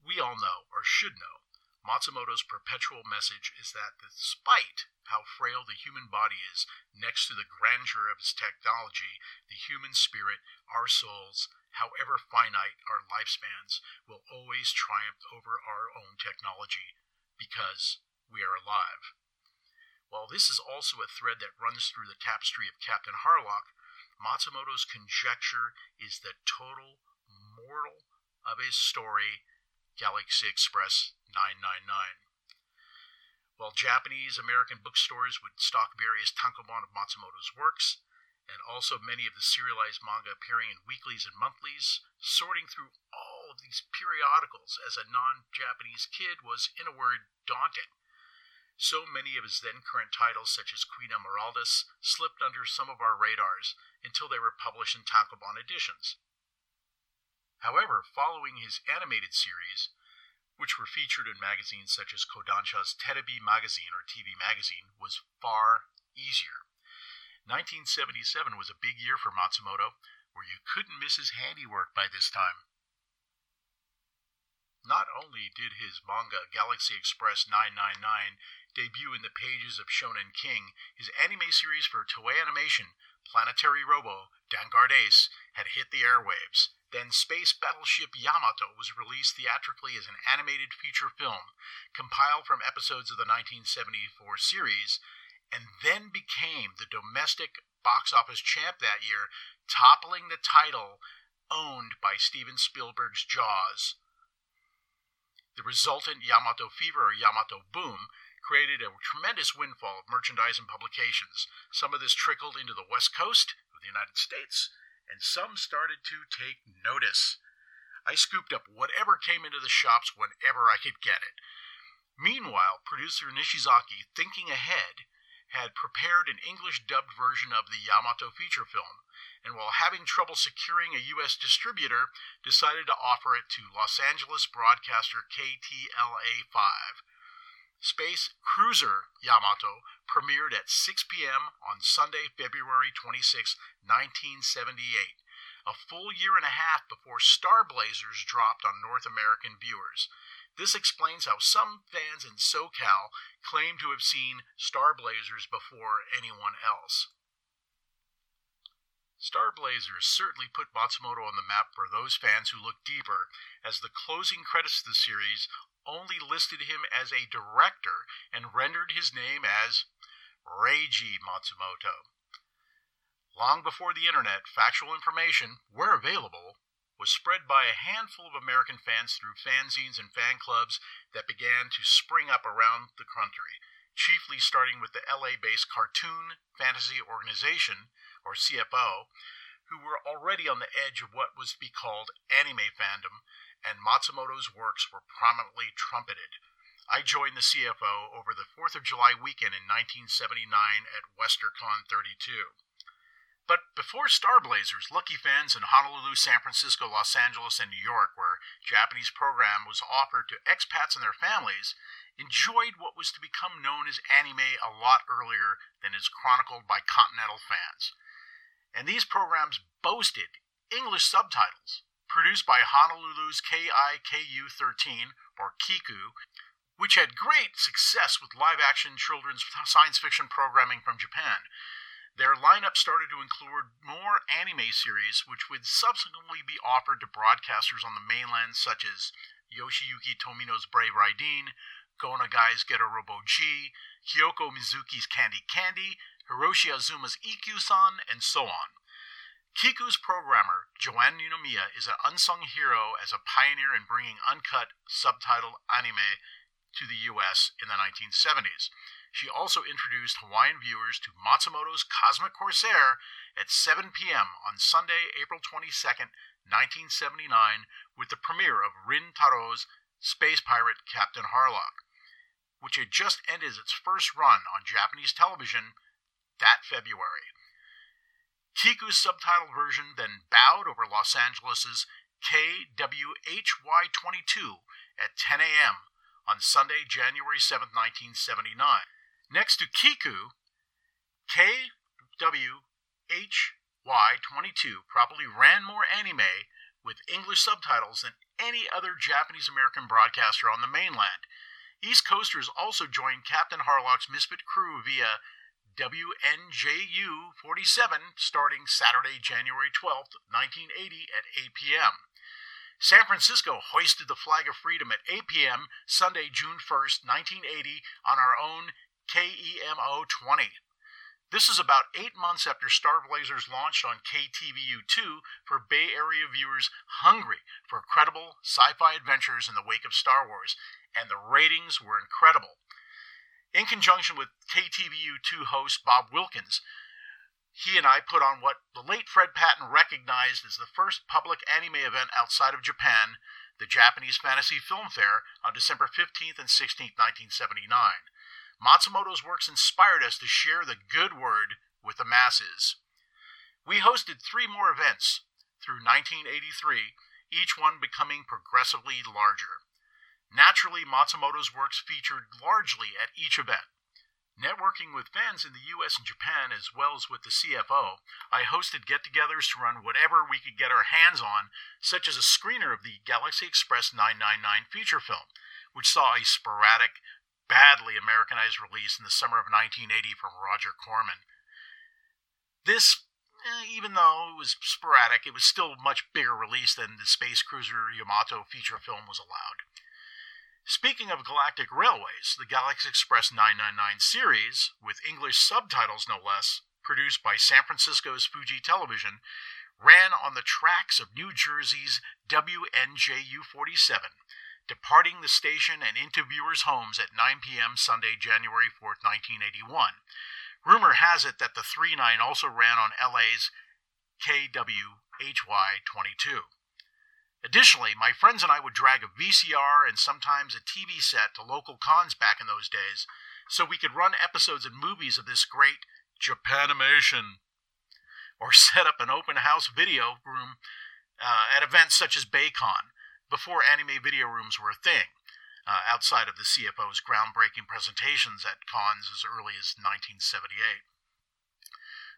we all know, or should know, Matsumoto's perpetual message is that despite how frail the human body is next to the grandeur of its technology, the human spirit, our souls, however finite our lifespans, will always triumph over our own technology because we are alive. While this is also a thread that runs through the tapestry of Captain Harlock, Matsumoto's conjecture is the total mortal of his story, Galaxy Express 999. While Japanese American bookstores would stock various tankobon of Matsumoto's works, and also many of the serialized manga appearing in weeklies and monthlies, sorting through all of these periodicals as a non Japanese kid was, in a word, daunting. So many of his then current titles, such as Queen Emeraldas, slipped under some of our radars until they were published in tankobon editions. However, following his animated series, which were featured in magazines such as Kodansha's Terebi magazine or TV magazine, was far easier. 1977 was a big year for Matsumoto, where you couldn't miss his handiwork by this time. Not only did his manga Galaxy Express 999 debut in the pages of Shonen King, his anime series for Toei Animation, Planetary Robo, Danguard Ace, had hit the airwaves. Then Space Battleship Yamato was released theatrically as an animated feature film, compiled from episodes of the 1974 series, and then became the domestic box office champ that year, toppling the title owned by Steven Spielberg's Jaws. The resultant Yamato fever or Yamato boom created a tremendous windfall of merchandise and publications. Some of this trickled into the West Coast of the United States, and some started to take notice. I scooped up whatever came into the shops whenever I could get it. Meanwhile, producer Nishizaki, thinking ahead, had prepared an English dubbed version of the Yamato feature film, and while having trouble securing a U.S. distributor, decided to offer it to Los Angeles broadcaster KTLA 5. Space Cruiser Yamato premiered at 6 p.m. on Sunday, February 26, 1978, a full year and a half before Star Blazers dropped on North American viewers. This explains how some fans in SoCal claim to have seen Star Blazers before anyone else. Star Blazers certainly put Matsumoto on the map for those fans who look deeper, as the closing credits of the series only listed him as a director and rendered his name as Reiji Matsumoto. Long before the internet, factual information, where available, was spread by a handful of American fans through fanzines and fan clubs that began to spring up around the country, chiefly starting with the LA based Cartoon Fantasy Organization, or CFO, who were already on the edge of what was to be called anime fandom, and Matsumoto's works were prominently trumpeted. I joined the CFO over the 4th of July weekend in 1979 at WesterCon 32. But before Star Blazers, lucky fans in Honolulu, San Francisco, Los Angeles, and New York, where Japanese program was offered to expats and their families, enjoyed what was to become known as anime a lot earlier than is chronicled by continental fans and these programs boasted English subtitles produced by Honolulu's KIKU 13, or Kiku, which had great success with live action children's science fiction programming from Japan. Their lineup started to include more anime series, which would subsequently be offered to broadcasters on the mainland, such as Yoshiyuki Tomino's Brave Raideen, Go Nagai's Getter Robo G, Kyoko Mizuki's Candy Candy, Hiroshi Azuma's Ikkyu-san, and so on. Kiku's programmer, Joanne Ninomiya, is an unsung hero as a pioneer in bringing uncut, subtitled anime to the U.S. in the 1970s. She also introduced Hawaiian viewers to Matsumoto's Cosmic Corsair at 7 p.m. on Sunday, April 22, 1979, with the premiere of Rin Taro's Space Pirate Captain Harlock, which had just ended its first run on Japanese television that February. Kiku's subtitled version then bowed over Los Angeles' KWHY22 at 10 a.m. on Sunday, January 7, 1979. Next to Kiku, KWHY22 probably ran more anime with English subtitles than any other Japanese American broadcaster on the mainland. East Coasters also joined Captain Harlock's Misfit crew via WNJU 47 starting Saturday, January 12, 1980 at 8 p.m. San Francisco hoisted the flag of freedom at 8 p.m. Sunday, June 1st, 1980 on our own KEMO 20. This is about eight months after Star Blazers launched on KTVU 2 for Bay Area viewers hungry for credible sci fi adventures in the wake of Star Wars, and the ratings were incredible in conjunction with KTVU2 host Bob Wilkins. He and I put on what the late Fred Patten recognized as the first public anime event outside of Japan, the Japanese Fantasy Film Fair, on December 15th and 16th, 1979. Matsumoto's works inspired us to share the good word with the masses. We hosted three more events through 1983, each one becoming progressively larger. Naturally, Matsumoto's works featured largely at each event. Networking with fans in the US and Japan as well as with the CFO, I hosted get togethers to run whatever we could get our hands on, such as a screener of the Galaxy Express 999 feature film, which saw a sporadic, badly Americanized release in the summer of 1980 from Roger Corman. This, eh, even though it was sporadic, it was still a much bigger release than the Space Cruiser Yamato feature film was allowed. Speaking of galactic railways, the Galaxy Express 999 series, with English subtitles no less, produced by San Francisco's Fuji Television, ran on the tracks of New Jersey's WNJU 47, departing the station and into viewers' homes at 9 p.m. Sunday, January 4, 1981. Rumor has it that the 39 also ran on LA's KWHY 22. Additionally, my friends and I would drag a VCR and sometimes a TV set to local cons back in those days so we could run episodes and movies of this great Japanimation. Or set up an open house video room uh, at events such as Baycon, before anime video rooms were a thing, uh, outside of the CFO's groundbreaking presentations at cons as early as 1978.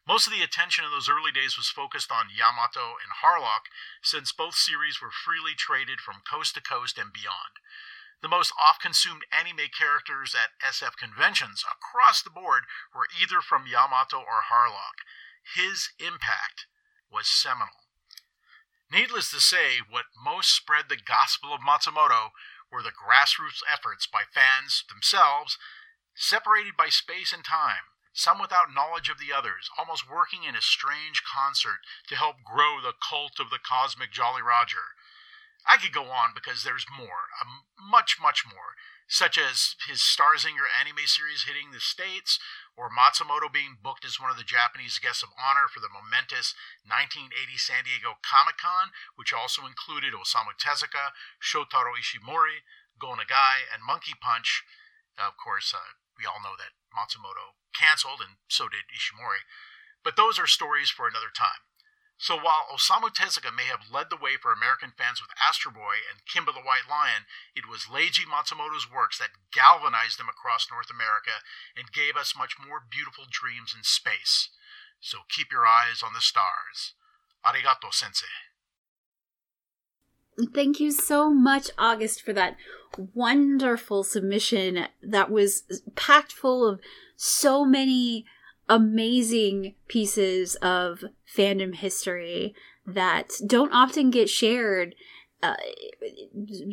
Most of the attention in those early days was focused on Yamato and Harlock, since both series were freely traded from coast to coast and beyond. The most oft consumed anime characters at SF conventions across the board were either from Yamato or Harlock. His impact was seminal. Needless to say, what most spread the gospel of Matsumoto were the grassroots efforts by fans themselves, separated by space and time, some without knowledge of the others, almost working in a strange concert to help grow the cult of the cosmic Jolly Roger. I could go on because there's more, much, much more, such as his Starzinger anime series hitting the States, or Matsumoto being booked as one of the Japanese guests of honor for the momentous 1980 San Diego Comic Con, which also included Osamu Tezuka, Shotaro Ishimori, Go Nagai, and Monkey Punch. of course, uh, we all know that Matsumoto canceled, and so did Ishimori. But those are stories for another time. So while Osamu Tezuka may have led the way for American fans with Astro Boy and Kimba the White Lion, it was Leiji Matsumoto's works that galvanized them across North America and gave us much more beautiful dreams in space. So keep your eyes on the stars. Arigato, sensei. Thank you so much, August, for that wonderful submission that was packed full of so many amazing pieces of fandom history that don't often get shared. Uh,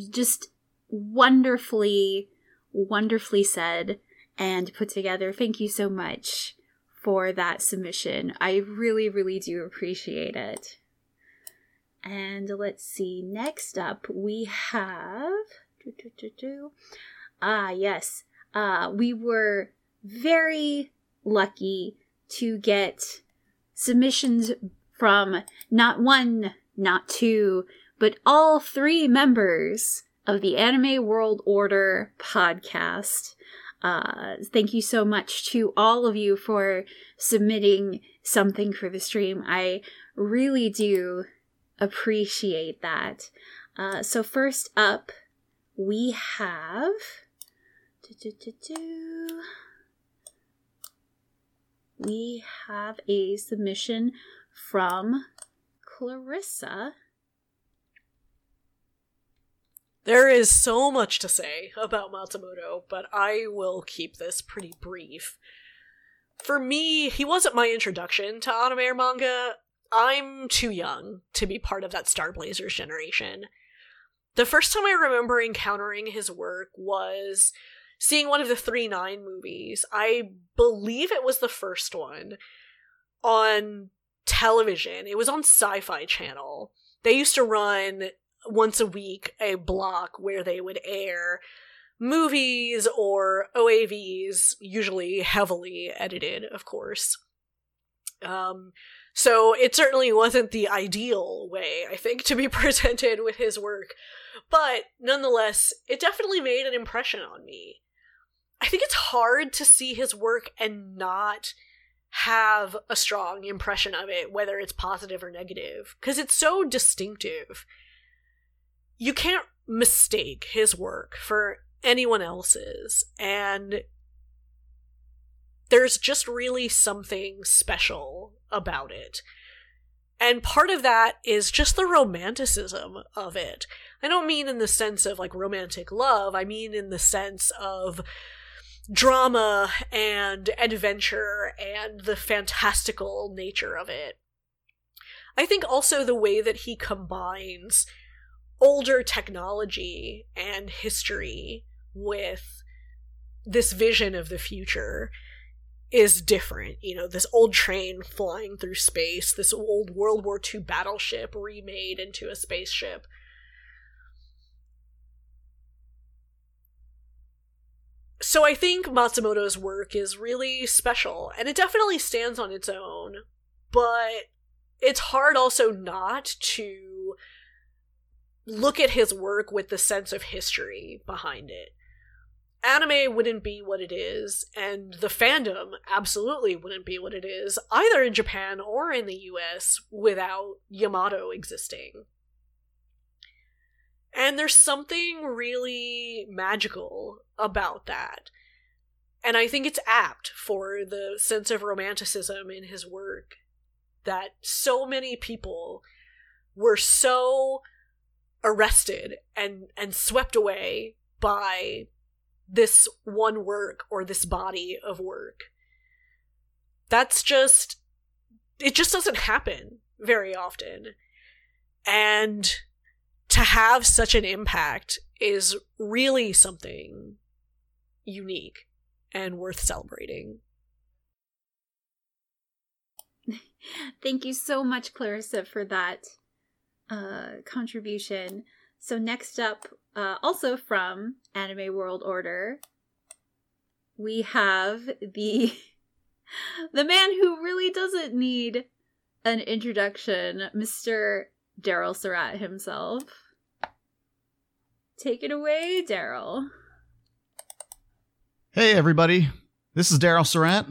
just wonderfully, wonderfully said and put together. Thank you so much for that submission. I really, really do appreciate it. And let's see, next up we have. Ah, yes. Uh, we were very lucky to get submissions from not one, not two, but all three members of the Anime World Order podcast. Uh, thank you so much to all of you for submitting something for the stream. I really do appreciate that. Uh, so, first up, we have. we have a submission from Clarissa. There is so much to say about Matsumoto, but I will keep this pretty brief. For me, he wasn't my introduction to anime or manga. I'm too young to be part of that Star Blazers generation. The first time I remember encountering his work was seeing one of the 3 9 movies. I believe it was the first one on television. It was on Sci Fi Channel. They used to run once a week a block where they would air movies or OAVs, usually heavily edited, of course. Um, so it certainly wasn't the ideal way, I think, to be presented with his work. But nonetheless, it definitely made an impression on me. I think it's hard to see his work and not have a strong impression of it, whether it's positive or negative, because it's so distinctive. You can't mistake his work for anyone else's, and there's just really something special about it. And part of that is just the romanticism of it. I don't mean in the sense of like romantic love, I mean in the sense of drama and adventure and the fantastical nature of it. I think also the way that he combines older technology and history with this vision of the future is different. You know, this old train flying through space, this old World War II battleship remade into a spaceship. So I think Matsumoto's work is really special, and it definitely stands on its own, but it's hard also not to look at his work with the sense of history behind it. Anime wouldn't be what it is, and the fandom absolutely wouldn't be what it is, either in Japan or in the US, without Yamato existing. And there's something really magical about that. And I think it's apt for the sense of romanticism in his work that so many people were so arrested and and swept away by this one work or this body of work. That's just it just doesn't happen very often. And to have such an impact is really something unique and worth celebrating. Thank you so much, Clarissa, for that uh, contribution. So next up, uh, also from Anime World Order, we have the the man who really doesn't need an introduction, Mr. Daryl Surat himself. Take it away, Daryl. Hey, everybody. This is Daryl Surat.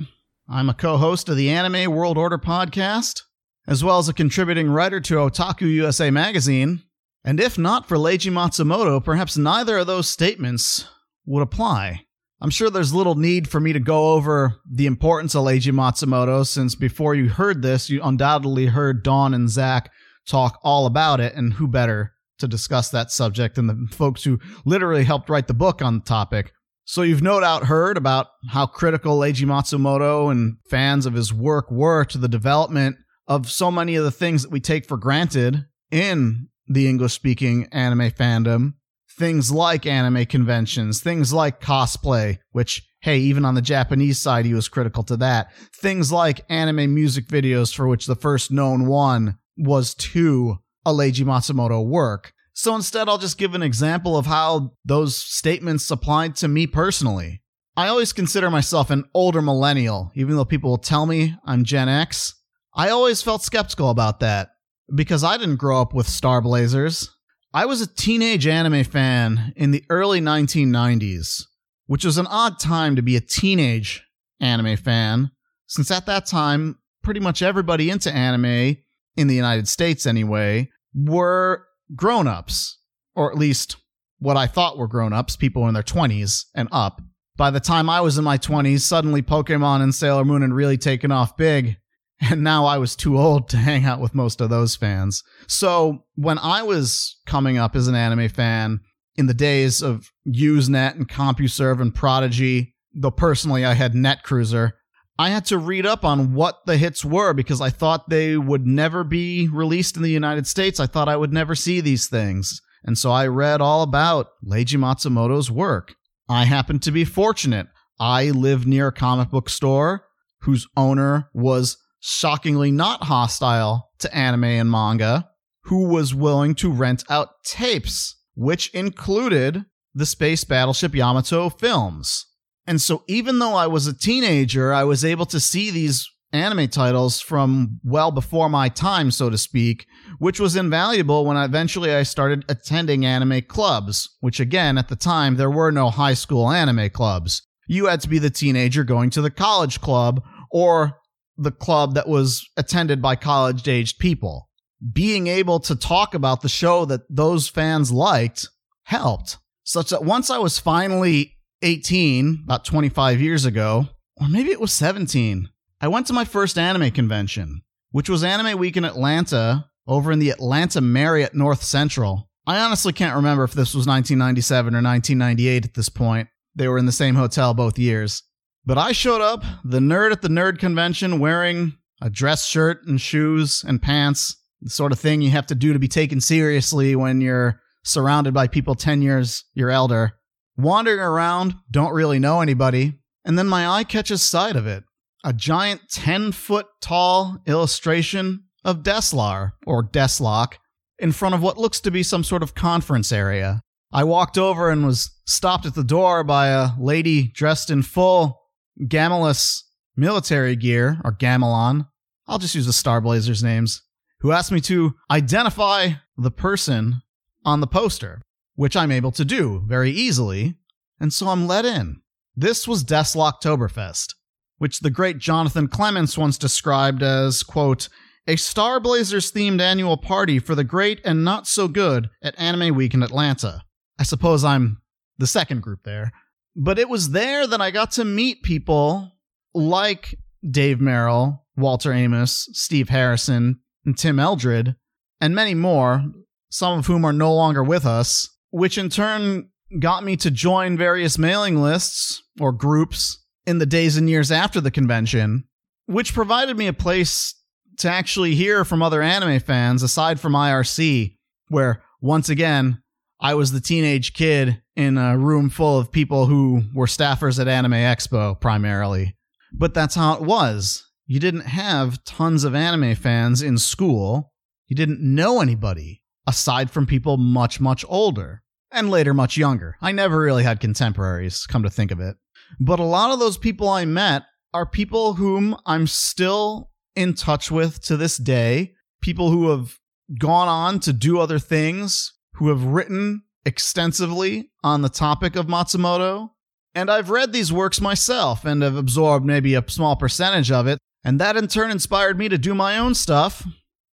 I'm a co host of the Anime World Order podcast, as well as a contributing writer to Otaku USA magazine. And if not for Leiji Matsumoto, perhaps neither of those statements would apply. I'm sure there's little need for me to go over the importance of Leiji Matsumoto, since before you heard this, you undoubtedly heard Dawn and Zack talk all about it, and who better to discuss that subject than the folks who literally helped write the book on the topic. So you've no doubt heard about how critical Leiji Matsumoto and fans of his work were to the development of so many of the things that we take for granted in the English speaking anime fandom. Things like anime conventions, things like cosplay, which, hey, even on the Japanese side, he was critical to that. Things like anime music videos, for which the first known one was to a Leiji Matsumoto work. So instead, I'll just give an example of how those statements applied to me personally. I always consider myself an older millennial, even though people will tell me I'm Gen X. I always felt skeptical about that because I didn't grow up with Star Blazers. I was a teenage anime fan in the early 1990s, which was an odd time to be a teenage anime fan, since at that time, pretty much everybody into anime, in the United States anyway, were grown ups, or at least what I thought were grown ups, people in their 20s and up. By the time I was in my 20s, suddenly Pokemon and Sailor Moon had really taken off big, and now I was too old to hang out with most of those fans. So when I was coming up as an anime fan in the days of Usenet and CompuServe and Prodigy, though personally I had NetCruiser, I had to read up on what the hits were because I thought they would never be released in the United States. I thought I would never see these things. And so I read all about Leiji Matsumoto's work. I happened to be fortunate. I lived near a comic book store whose owner was shockingly not hostile to anime and manga, who was willing to rent out tapes, which included the Space Battleship Yamato films. And so even though I was a teenager, I was able to see these anime titles from well before my time, so to speak, which was invaluable when eventually I started attending anime clubs, which again, at the time, there were no high school anime clubs. You had to be the teenager going to the college club or the club that was attended by college aged people. Being able to talk about the show that those fans liked helped, such that once I was finally 18, about 25 years ago, or maybe it was 17, I went to my first anime convention, which was Anime Week in Atlanta over in the Atlanta Marriott North Central. I honestly can't remember if this was 1997 or 1998 at this point. They were in the same hotel both years. But I showed up, the nerd at the nerd convention, wearing a dress shirt and shoes and pants, the sort of thing you have to do to be taken seriously when you're surrounded by people 10 years your elder wandering around, don't really know anybody, and then my eye catches sight of it a giant 10 foot tall illustration of Deslar, or Deslock, in front of what looks to be some sort of conference area. I walked over and was stopped at the door by a lady dressed in full Gamilas military gear, or Gamilon. I'll just use the Star Blazers names, who asked me to identify the person on the poster which I'm able to do very easily, and so I'm let in. This was Deslocktoberfest, which the great Jonathan Clements once described as, quote, a Star Blazers themed annual party for the great and not so good at Anime Week in Atlanta. I suppose I'm the second group there. But it was there that I got to meet people like Dave Merrill, Walter Amos, Steve Harrison, and Tim Eldred, and many more, some of whom are no longer with us, which in turn got me to join various mailing lists or groups in the days and years after the convention, which provided me a place to actually hear from other anime fans aside from IRC, where once again, I was the teenage kid in a room full of people who were staffers at Anime Expo primarily. But that's how it was. You didn't have tons of anime fans in school. You didn't know anybody aside from people much, much older and later much younger. I never really had contemporaries, come to think of it. But a lot of those people I met are people whom I'm still in touch with to this day, people who have gone on to do other things, who have written extensively on the topic of Matsumoto. And I've read these works myself and have absorbed maybe a small percentage of it. And that in turn inspired me to do my own stuff.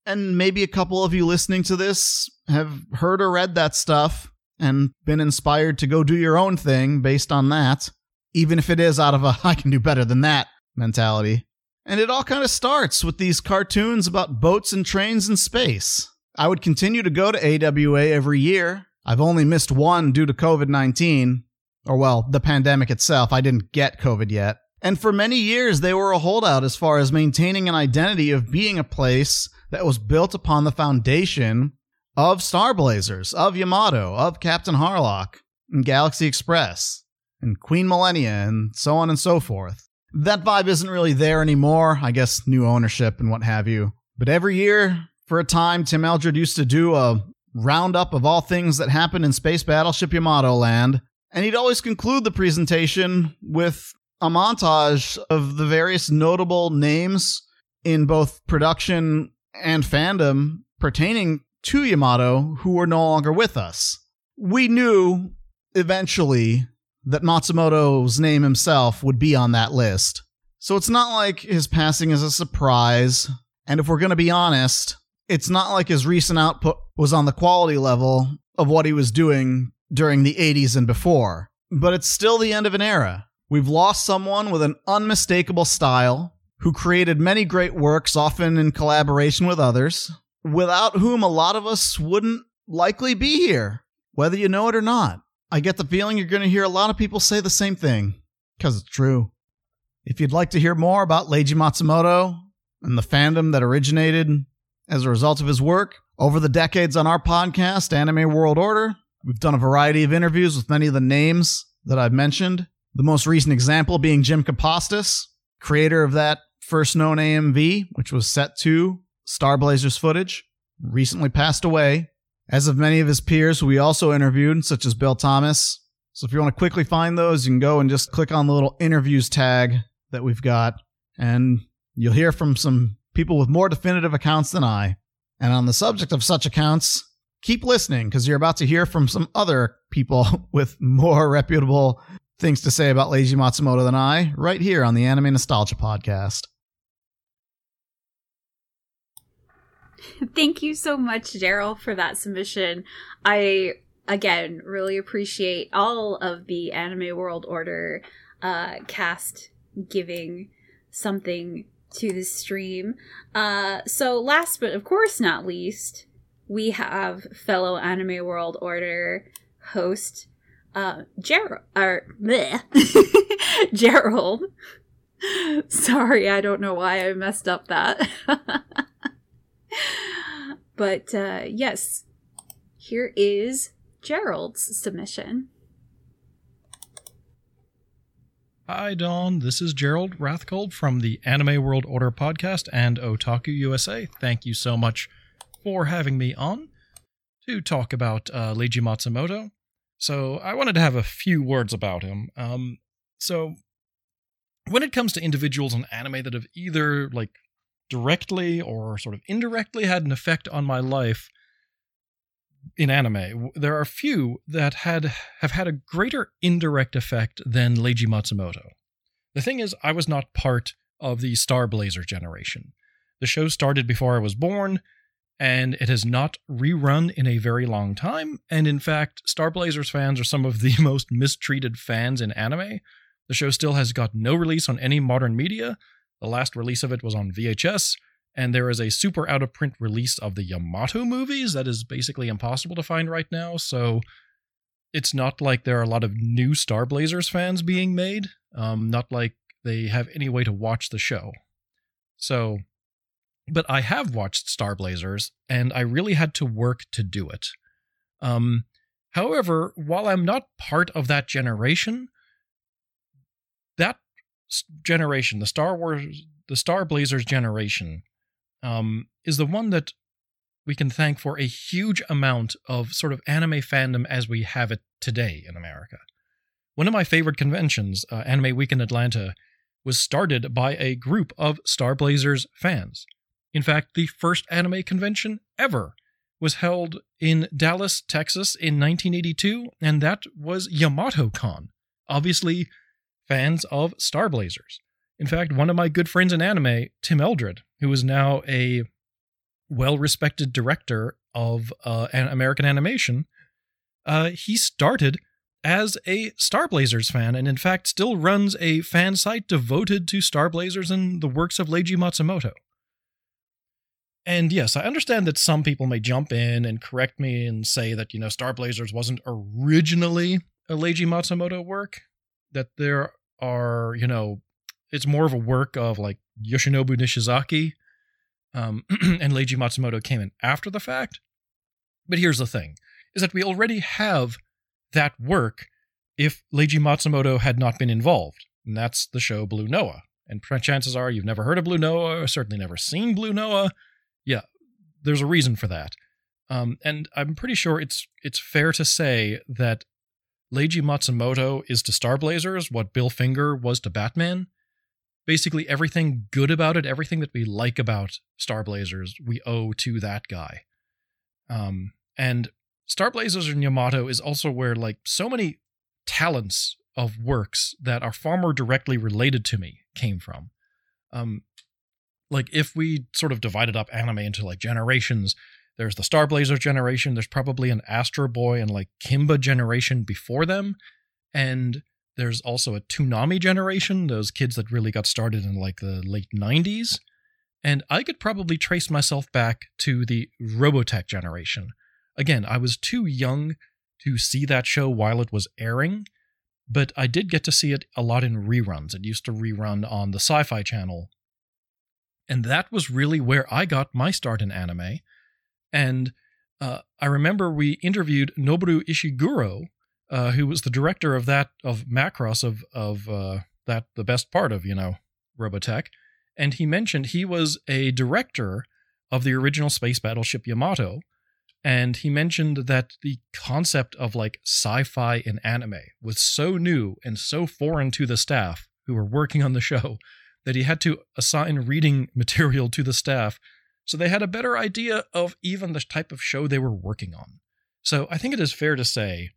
And maybe a couple of you listening to this have heard or read that stuff and been inspired to go do your own thing based on that, even if it is out of a I can do better than that mentality. And it all kind of starts with these cartoons about boats and trains in space. I would continue to go to AWA every year. I've only missed one due to COVID 19, or well, the pandemic itself. I didn't get COVID yet. And for many years, they were a holdout as far as maintaining an identity of being a place that was built upon the foundation of Star Blazers, of Yamato, of Captain Harlock, and Galaxy Express, and Queen Millennia, and so on and so forth. That vibe isn't really there anymore. I guess new ownership and what have you. But every year, for a time, Tim Eldred used to do a roundup of all things that happened in Space Battleship Yamato Land, and he'd always conclude the presentation with a montage of the various notable names in both production and fandom pertaining to Yamato who were no longer with us. We knew eventually that Matsumoto's name himself would be on that list. So it's not like his passing is a surprise. And if we're going to be honest, it's not like his recent output was on the quality level of what he was doing during the 80s and before. But it's still the end of an era. We've lost someone with an unmistakable style who created many great works, often in collaboration with others, without whom a lot of us wouldn't likely be here, whether you know it or not. I get the feeling you're going to hear a lot of people say the same thing, because it's true. If you'd like to hear more about Leiji Matsumoto and the fandom that originated as a result of his work over the decades on our podcast, Anime World Order, we've done a variety of interviews with many of the names that I've mentioned. The most recent example being Jim Kaposztas, creator of that first known AMV, which was set to Star Blazers footage, recently passed away as of many of his peers who we also interviewed, such as Bill Thomas. So if you want to quickly find those, you can go and just click on the little interviews tag that we've got, and you'll hear from some people with more definitive accounts than I. And on the subject of such accounts, keep listening because you're about to hear from some other people with more reputable things to say about Leiji Matsumoto than I right here on the Anime Nostalgia Podcast. Thank you so much, Daryl, for that submission. I again really appreciate all of the Anime World Order uh, cast giving something to the stream. Uh, so, last but of course not least, we have fellow Anime World Order host uh, Gerald. Or Gerald. Sorry, I don't know why I messed up that. but uh, yes, here is Gerald's submission. Hi, Dawn. This is Gerald Rathkolb from the Anime World Order podcast and Otaku USA. Thank you so much for having me on to talk about uh, Leiji Matsumoto. So, I wanted to have a few words about him. Um, so, when it comes to individuals in anime that have either like directly or sort of indirectly had an effect on my life in anime. There are few that had have had a greater indirect effect than Leiji Matsumoto. The thing is, I was not part of the Star Blazer generation. The show started before I was born, and it has not rerun in a very long time. And in fact, Star Blazers fans are some of the most mistreated fans in anime. The show still has got no release on any modern media, the last release of it was on VHS, and there is a super out of print release of the Yamato movies that is basically impossible to find right now. So it's not like there are a lot of new Star Blazers fans being made. Um, not like they have any way to watch the show. So but I have watched Star Blazers, and I really had to work to do it. Um, however, while I'm not part of that generation, that generation, the Star Wars, the Star Blazers generation, um, is the one that we can thank for a huge amount of sort of anime fandom as we have it today in America. One of my favorite conventions, uh, Anime Week in Atlanta, was started by a group of Star Blazers fans. In fact, the first anime convention ever was held in Dallas, Texas in 1982, and that was Yamato Con. Obviously, fans of Star Blazers. In fact, one of my good friends in anime, Tim Eldred, who is now a well respected director of uh, American animation, uh, he started as a Star Blazers fan and, in fact, still runs a fan site devoted to Star Blazers and the works of Leiji Matsumoto. And yes, I understand that some people may jump in and correct me and say that, you know, Star Blazers wasn't originally a Leiji Matsumoto work, that there are, you know, it's more of a work of like Yoshinobu Nishizaki, um, and Leiji Matsumoto came in after the fact. But here's the thing is that we already have that work if Leiji Matsumoto had not been involved. And that's the show Blue Noah. And chances are you've never heard of Blue Noah, or certainly never seen Blue Noah. Yeah, there's a reason for that. Um, and I'm pretty sure it's it's fair to say that Leiji Matsumoto is to Star Blazers what Bill Finger was to Batman. Basically, everything good about it, everything that we like about Star Blazers, we owe to that guy. Um, and Star Blazers and Yamato is also where like so many talents of works that are far more directly related to me came from. Um, like if we sort of divided up anime into like generations, there's the Star Blazer generation. There's probably an Astro Boy and like Kimba generation before them, and there's also a Toonami generation. Those kids that really got started in like the late '90s, and I could probably trace myself back to the Robotech generation. Again, I was too young to see that show while it was airing, but I did get to see it a lot in reruns. It used to rerun on the Sci Fi Channel. And that was really where I got my start in anime. And uh, I remember we interviewed Noboru Ishiguro, uh, who was the director of that of Macross of of uh, that the best part of you know Robotech, and he mentioned he was a director of the original space battleship Yamato, and he mentioned that the concept of like sci-fi in anime was so new and so foreign to the staff who were working on the show that he had to assign reading material to the staff. So they had a better idea of even the type of show they were working on. So I think it is fair to say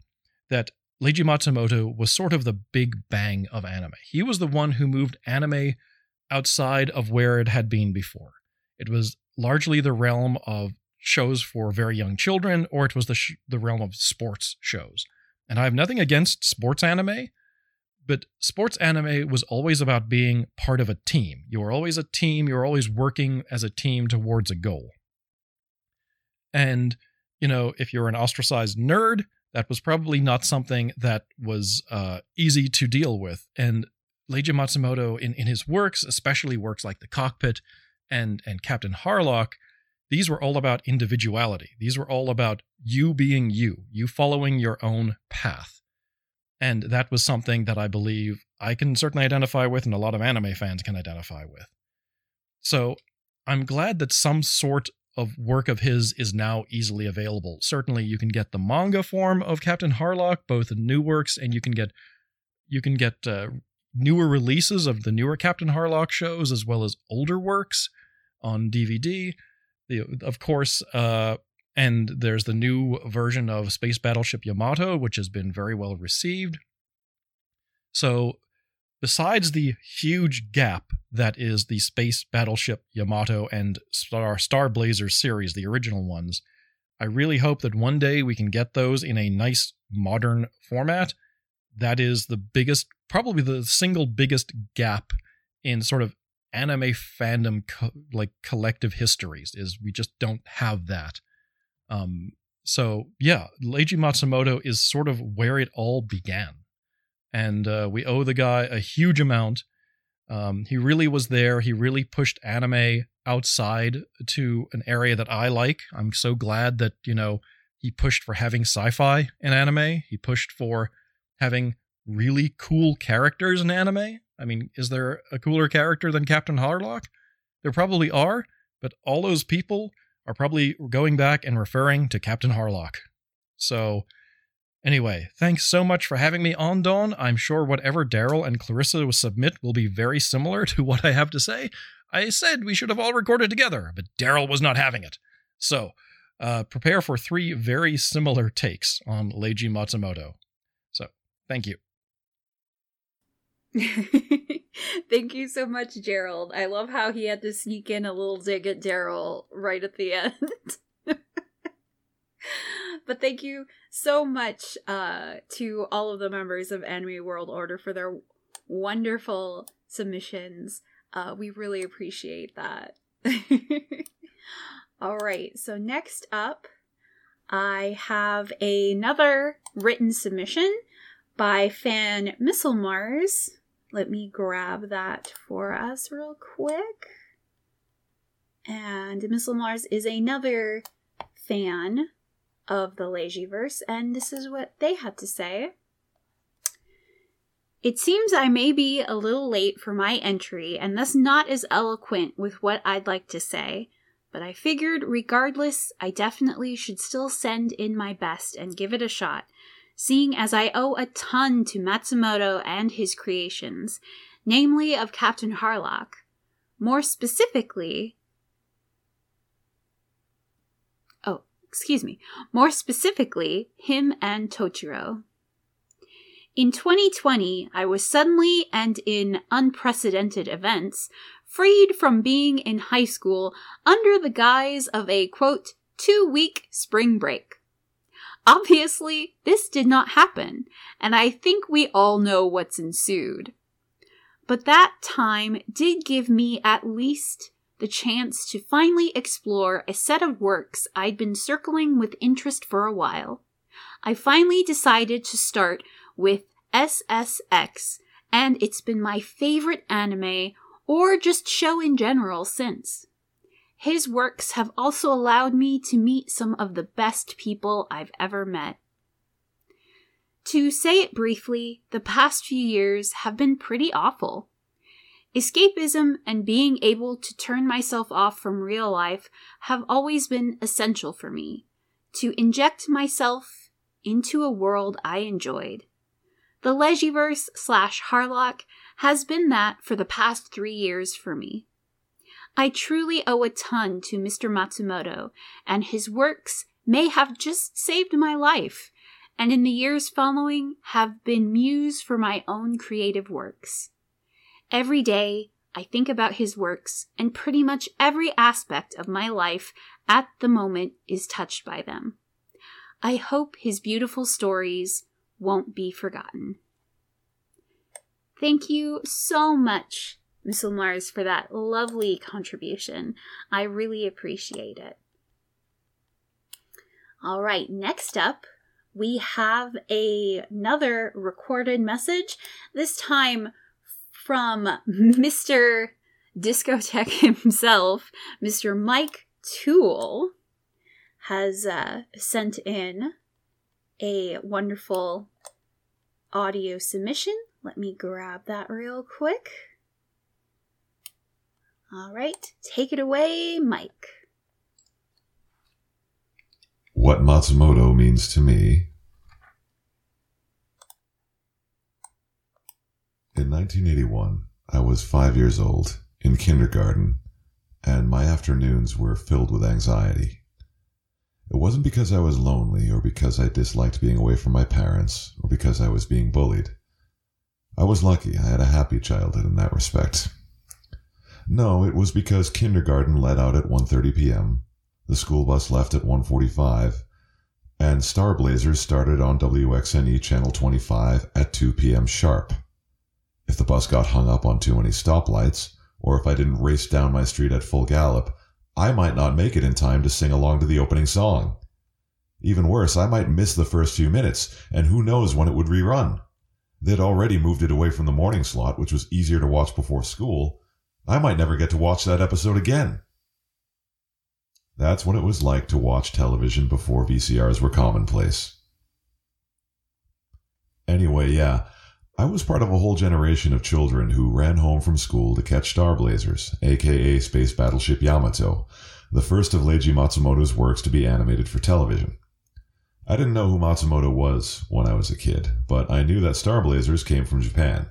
that Leiji Matsumoto was sort of the big bang of anime. He was the one who moved anime outside of where it had been before. It was largely the realm of shows for very young children, or it was the, sh- the realm of sports shows. And I have nothing against sports anime, but sports anime was always about being part of a team. You were always a team, you were always working as a team towards a goal. And, you know, if you're an ostracized nerd, that was probably not something that was uh, easy to deal with. And Leiji Matsumoto, in, in his works, especially works like The Cockpit and, and Captain Harlock, these were all about individuality. These were all about you being you, you following your own path. And that was something that I believe I can certainly identify with, and a lot of anime fans can identify with. So I'm glad that some sort of work of his is now easily available. Certainly, you can get the manga form of Captain Harlock, both in new works, and you can get you can get uh, newer releases of the newer Captain Harlock shows as well as older works on DVD. The, of course, uh, and there's the new version of Space Battleship Yamato, which has been very well received. So, besides the huge gap that is the Space Battleship Yamato and Star, Star Blazer series, the original ones, I really hope that one day we can get those in a nice modern format. That is the biggest, probably the single biggest gap in sort of anime fandom co- like collective histories is we just don't have that um, so yeah, Leiji Matsumoto is sort of where it all began, and uh, we owe the guy a huge amount. Um, he really was there. He really pushed anime outside to an area that I like. I'm so glad that, you know, he pushed for having sci fi in anime. He pushed for having really cool characters in anime. I mean, is there a cooler character than Captain Harlock? There probably are, but all those people are probably going back and referring to Captain Harlock. So, anyway, thanks so much for having me on, Dawn. I'm sure whatever Daryl and Clarissa submit will be very similar to what I have to say. I said we should have all recorded together, but Daryl was not having it. So, uh, prepare for three very similar takes on Leiji Matsumoto. So, thank you. Thank you so much, Gerald. I love how he had to sneak in a little dig at Daryl right at the end. but thank you so much uh, to all of the members of Anime World Order for their wonderful submissions. Uh, we really appreciate that. all right, so next up, I have another written submission by fan Missile Mars let me grab that for us real quick. And Missile Mars is another fan of the Leijiverse, and this is what they had to say. It seems I may be a little late for my entry and thus not as eloquent with what I'd like to say, but I figured regardless, I definitely should still send in my best and give it a shot seeing as I owe a ton to Matsumoto and his creations, namely of Captain Harlock. More specifically, oh, excuse me, more specifically, him and Tochiro. In 2020, I was suddenly and in unprecedented events freed from being in high school under the guise of a quote, two week spring break. Obviously, this did not happen, and I think we all know what's ensued. But that time did give me at least the chance to finally explore a set of works I'd been circling with interest for a while. I finally decided to start with SSX, and it's been my favorite anime or just show in general since. His works have also allowed me to meet some of the best people I've ever met. To say it briefly, the past few years have been pretty awful. Escapism and being able to turn myself off from real life have always been essential for me, to inject myself into a world I enjoyed. The Leijiverse slash Harlock has been that for the past three years for me. I truly owe a ton to Mr. Matsumoto, and his works may have just saved my life, and in the years following have been muse for my own creative works. Every day, I think about his works, and pretty much every aspect of my life at the moment is touched by them. I hope his beautiful stories won't be forgotten. Thank you so much Miss Mars, for that lovely contribution. I really appreciate it. All right, next up, we have a, another recorded message, this time from Mr. Discotek himself, Mr. Mike Toole, has uh, sent in a wonderful audio submission. Let me grab that real quick. All right, take it away, Mike. What Matsumoto means to me. In 1981, I was five years old, in kindergarten, and my afternoons were filled with anxiety. It wasn't because I was lonely, or because I disliked being away from my parents, or because I was being bullied. I was lucky. I had a happy childhood in that respect. No, it was because kindergarten let out at 1:30 p.m. The school bus left at 1:45, and Star Blazers started on WXNE channel 25 at 2 p.m. sharp. If the bus got hung up on too many stoplights, or if I didn't race down my street at full gallop, I might not make it in time to sing along to the opening song. Even worse, I might miss the first few minutes, and who knows when it would rerun. They'd already moved it away from the morning slot, which was easier to watch before school. I might never get to watch that episode again. That's what it was like to watch television before VCRs were commonplace. Anyway, yeah, I was part of a whole generation of children who ran home from school to catch Star Blazers, aka Space Battleship Yamato, the first of Leiji Matsumoto's works to be animated for television. I didn't know who Matsumoto was when I was a kid, but I knew that Star Blazers came from Japan.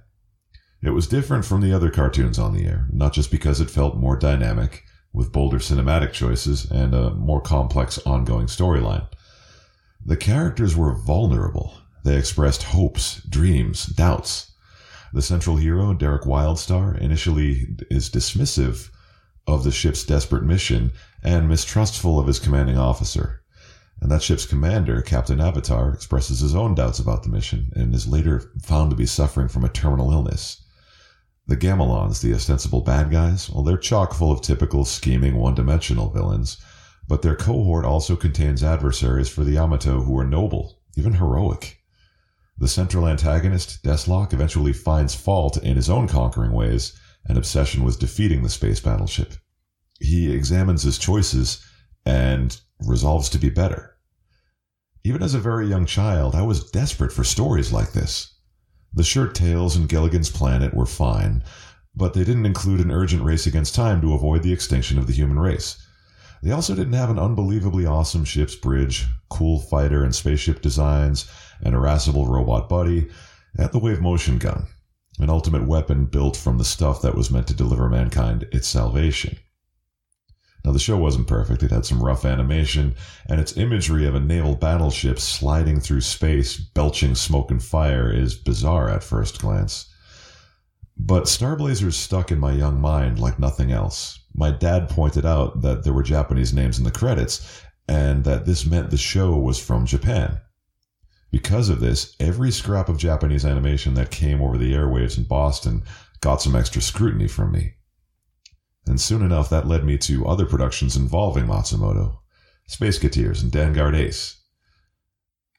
It was different from the other cartoons on the air, not just because it felt more dynamic, with bolder cinematic choices and a more complex ongoing storyline. The characters were vulnerable. They expressed hopes, dreams, doubts. The central hero, Derek Wildstar, initially is dismissive of the ship's desperate mission and mistrustful of his commanding officer. And that ship's commander, Captain Avatar, expresses his own doubts about the mission and is later found to be suffering from a terminal illness. The Gamilons, the ostensible bad guys, well, they're chock full of typical scheming one dimensional villains, but their cohort also contains adversaries for the Yamato who are noble, even heroic. The central antagonist, Deslok, eventually finds fault in his own conquering ways and obsession with defeating the space battleship. He examines his choices and resolves to be better. Even as a very young child, I was desperate for stories like this. The Shirt Tales and Gilligan's Planet were fine, but they didn't include an urgent race against time to avoid the extinction of the human race. They also didn't have an unbelievably awesome ship's bridge, cool fighter and spaceship designs, an irascible robot buddy, and the wave motion gun, an ultimate weapon built from the stuff that was meant to deliver mankind its salvation. Now, the show wasn't perfect. It had some rough animation, and its imagery of a naval battleship sliding through space, belching smoke and fire, is bizarre at first glance. But Star Blazers stuck in my young mind like nothing else. My dad pointed out that there were Japanese names in the credits, and that this meant the show was from Japan. Because of this, every scrap of Japanese animation that came over the airwaves in Boston got some extra scrutiny from me. And soon enough, that led me to other productions involving Matsumoto Spaceketeers and Danguard Ace.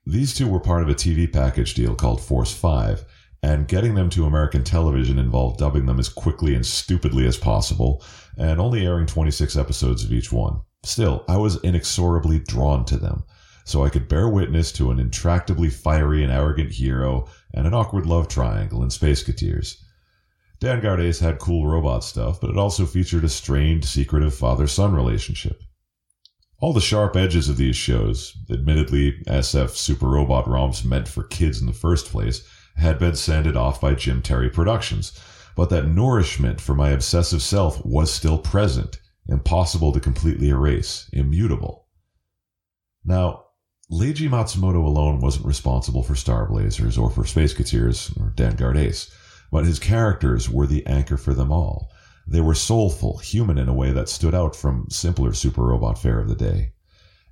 These two were part of a TV package deal called Force 5, and getting them to American television involved dubbing them as quickly and stupidly as possible, and only airing 26 episodes of each one. Still, I was inexorably drawn to them, so I could bear witness to an intractably fiery and arrogant hero and an awkward love triangle in Spaceketeers. Danguard Ace had cool robot stuff, but it also featured a strained, secretive father son relationship. All the sharp edges of these shows, admittedly SF super robot romps meant for kids in the first place, had been sanded off by Jim Terry Productions, but that nourishment for my obsessive self was still present, impossible to completely erase, immutable. Now, Leiji Matsumoto alone wasn't responsible for Star Blazers or for Spaceketeers or Danguard Ace but his characters were the anchor for them all. They were soulful, human in a way that stood out from simpler super robot fare of the day.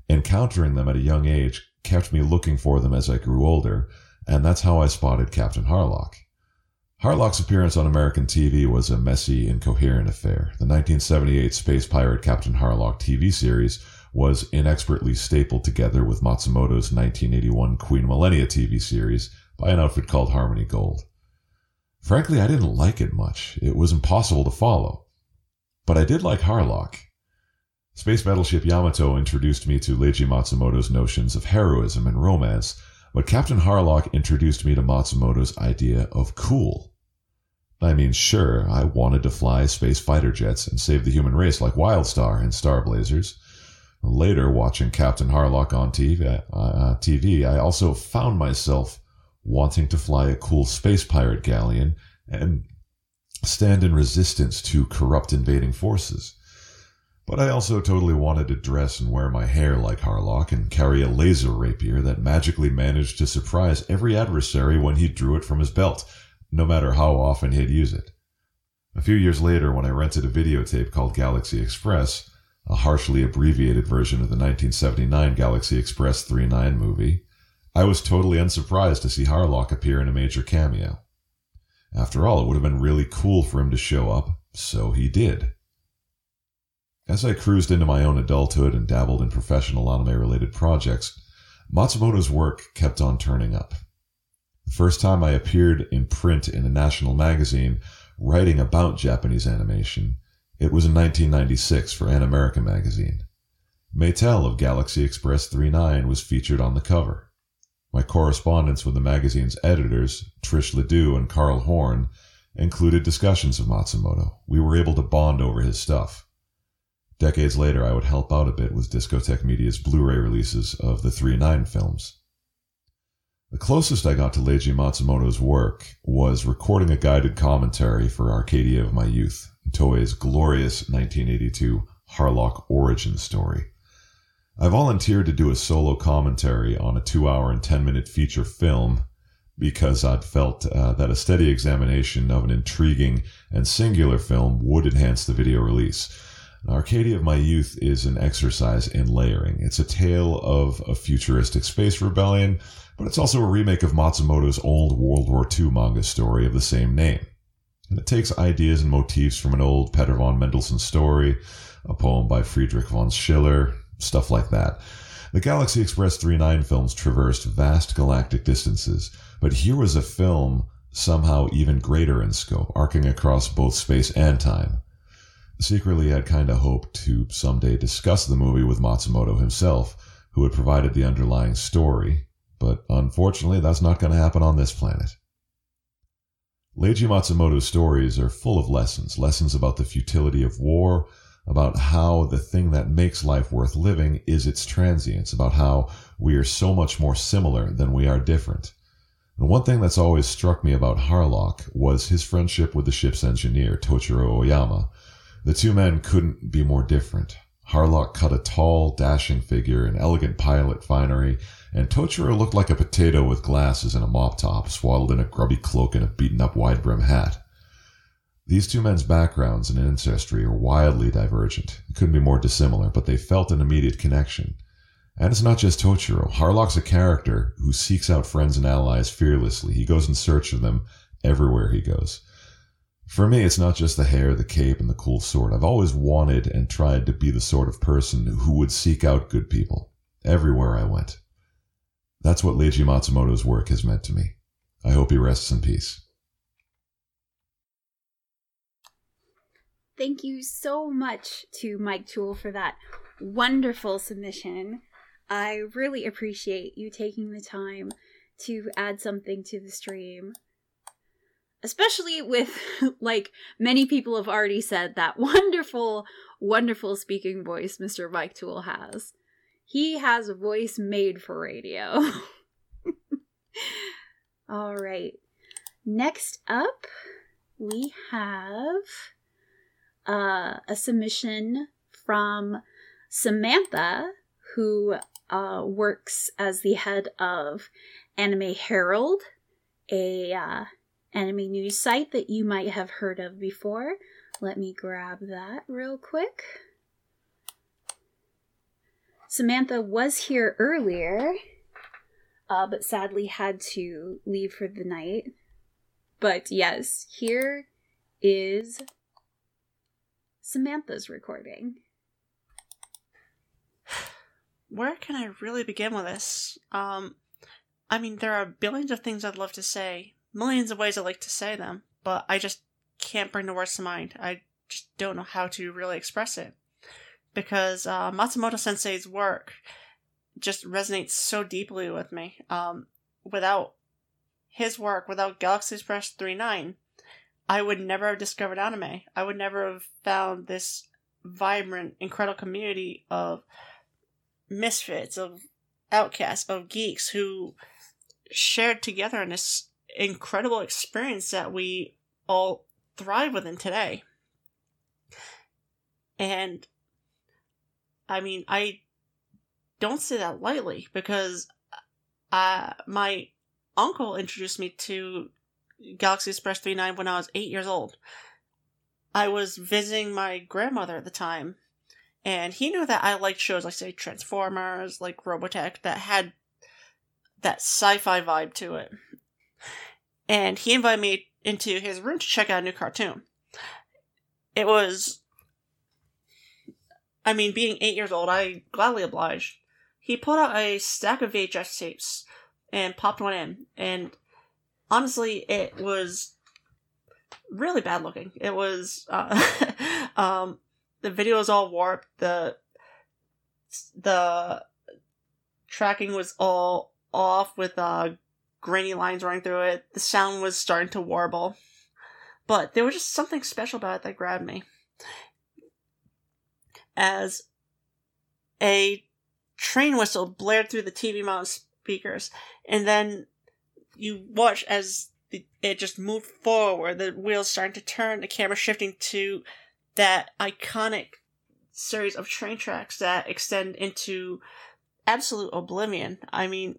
Encountering them at a young age kept me looking for them as I grew older, and that's how I spotted Captain Harlock. Harlock's appearance on American TV was a messy, incoherent affair. The 1978 Space Pirate Captain Harlock TV series was inexpertly stapled together with Matsumoto's 1981 Queen Millennia TV series by an outfit called Harmony Gold. Frankly, I didn't like it much. It was impossible to follow. But I did like Harlock. Space Battleship Yamato introduced me to Leiji Matsumoto's notions of heroism and romance, but Captain Harlock introduced me to Matsumoto's idea of cool. I mean, sure, I wanted to fly space fighter jets and save the human race like Wildstar and Star Blazers. Later, watching Captain Harlock on TV, uh, TV, I also found myself wanting to fly a cool space pirate galleon and stand in resistance to corrupt invading forces. But I also totally wanted to dress and wear my hair like Harlock and carry a laser rapier that magically managed to surprise every adversary when he drew it from his belt, no matter how often he'd use it. A few years later, when I rented a videotape called Galaxy Express, a harshly abbreviated version of the 1979 Galaxy Express 39 movie, I was totally unsurprised to see Harlock appear in a major cameo. After all, it would have been really cool for him to show up, so he did. As I cruised into my own adulthood and dabbled in professional anime related projects, Matsumoto's work kept on turning up. The first time I appeared in print in a national magazine writing about Japanese animation, it was in 1996 for Animerica magazine. Maetel of Galaxy Express 39 was featured on the cover. My correspondence with the magazine's editors, Trish Ledoux and Carl Horn, included discussions of Matsumoto. We were able to bond over his stuff. Decades later, I would help out a bit with Discotek Media's Blu ray releases of the 3 9 films. The closest I got to Leiji Matsumoto's work was recording a guided commentary for Arcadia of My Youth, Toei's glorious 1982 Harlock origin story. I volunteered to do a solo commentary on a two hour and 10 minute feature film because I'd felt uh, that a steady examination of an intriguing and singular film would enhance the video release. Arcadia of My Youth is an exercise in layering. It's a tale of a futuristic space rebellion, but it's also a remake of Matsumoto's old World War II manga story of the same name. And it takes ideas and motifs from an old Peter von Mendelssohn story, a poem by Friedrich von Schiller, stuff like that. The Galaxy Express 39 films traversed vast galactic distances, but here was a film somehow even greater in scope, arcing across both space and time. Secretly, I'd kind of hoped to someday discuss the movie with Matsumoto himself, who had provided the underlying story, but unfortunately, that's not going to happen on this planet. Leiji Matsumoto's stories are full of lessons, lessons about the futility of war, about how the thing that makes life worth living is its transience, about how we are so much more similar than we are different. And one thing that's always struck me about Harlock was his friendship with the ship's engineer, Tochiro Oyama. The two men couldn't be more different. Harlock cut a tall, dashing figure in elegant pilot finery, and Tochiro looked like a potato with glasses and a mop top, swaddled in a grubby cloak and a beaten up wide brim hat. These two men's backgrounds and ancestry are wildly divergent. It couldn't be more dissimilar, but they felt an immediate connection. And it's not just Tochiro. Harlock's a character who seeks out friends and allies fearlessly. He goes in search of them everywhere he goes. For me, it's not just the hair, the cape, and the cool sword. I've always wanted and tried to be the sort of person who would seek out good people everywhere I went. That's what Leiji Matsumoto's work has meant to me. I hope he rests in peace. Thank you so much to Mike Toole for that wonderful submission. I really appreciate you taking the time to add something to the stream. Especially with, like, many people have already said, that wonderful, wonderful speaking voice Mr. Mike Toole has. He has a voice made for radio. All right. Next up, we have uh, a submission from Samantha, who uh, works as the head of Anime Herald, a uh, anime news site that you might have heard of before. Let me grab that real quick. Samantha was here earlier, uh, but sadly had to leave for the night. But yes, here is Samantha's recording. Where can I really begin with this? Um, I mean, there are billions of things I'd love to say, millions of ways I'd like to say them, but I just can't bring the words to mind. I just don't know how to really express it. Because uh, Matsumoto sensei's work just resonates so deeply with me. Um, without his work, without Galaxy Express 39, I would never have discovered anime. I would never have found this vibrant, incredible community of misfits, of outcasts, of geeks who shared together in this incredible experience that we all thrive within today. And I mean, I don't say that lightly because uh, my uncle introduced me to Galaxy Express 39 when I was eight years old. I was visiting my grandmother at the time, and he knew that I liked shows like, say, Transformers, like Robotech, that had that sci fi vibe to it. And he invited me into his room to check out a new cartoon. It was. I mean, being eight years old, I gladly obliged. He pulled out a stack of VHS tapes and popped one in, and honestly, it was really bad looking. It was uh, um, the video was all warped. The the tracking was all off with uh, grainy lines running through it. The sound was starting to warble, but there was just something special about it that grabbed me. As a train whistle blared through the TV mounted speakers, and then you watch as it just moved forward. The wheels starting to turn, the camera shifting to that iconic series of train tracks that extend into absolute oblivion. I mean,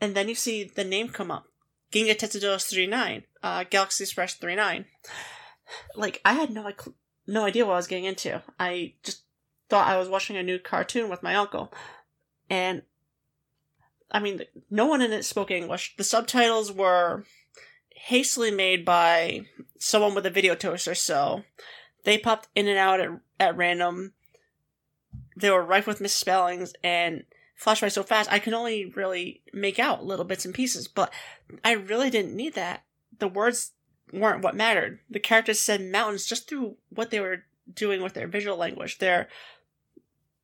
and then you see the name come up. Ginga Tetsudo 39, uh, Galaxy Express 39. Like, I had no, no idea what I was getting into. I just thought I was watching a new cartoon with my uncle. And, I mean, no one in it spoke English. The subtitles were hastily made by someone with a video toaster, so they popped in and out at, at random. They were rife with misspellings and flashed by so fast I could only really make out little bits and pieces, but I really didn't need that. The words weren't what mattered. The characters said mountains just through what they were doing with their visual language, their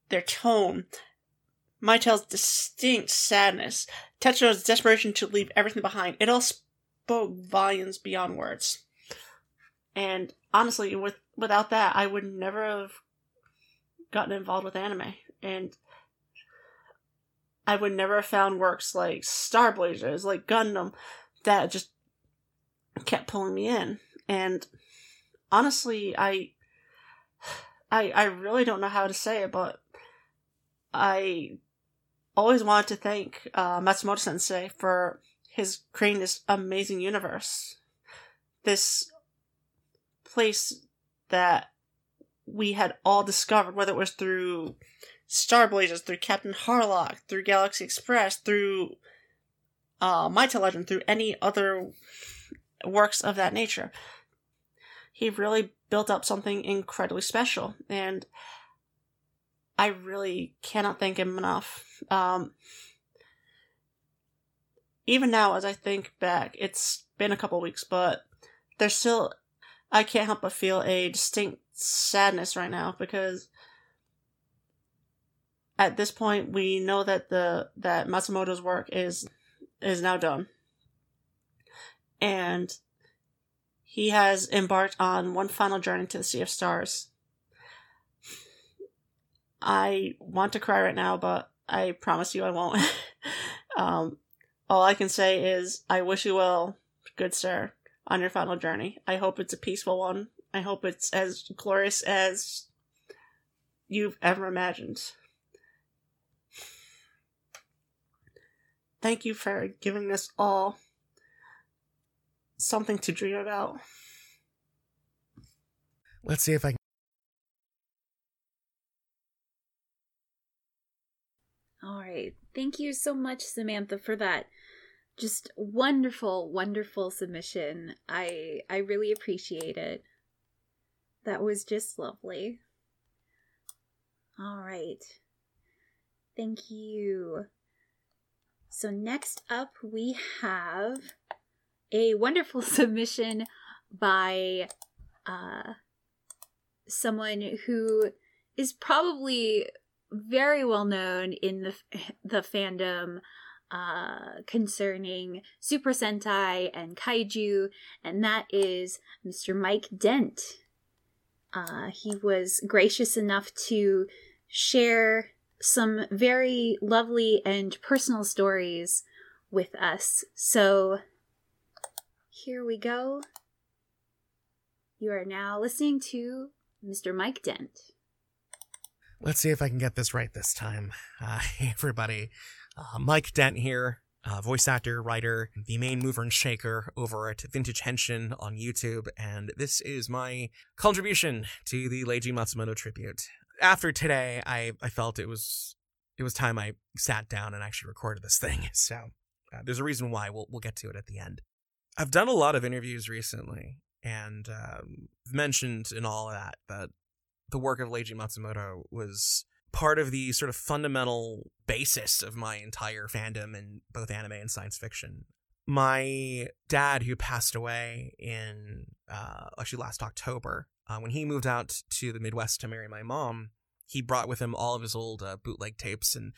their tone, Maetel's distinct sadness, Tetsuro's desperation to leave everything behind. It all spoke volumes beyond words. And honestly, with without that, I would never have gotten involved with anime, and I would never have found works like Star Blazers, like Gundam, that just kept pulling me in. And honestly, I, I, I really don't know how to say it, but I always wanted to thank uh, Matsumoto Sensei for his creating this amazing universe. This place that we had all discovered, whether it was through Star Blazers, through Captain Harlock, through Galaxy Express, through uh, Maetel Legend, through any other works of that nature. He really built up something incredibly special, and I really cannot thank him enough. Um, even now, as I think back, it's been a couple weeks, but there's still, I can't help but feel a distinct sadness right now because at this point we know that the that Matsumoto's work is is now done. And he has embarked on one final journey to the Sea of Stars. I want to cry right now, but I promise you I won't. um, all I can say is, I wish you well, good sir, on your final journey. I hope it's a peaceful one. I hope it's as glorious as you've ever imagined. Thank you for giving us all something to dream about. Let's see if I can. All right. Thank you so much, Samantha, for that just wonderful, wonderful submission. I I really appreciate it. That was just lovely. All right. Thank you. So next up we have a wonderful submission by uh someone who is probably very well known in the the fandom uh, concerning Super Sentai and Kaiju, and that is Mr. Mike Dent. Uh, he was gracious enough to share some very lovely and personal stories with us. So here we go. You are now listening to Mr. Mike Dent. Let's see if I can get this right this time. Uh, hey, everybody. Uh, Mike Dent here, uh, voice actor, writer, the main mover and shaker over at Vintage Henshin on YouTube, and this is my contribution to the Leiji Matsumoto tribute. After today, I, I felt it was it was time I sat down and actually recorded this thing. So uh, there's a reason why. We'll we'll get to it at the end. I've done a lot of interviews recently, and um, mentioned in all of that that the work of Leiji Matsumoto was part of the sort of fundamental basis of my entire fandom in both anime and science fiction. my dad, who passed away in uh, actually last October, uh, when he moved out to the Midwest to marry my mom, he brought with him all of his old uh, bootleg tapes, and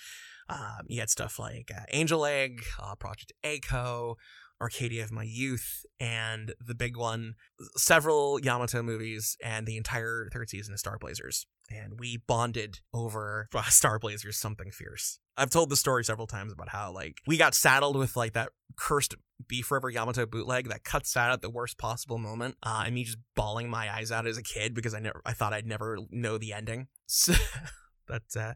um, he had stuff like uh, Angel Egg, uh, Project A-ko, Arcadia of My Youth, and the big one, several Yamato movies, and the entire third season of Star Blazers. And we bonded over Star Blazers Something Fierce. I've told the story several times about how, like, we got saddled with, like, that cursed Be Forever Yamato bootleg that cuts out at the worst possible moment, uh, and me just bawling my eyes out as a kid because I never, I thought I'd never know the ending. So, but uh,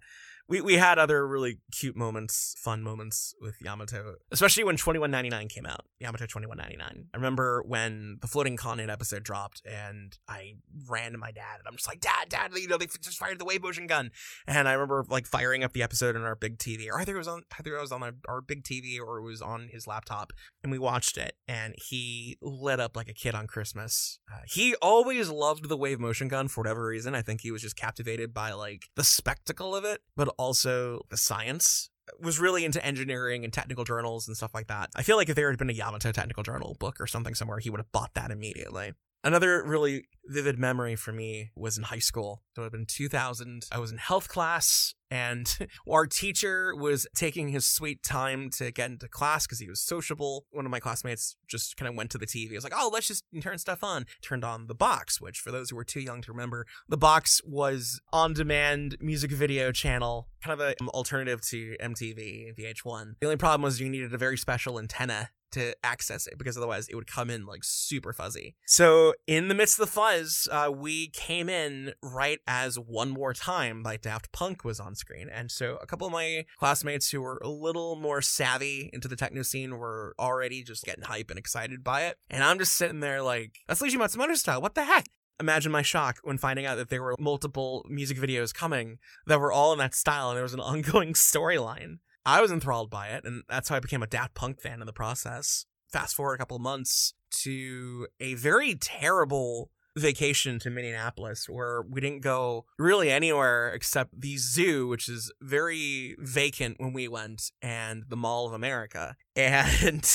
we we had other really cute moments, fun moments with Yamato, especially when 2199 came out. Yamato 2199. I remember when the floating continent episode dropped and I ran to my dad and I'm just like, "Dad, dad, you know, they just fired the wave motion gun." And I remember like firing up the episode on our big TV. Or either it was on either it was on my, our big TV or it was on his laptop and we watched it and he lit up like a kid on Christmas. Uh, he always loved the wave motion gun for whatever reason. I think he was just captivated by like the spectacle of it, but also the science uh, was really into engineering and technical journals and stuff like that. I feel like if there had been a Yamato technical journal book or something somewhere, he would have bought that immediately. Another really vivid memory for me was in high school. So it have been 2000. I was in health class, and our teacher was taking his sweet time to get into class because he was sociable. One of my classmates just kind of went to the TV. He was like, oh, let's just turn stuff on. Turned on the box, which for those who were too young to remember, the box was on demand music video channel, kind of an um, alternative to MTV, VH1. The only problem was you needed a very special antenna to access it because otherwise it would come in like super fuzzy. So in the midst of the fuzz, uh, we came in right as One More Time by Daft Punk was on screen. And so a couple of my classmates who were a little more savvy into the techno scene were already just getting hype and excited by it. And I'm just sitting there like, that's Leiji Matsumoto style. What the heck? Imagine my shock when finding out that there were multiple music videos coming that were all in that style and there was an ongoing storyline. I was enthralled by it, and that's how I became a Daft Punk fan in the process. Fast forward a couple of months to a very terrible vacation to Minneapolis where we didn't go really anywhere except the zoo, which is very vacant when we went, and the Mall of America. And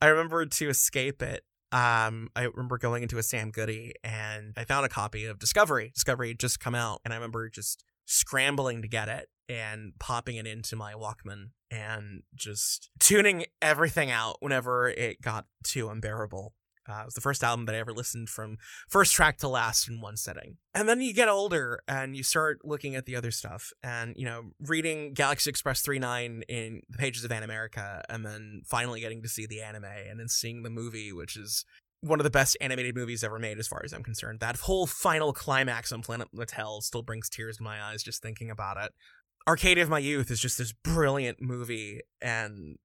I remember to escape it. Um, I remember going into a Sam Goody and I found a copy of Discovery. Discovery had just come out, and I remember just scrambling to get it and popping it into my Walkman and just tuning everything out whenever it got too unbearable. Uh, it was the first album that I ever listened from first track to last in one setting. And then you get older and you start looking at the other stuff and, you know, reading Galaxy Express 39 in the pages of Animerica and then finally getting to see the anime and then seeing the movie, which is one of the best animated movies ever made, as far as I'm concerned. That whole final climax on Planet Maetel still brings tears to my eyes just thinking about it. Arcadia of My Youth is just this brilliant movie, and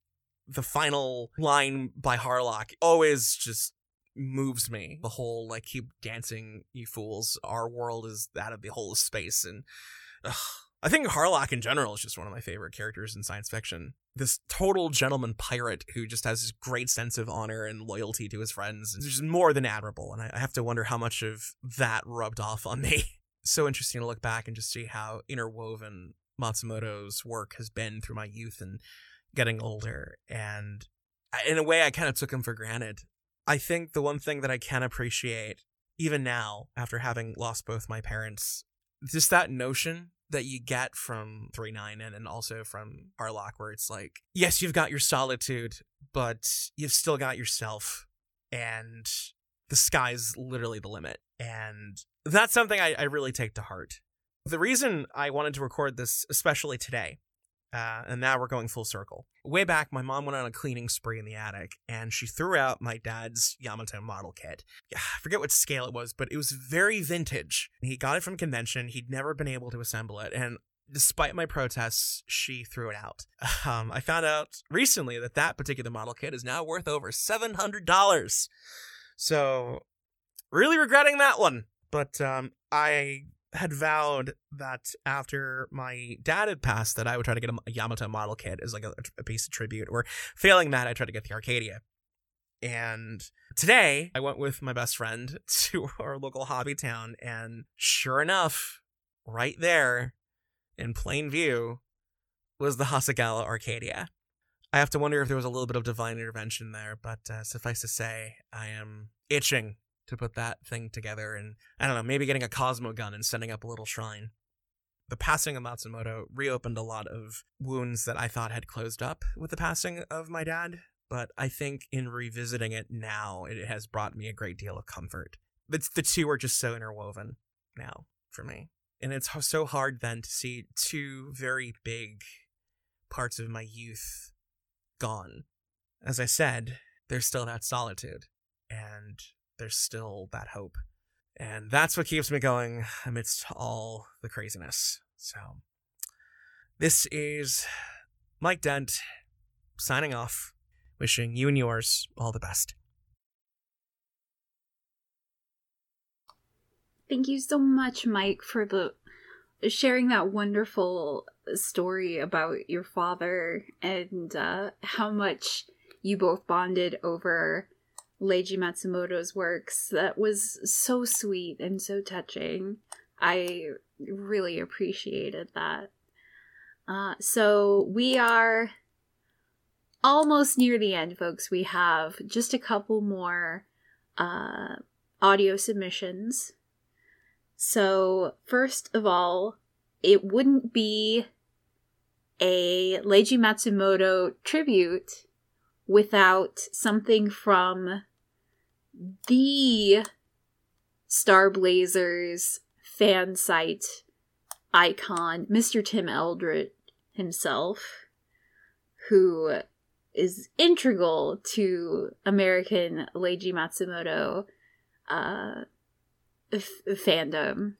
the final line by Harlock always just moves me. The whole, like, keep dancing, you fools. Our world is that of the whole of space, and ugh, I think Harlock in general is just one of my favorite characters in science fiction. This total gentleman pirate who just has this great sense of honor and loyalty to his friends is just more than admirable. And I have to wonder how much of that rubbed off on me. so interesting to look back and just see how interwoven Matsumoto's work has been through my youth and getting older. And in a way, I kind of took him for granted. I think the one thing that I can appreciate, even now, after having lost both my parents, just that notion that you get from 3 9 and, and also from Harlock, where it's like, yes, you've got your solitude, but you've still got yourself, and the sky's literally the limit. And that's something I, I really take to heart. The reason I wanted to record this, especially today, uh, and now we're going full circle. Way back, my mom went on a cleaning spree in the attic, and she threw out my dad's Yamato model kit. I forget what scale it was, but it was very vintage. He got it from convention. He'd never been able to assemble it, and despite my protests, she threw it out. Um, I found out recently that that particular model kit is now worth over seven hundred dollars. So, really regretting that one. But um, I had vowed that after my dad had passed that I would try to get a Yamato model kit as like a, a piece of tribute or failing that I tried to get the Arcadia. And today I went with my best friend to our local hobby town and sure enough right there in plain view was the Hasegawa Arcadia. I have to wonder if there was a little bit of divine intervention there, but uh, suffice to say, I am itching to put that thing together and, I don't know, maybe getting a Cosmo gun and setting up a little shrine. The passing of Matsumoto reopened a lot of wounds that I thought had closed up with the passing of my dad, but I think in revisiting it now, it has brought me a great deal of comfort. It's, the two are just so interwoven now for me. And it's so hard then to see two very big parts of my youth gone. As I said, there's still that solitude, and there's still that hope. And that's what keeps me going amidst all the craziness. So, this is Mike Dent signing off, wishing you and yours all the best. Thank you so much, Mike, for the sharing that wonderful story about your father and uh, how much you both bonded over Leiji Matsumoto's works. That was so sweet and so touching. I really appreciated that. Uh, so we are almost near the end, folks. We have just a couple more uh, audio submissions. So, first of all, it wouldn't be a Leiji Matsumoto tribute without something from the Star Blazers fan site icon, Mr. Tim Eldred himself, who is integral to American Leiji Matsumoto uh, f- fandom.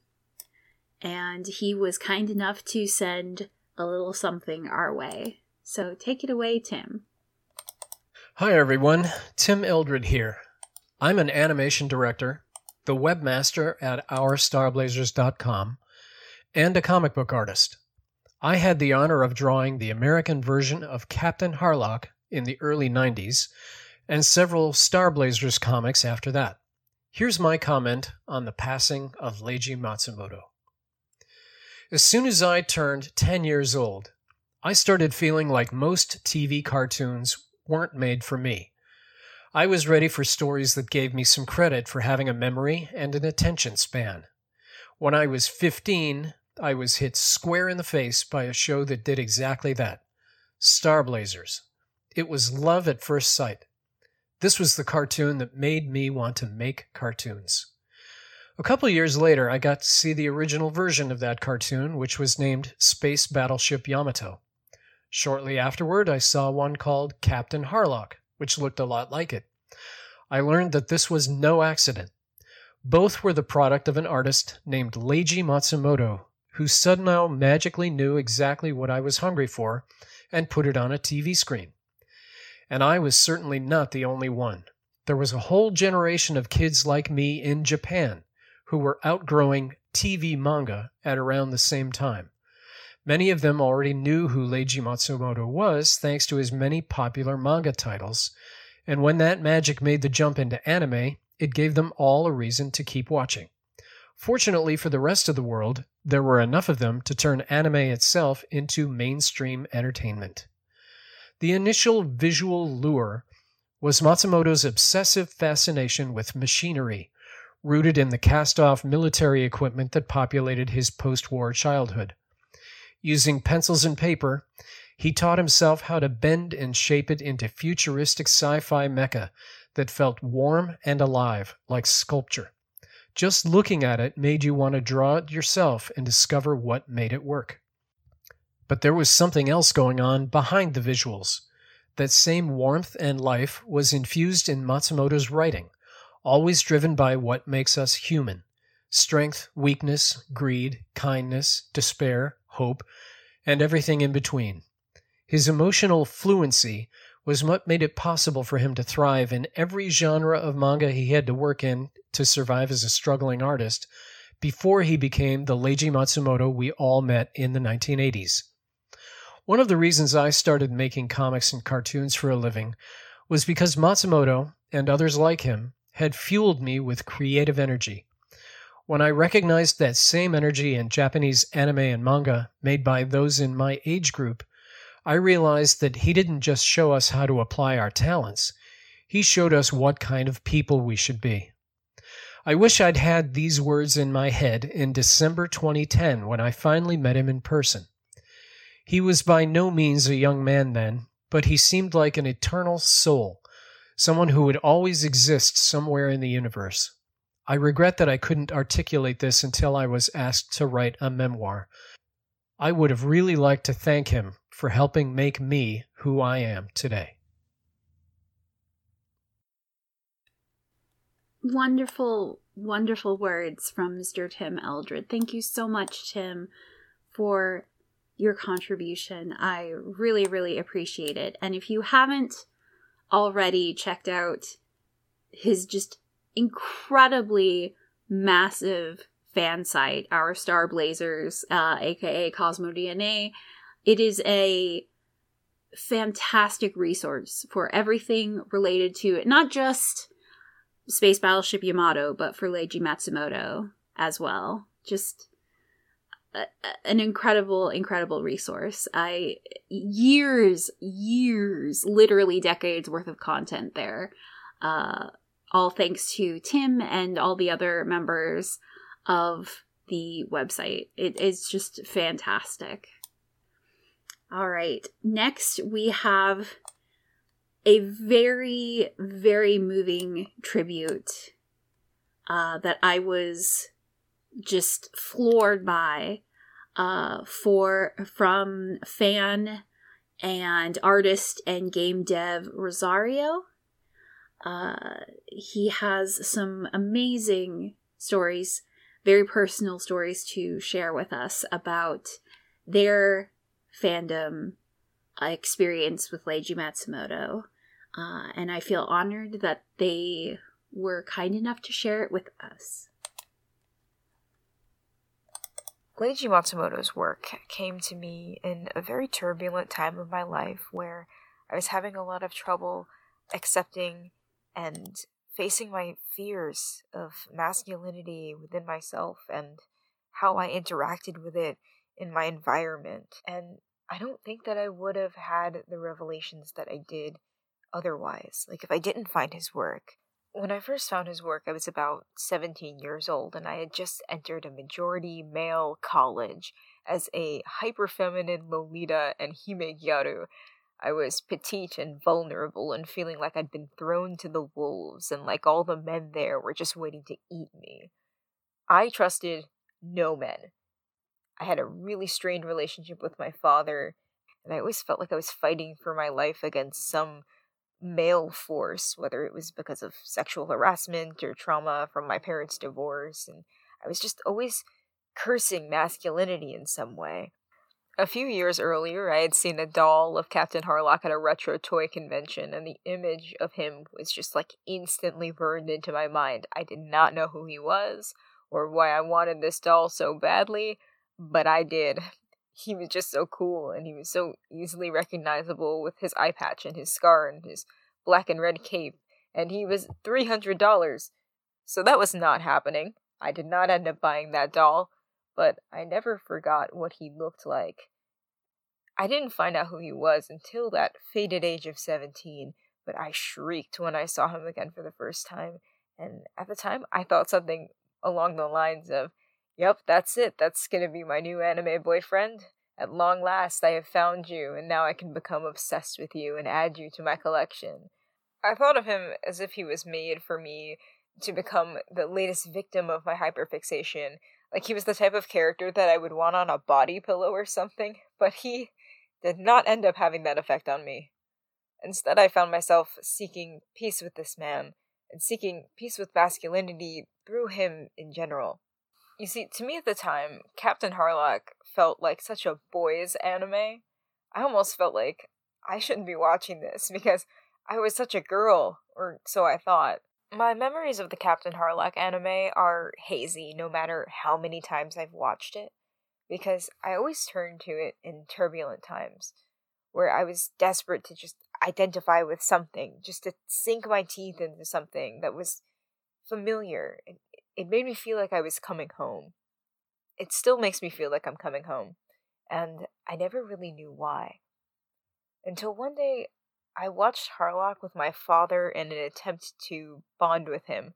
And he was kind enough to send a little something our way. So take it away, Tim. Hi, everyone. Tim Eldred here. I'm an animation director, the webmaster at OurStarblazers.com, and a comic book artist. I had the honor of drawing the American version of Captain Harlock in the early 90s and several Starblazers comics after that. Here's my comment on the passing of Leiji Matsumoto. As soon as I turned 10 years old, I started feeling like most TV cartoons weren't made for me. I was ready for stories that gave me some credit for having a memory and an attention span. When I was 15, I was hit square in the face by a show that did exactly that Star Blazers. It was love at first sight. This was the cartoon that made me want to make cartoons. A couple years later, I got to see the original version of that cartoon, which was named Space Battleship Yamato. Shortly afterward, I saw one called Captain Harlock, which looked a lot like it. I learned that this was no accident. Both were the product of an artist named Leiji Matsumoto, who somehow magically knew exactly what I was hungry for and put it on a TV screen. And I was certainly not the only one. There was a whole generation of kids like me in Japan who were outgrowing TV manga at around the same time. Many of them already knew who Leiji Matsumoto was thanks to his many popular manga titles, and when that magic made the jump into anime, it gave them all a reason to keep watching. Fortunately for the rest of the world, there were enough of them to turn anime itself into mainstream entertainment. The initial visual lure was Matsumoto's obsessive fascination with machinery, rooted in the cast off military equipment that populated his post war childhood. Using pencils and paper, he taught himself how to bend and shape it into futuristic sci fi mecha that felt warm and alive, like sculpture. Just looking at it made you want to draw it yourself and discover what made it work. But there was something else going on behind the visuals. That same warmth and life was infused in Matsumoto's writing, always driven by what makes us human strength, weakness, greed, kindness, despair, hope, and everything in between. His emotional fluency was what made it possible for him to thrive in every genre of manga he had to work in to survive as a struggling artist before he became the Leiji Matsumoto we all met in the 1980s. One of the reasons I started making comics and cartoons for a living was because Matsumoto and others like him had fueled me with creative energy. When I recognized that same energy in Japanese anime and manga made by those in my age group, I realized that he didn't just show us how to apply our talents, he showed us what kind of people we should be. I wish I'd had these words in my head in December 2010 when I finally met him in person. He was by no means a young man then, but he seemed like an eternal soul, someone who would always exist somewhere in the universe. I regret that I couldn't articulate this until I was asked to write a memoir. I would have really liked to thank him for helping make me who I am today. Wonderful, wonderful words from Mr. Tim Eldred. Thank you so much, Tim, for your contribution. I really, really appreciate it. And if you haven't already checked out his just incredibly massive fan site, our Star Blazers, uh, aka Cosmo DNA, it is a fantastic resource for everything related to it, not just Space Battleship Yamato, but for Leiji Matsumoto as well. Just an incredible, incredible resource. I years, years, literally decades worth of content there. Uh, all thanks to Tim and all the other members of the website. It is just fantastic. All right. Next, we have a very, very moving tribute uh, that I was just floored by uh, for from fan and artist and game dev Rosario. Uh, he has some amazing stories, very personal stories to share with us about their fandom uh, experience with Leiji Matsumoto. Uh, and I feel honored that they were kind enough to share it with us. Leiji Matsumoto's work came to me in a very turbulent time of my life where I was having a lot of trouble accepting and facing my fears of masculinity within myself and how I interacted with it in my environment. And I don't think that I would have had the revelations that I did otherwise. Like, if I didn't find his work. When I first found his work, I was about 17 years old, and I had just entered a majority male college as a hyper feminine Lolita and Hime Gyaru. I was petite and vulnerable and feeling like I'd been thrown to the wolves, and like all the men there were just waiting to eat me. I trusted no men. I had a really strained relationship with my father, and I always felt like I was fighting for my life against some male force, whether it was because of sexual harassment or trauma from my parents' divorce, and I was just always cursing masculinity in some way. A few years earlier, I had seen a doll of Captain Harlock at a retro toy convention, and the image of him was just like instantly burned into my mind. I did not know who he was or why I wanted this doll so badly, but I did. He was just so cool and he was so easily recognizable with his eye patch and his scar and his black and red cape and he was $300 so that was not happening. I did not end up buying that doll but i never forgot what he looked like i didn't find out who he was until that faded age of 17 but i shrieked when i saw him again for the first time and at the time i thought something along the lines of Yep, that's it. That's gonna be my new anime boyfriend. At long last, I have found you, and now I can become obsessed with you and add you to my collection. I thought of him as if he was made for me to become the latest victim of my hyperfixation. Like he was the type of character that I would want on a body pillow or something, but he did not end up having that effect on me. Instead, I found myself seeking peace with this man, and seeking peace with masculinity through him in general. You see, to me at the time, Captain Harlock felt like such a boys' anime. I almost felt like I shouldn't be watching this because I was such a girl, or so I thought. My memories of the Captain Harlock anime are hazy no matter how many times I've watched it, because I always turn to it in turbulent times, where I was desperate to just identify with something, just to sink my teeth into something that was familiar it made me feel like I was coming home. It still makes me feel like I'm coming home, and I never really knew why. Until one day, I watched Harlock with my father in an attempt to bond with him.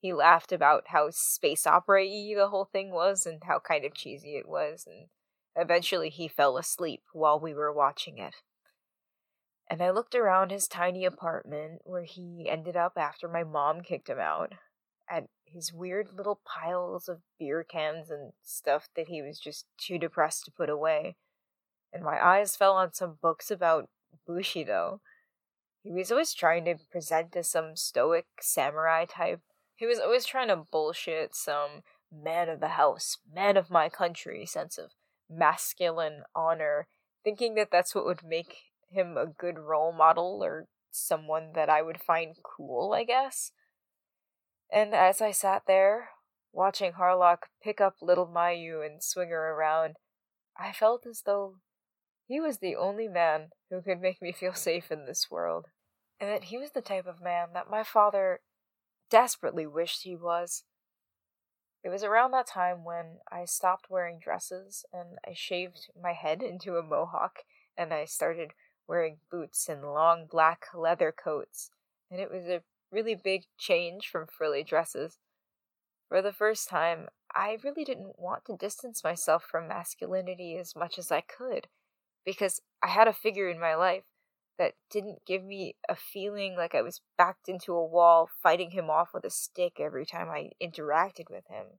He laughed about how space opera y the whole thing was and how kind of cheesy it was, and eventually he fell asleep while we were watching it. And I looked around his tiny apartment, where he ended up after my mom kicked him out, at his weird little piles of beer cans and stuff that he was just too depressed to put away. And my eyes fell on some books about Bushido. He was always trying to present as some stoic samurai type. He was always trying to bullshit some man of the house, man of my country sense of masculine honor, thinking that that's what would make him a good role model or someone that I would find cool, I guess. And as I sat there, watching Harlock pick up little Mayu and swing her around, I felt as though he was the only man who could make me feel safe in this world, and that he was the type of man that my father desperately wished he was. It was around that time when I stopped wearing dresses and I shaved my head into a mohawk and I started wearing boots and long black leather coats, and it was a really big change from frilly dresses. For the first time, I really didn't want to distance myself from masculinity as much as I could, because I had a figure in my life that didn't give me a feeling like I was backed into a wall fighting him off with a stick every time I interacted with him.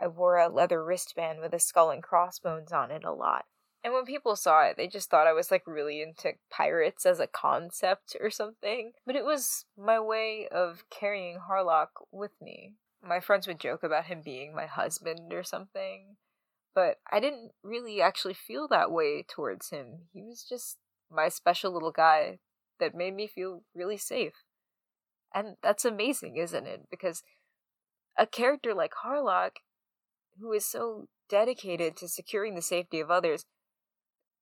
I wore a leather wristband with a skull and crossbones on it a lot, and when people saw it, they just thought I was like really into pirates as a concept or something. But it was my way of carrying Harlock with me. My friends would joke about him being my husband or something. But I didn't really actually feel that way towards him. He was just my special little guy that made me feel really safe. And that's amazing, isn't it? Because a character like Harlock, who is so dedicated to securing the safety of others,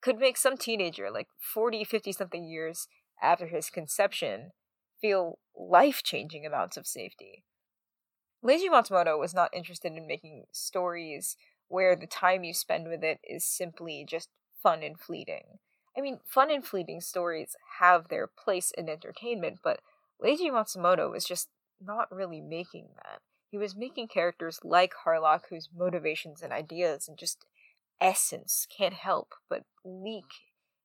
could make some teenager, like 40, 50 something years after his conception, feel life changing amounts of safety. Leiji Matsumoto was not interested in making stories where the time you spend with it is simply just fun and fleeting. I mean, fun and fleeting stories have their place in entertainment, but Leiji Matsumoto was just not really making that. He was making characters like Harlock whose motivations and ideas and just essence can't help but leak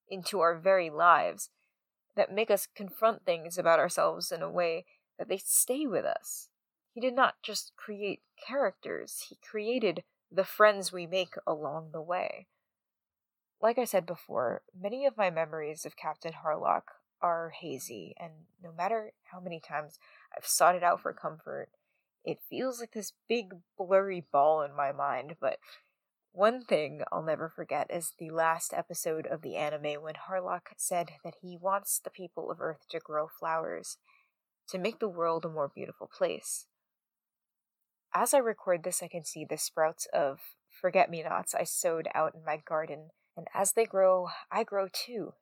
into our very lives that make us confront things about ourselves in a way that they stay with us. He did not just create characters, he created the friends we make along the way. Like I said before, many of my memories of Captain Harlock are hazy, and no matter how many times I've sought it out for comfort, it feels like this big blurry ball in my mind, but one thing I'll never forget is the last episode of the anime when Harlock said that he wants the people of Earth to grow flowers, to make the world a more beautiful place. As I record this, I can see the sprouts of forget me nots I sowed out in my garden, and as they grow, I grow too.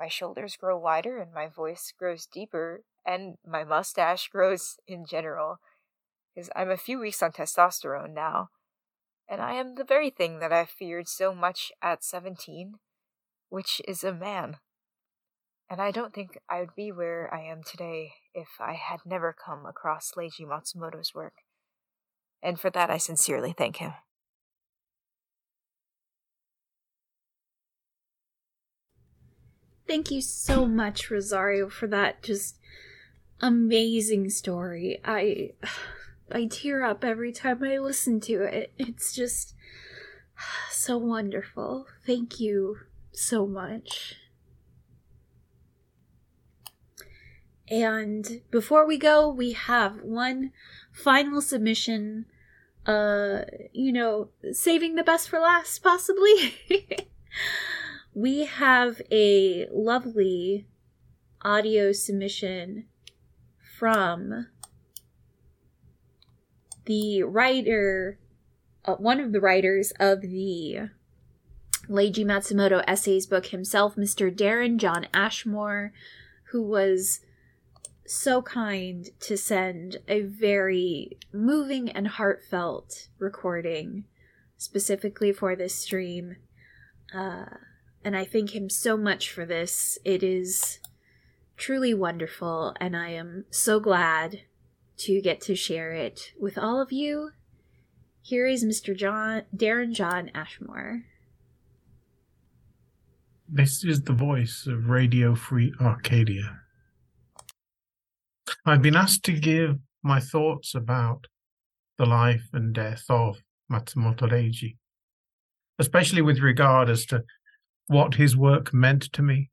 My shoulders grow wider, and my voice grows deeper, and my mustache grows in general, because I'm a few weeks on testosterone now and I am the very thing that I feared so much at seventeen, which is a man. And I don't think I would be where I am today if I had never come across Leiji Matsumoto's work. And for that I sincerely thank him. Thank you so much, Rosario, for that just amazing story. I I tear up every time I listen to it. It's just so wonderful. Thank you so much. And before we go, we have one final submission. Uh, you know, saving the best for last, possibly. we have a lovely audio submission from the writer, uh, one of the writers of the Leiji Matsumoto essays book himself, Mr. Darren John Ashmore, who was so kind to send a very moving and heartfelt recording specifically for this stream. Uh, and I thank him so much for this. It is truly wonderful, and I am so glad to get to share it with all of you. Here is Mr. John Darren John Ashmore. This is the voice of Radio Free Arcadia. I've been asked to give my thoughts about the life and death of Matsumoto Leiji, especially with regard as to what his work meant to me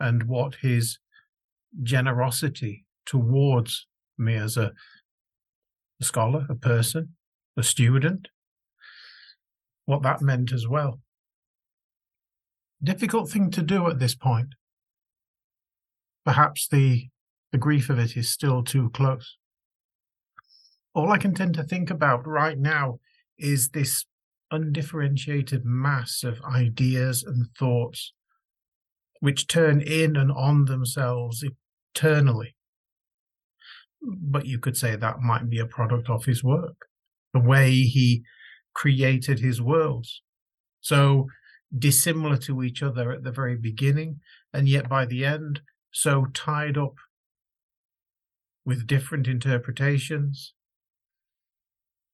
and what his generosity towards me as a, a scholar, a person, a student, what that meant as well. Difficult thing to do at this point. Perhaps the the grief of it is still too close. All I can tend to think about right now is this undifferentiated mass of ideas and thoughts which turn in and on themselves eternally. But you could say that might be a product of his work, the way he created his worlds. So dissimilar to each other at the very beginning, and yet by the end, so tied up with different interpretations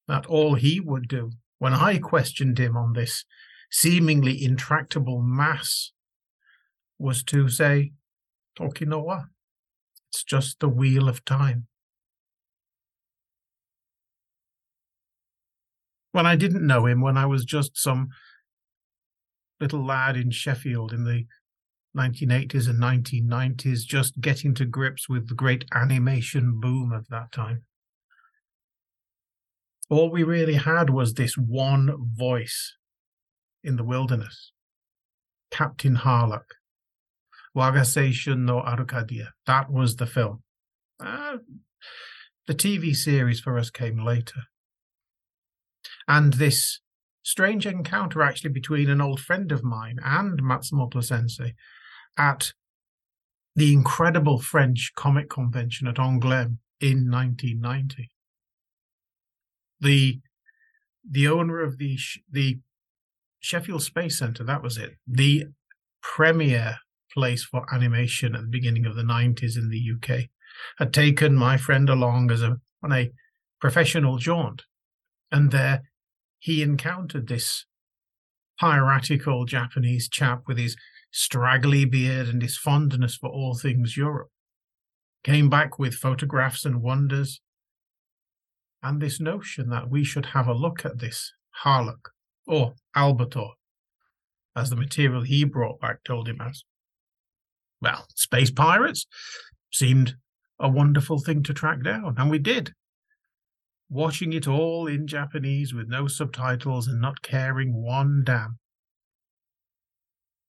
that all he would do when I questioned him on this seemingly intractable mass was to say, Toki no Wa, it's just the wheel of time. When I didn't know him, when I was just some little lad in Sheffield in the 1980s and 1990s, just getting to grips with the great animation boom of that time. All we really had was this one voice in the wilderness Captain Harlock. Wagasei no Arcadia. That was the film. Uh, the TV series for us came later. And this strange encounter actually between an old friend of mine and Matsumoto sensei at the incredible French comic convention at Angoulême in 1990. The the owner of the the Sheffield Space Centre, that was it, the premier place for animation at the beginning of the 90s in the UK, had taken my friend along as a on a professional jaunt, and there he encountered this piratical Japanese chap with his straggly beard and his fondness for all things Europe. Came back with photographs and wonders, and this notion that we should have a look at this Harlock, or Albator, as the material he brought back told him as. Well, space pirates seemed a wonderful thing to track down, and we did. Watching it all in Japanese with no subtitles and not caring one damn.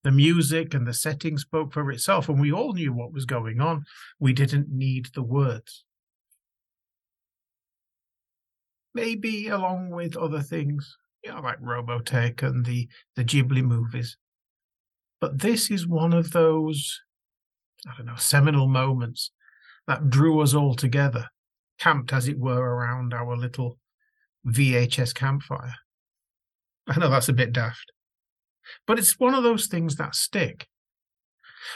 The music and the setting spoke for itself, and we all knew what was going on. We didn't need the words. Maybe along with other things, you know, like Robotech and the, the Ghibli movies. But this is one of those, I don't know, seminal moments that drew us all together, camped as it were around our little VHS campfire. I know that's a bit daft. But it's one of those things that stick.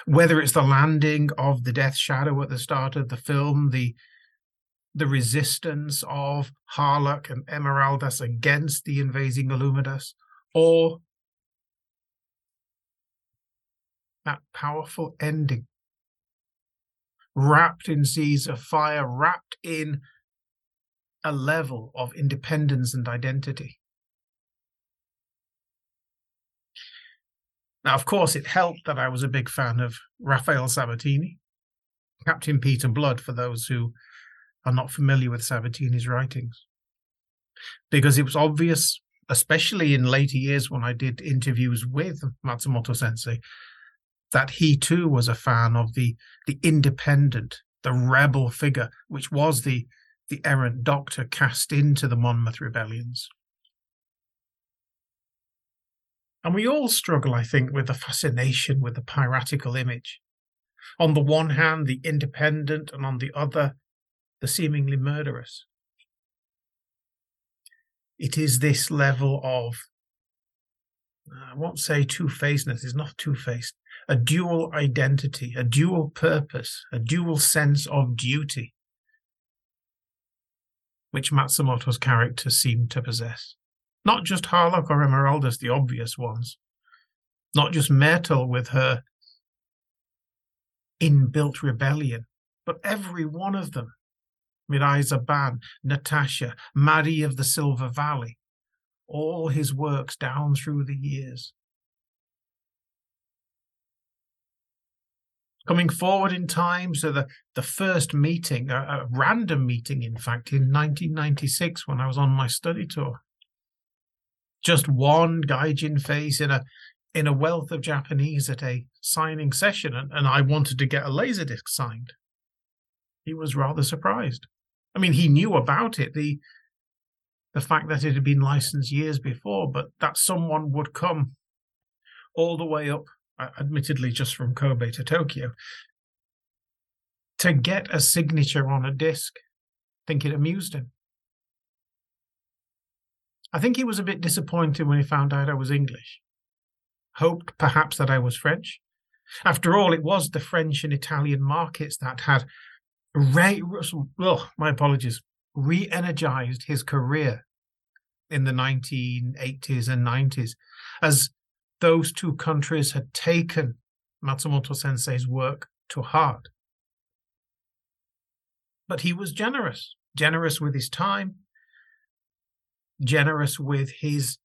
Whether it's the landing of the Death Shadow at the start of the film, the the resistance of Harlock and Emeraldas against the invading Illumidas, or that powerful ending, wrapped in seas of fire, wrapped in a level of independence and identity. Now, of course, it helped that I was a big fan of Rafael Sabatini, Captain Peter Blood, for those who are not familiar with Sabatini's writings. Because it was obvious, especially in later years when I did interviews with Matsumoto sensei, that he too was a fan of the, the independent, the rebel figure, which was the, the errant doctor cast into the Monmouth rebellions. And we all struggle, I think, with the fascination with the piratical image. On the one hand, the independent, and on the other, the seemingly murderous. It is this level of I won't say two facedness, is not two faced, a dual identity, a dual purpose, a dual sense of duty, which Matsumoto's character seemed to possess. Not just Harlock or Emeraldas, the obvious ones, not just Maetel with her inbuilt rebellion, but every one of them. Mirai Zaban, Natasha, Marie of the Silver Valley, all his works down through the years. Coming forward in time, so the, the first meeting, a, a random meeting, in fact, in 1996 when I was on my study tour. Just one gaijin face in a in a wealth of Japanese at a signing session, and, and I wanted to get a laserdisc signed. He was rather surprised. I mean, he knew about it, the the fact that it had been licensed years before, but that someone would come all the way up, uh, admittedly just from Kobe to Tokyo, to get a signature on a disc. I think it amused him. I think he was a bit disappointed when he found out I was English hoped perhaps that I was French. After all, it was the French and Italian markets that had, re- oh, my apologies, re energized his career in the 1980s and 90s, as those two countries had taken Matsumoto sensei's work to heart. But he was generous, generous with his time, generous with his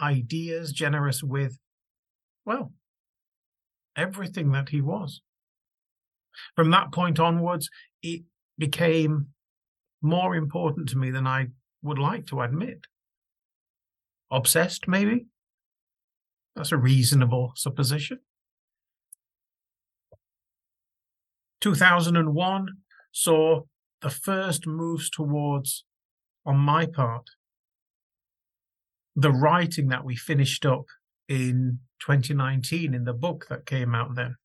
ideas, generous with well, everything that he was. From that point onwards, it became more important to me than I would like to admit. Obsessed, maybe? That's a reasonable supposition. 2001 saw the first moves towards, on my part, the writing that we finished up in 2019 in the book that came out then.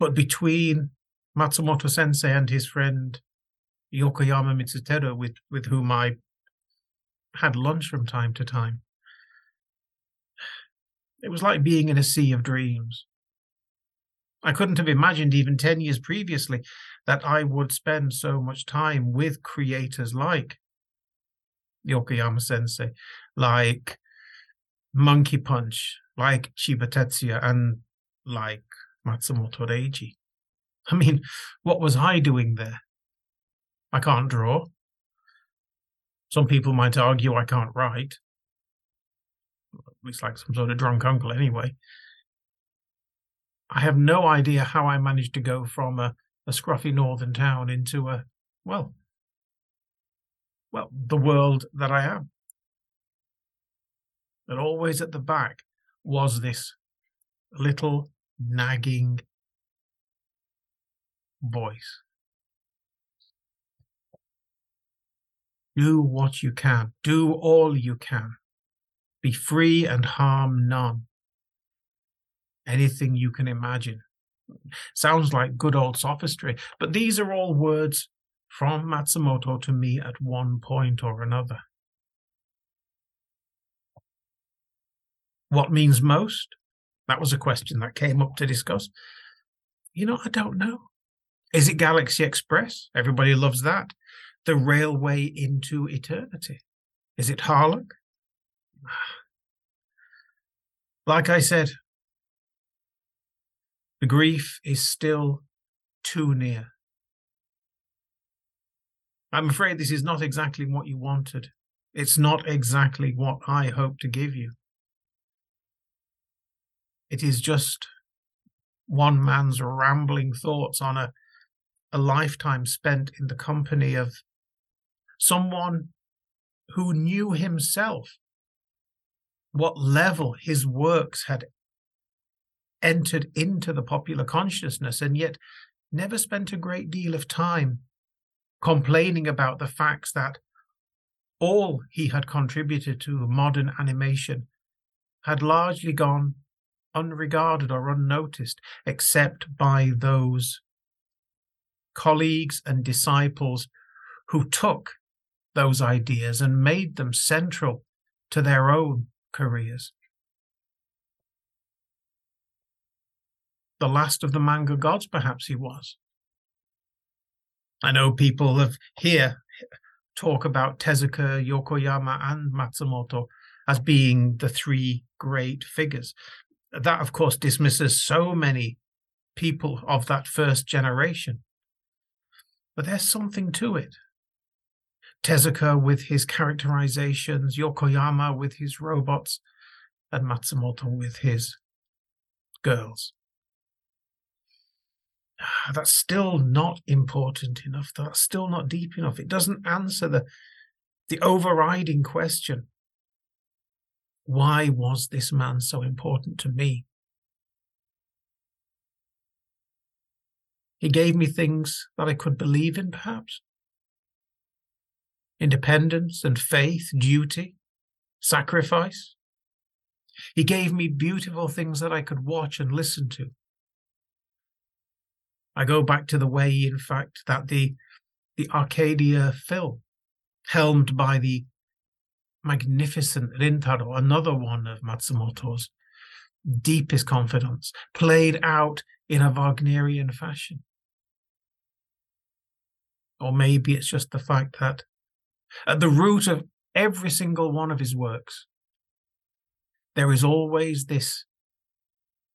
But between Matsumoto sensei and his friend Yokoyama Mitsuteru, with, with whom I had lunch from time to time, it was like being in a sea of dreams. I couldn't have imagined even 10 years previously that I would spend so much time with creators like Yokoyama Sensei, like Monkey Punch, like Chiba Tetsuya, and like Matsumoto Leiji. I mean, what was I doing there? I can't draw. Some people might argue I can't write. At least like some sort of drunk uncle, anyway. I have no idea how I managed to go from a, a scruffy northern town into a, well, well, the world that I am. And always at the back was this little nagging voice. Do what you can, do all you can. Be free and harm none. Anything you can imagine. Sounds like good old sophistry, but these are all words from Matsumoto to me at one point or another. What means most? That was a question that came up to discuss. You know, I don't know. Is it Galaxy Express? Everybody loves that. The railway into eternity. Is it Harlock? Like I said, the grief is still too near. I'm afraid this is not exactly what you wanted. It's not exactly what I hope to give you. It is just one man's rambling thoughts on a, a lifetime spent in the company of someone who knew himself what level his works had entered into the popular consciousness and yet never spent a great deal of time complaining about the facts that all he had contributed to modern animation had largely gone unregarded or unnoticed, except by those colleagues and disciples who took those ideas and made them central to their own careers. The last of the manga gods, perhaps he was. I know people have here talk about Tezuka, Yokoyama, and Matsumoto as being the three great figures. That, of course, dismisses so many people of that first generation. But there's something to it. Tezuka with his characterizations, Yokoyama with his robots, and Matsumoto with his girls. That's still not important enough. That's still not deep enough. It doesn't answer the, the overriding question why was this man so important to me? He gave me things that I could believe in, perhaps independence and faith, duty, sacrifice. He gave me beautiful things that I could watch and listen to. I go back to the way, in fact, that the the Arcadia film, helmed by the magnificent Rintaro, another one of Matsumoto's deepest confidence, played out in a Wagnerian fashion. Or maybe it's just the fact that at the root of every single one of his works, there is always this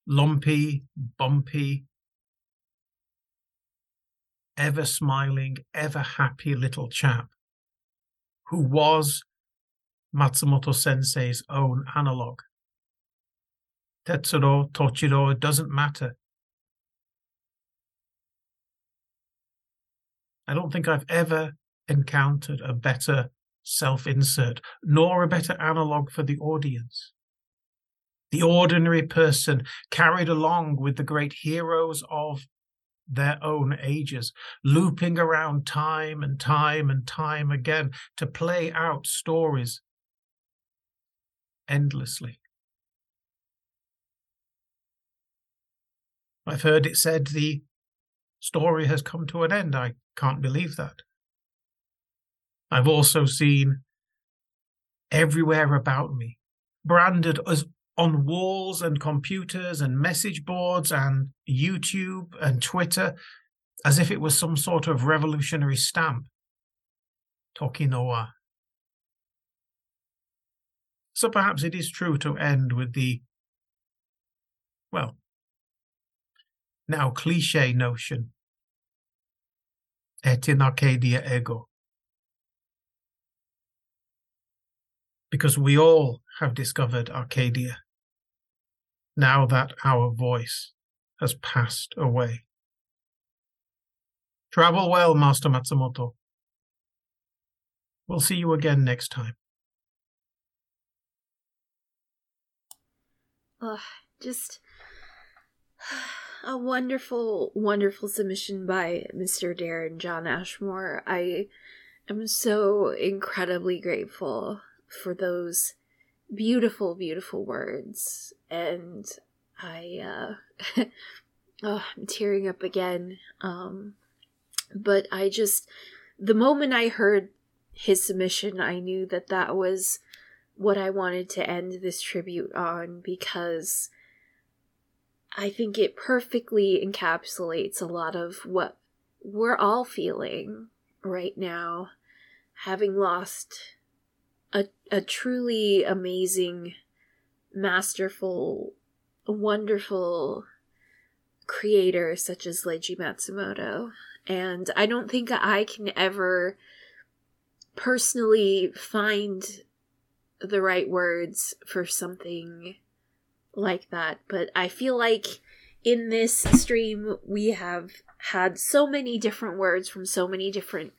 lumpy, bumpy, ever smiling, ever happy little chap who was Matsumoto sensei's own analog. Tetsuro, Tochiro, it doesn't matter. I don't think I've ever encountered a better self insert, nor a better analog for the audience. The ordinary person carried along with the great heroes of their own ages, looping around time and time and time again to play out stories endlessly. I've heard it said the story has come to an end. I can't believe that. I've also seen everywhere about me, branded as on walls and computers and message boards and YouTube and Twitter, as if it was some sort of revolutionary stamp. Toki no Wa. So perhaps it is true to end with the, well, now cliche notion, et in Arcadia ego. Because we all have discovered Arcadia now that our voice has passed away. Travel well, Master Matsumoto. We'll see you again next time. Ugh, just a wonderful, wonderful submission by Mr. Darren John Ashmore. I am so incredibly grateful for those beautiful, beautiful words. And I, uh, oh, I'm tearing up again. Um, but I just, the moment I heard his submission, I knew that that was what I wanted to end this tribute on because I think it perfectly encapsulates a lot of what we're all feeling right now, having lost a, a truly amazing, masterful, wonderful creator such as Leiji Matsumoto. And I don't think I can ever personally find the right words for something like that. But I feel like in this stream, we have had so many different words from so many different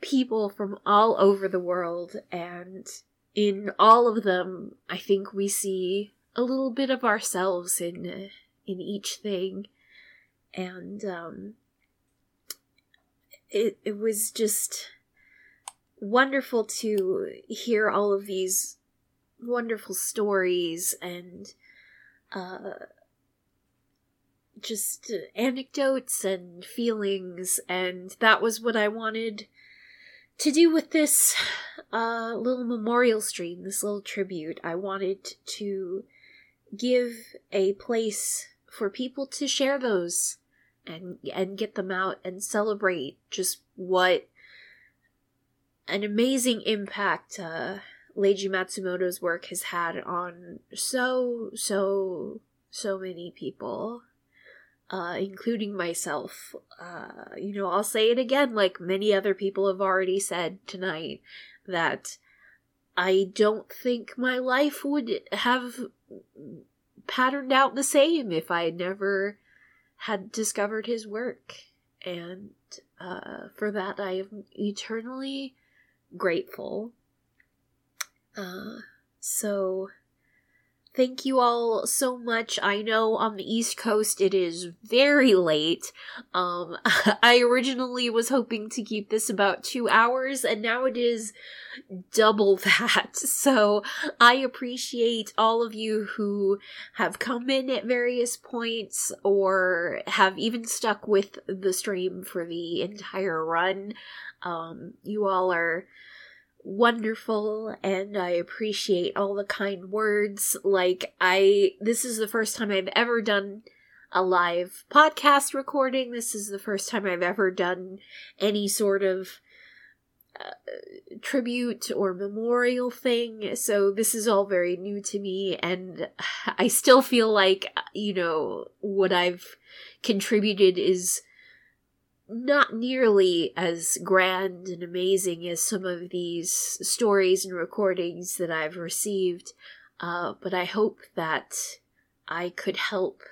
people from all over the world, and in all of them, I think we see a little bit of ourselves in in each thing, and um, it it was just wonderful to hear all of these wonderful stories and uh, just anecdotes and feelings, and that was what I wanted to do with this uh, little memorial stream, this little tribute, I wanted to give a place for people to share those and and get them out and celebrate just what an amazing impact uh, Leiji Matsumoto's work has had on so so so many people uh, including myself. Uh, you know, I'll say it again, like many other people have already said tonight, that I don't think my life would have patterned out the same if I had never had discovered his work. And uh, for that, I am eternally grateful. Uh, so Thank you all so much. I know on the East Coast it is very late. Um, I originally was hoping to keep this about two hours, and now it is double that. So I appreciate all of you who have come in at various points or have even stuck with the stream for the entire run. Um, you all are wonderful and I appreciate all the kind words. Like, I, this is the first time I've ever done a live podcast recording. This is the first time I've ever done any sort of uh, tribute or memorial thing. So this is all very new to me and I still feel like, you know, what I've contributed is not nearly as grand and amazing as some of these stories and recordings that I've received, uh, but I hope that I could help,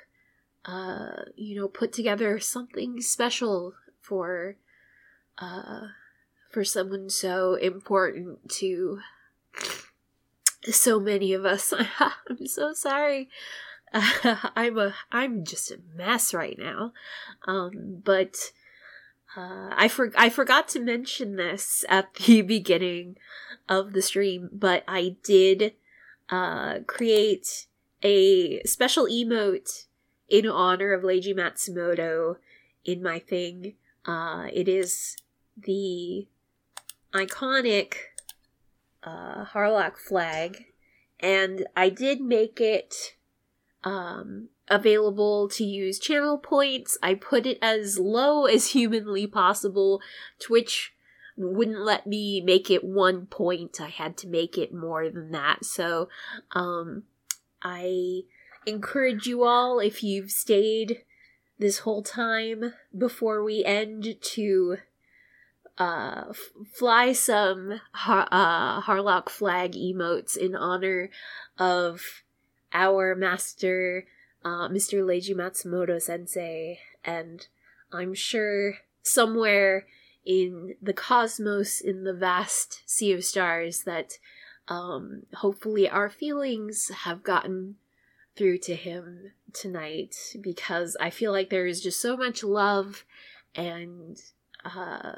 uh, you know, put together something special for, uh, for someone so important to so many of us. I'm so sorry. I'm a I'm just a mess right now. Um, but uh, I for- I forgot to mention this at the beginning of the stream, but I did uh, create a special emote in honor of Leiji Matsumoto in my thing. Uh, it is the iconic uh, Harlock flag, and I did make it um, available to use channel points. I put it as low as humanly possible. Twitch wouldn't let me make it one point. I had to make it more than that. So, um, I encourage you all, if you've stayed this whole time before we end, to uh, f- fly some uh, Harlock flag emotes in honor of our master uh, Mr. Leiji Matsumoto sensei, and I'm sure somewhere in the cosmos, in the vast sea of stars, that um, hopefully our feelings have gotten through to him tonight because I feel like there is just so much love and uh,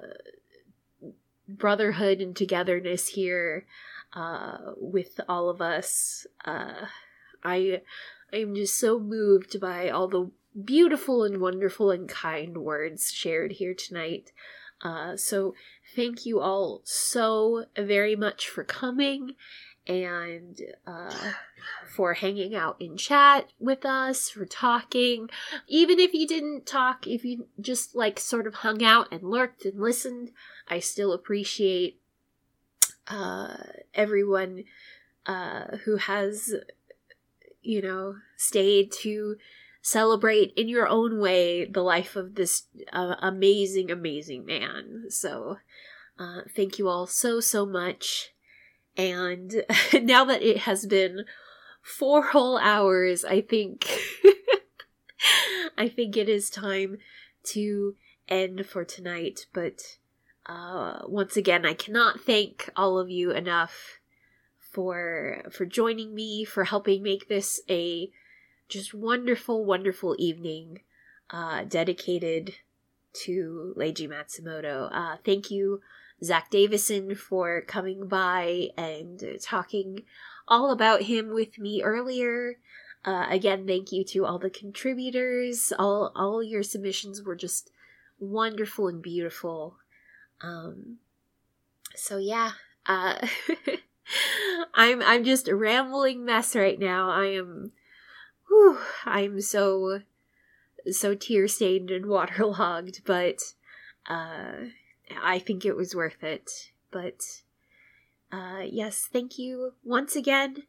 brotherhood and togetherness here uh, with all of us. Uh, I I'm just so moved by all the beautiful and wonderful and kind words shared here tonight. Uh, so, thank you all so very much for coming and uh, for hanging out in chat with us, for talking. Even if you didn't talk, if you just like sort of hung out and lurked and listened, I still appreciate uh, everyone uh, who has you know, stayed to celebrate in your own way the life of this uh, amazing, amazing man. So, uh, thank you all so, so much. And now that it has been four whole hours, I think, I think it is time to end for tonight. But, uh, once again, I cannot thank all of you enough for for joining me for helping make this a just wonderful wonderful evening uh, dedicated to Leiji Matsumoto. Uh, thank you, Zack Davisson, for coming by and talking all about him with me earlier. Uh, again, thank you to all the contributors. All all your submissions were just wonderful and beautiful. Um, so yeah, uh, I'm I'm just a rambling mess right now. I am, whew, I'm so so tear stained and waterlogged, but uh, I think it was worth it. But uh, yes, thank you once again.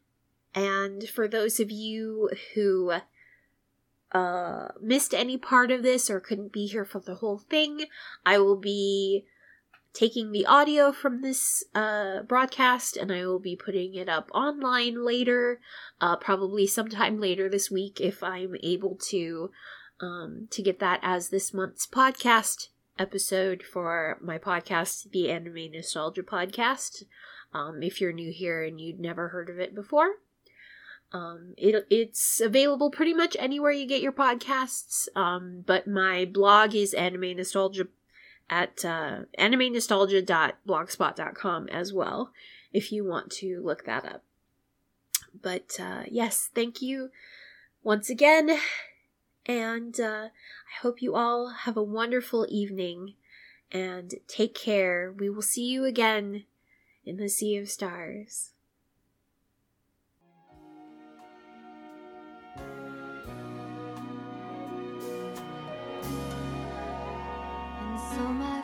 And for those of you who uh, missed any part of this or couldn't be here for the whole thing, I will be taking the audio from this uh, broadcast and I will be putting it up online later, uh, probably sometime later this week if I'm able to um, to get that as this month's podcast episode for my podcast, the Anime Nostalgia Podcast. Um, if you're new here and you'd never heard of it before, um, it, it's available pretty much anywhere you get your podcasts. Um, but my blog is Anime Nostalgia at uh, animenostalgia.blogspot.com as well, if you want to look that up. But uh, yes, thank you once again, and uh, I hope you all have a wonderful evening and take care. We will see you again in the Sea of Stars. so much.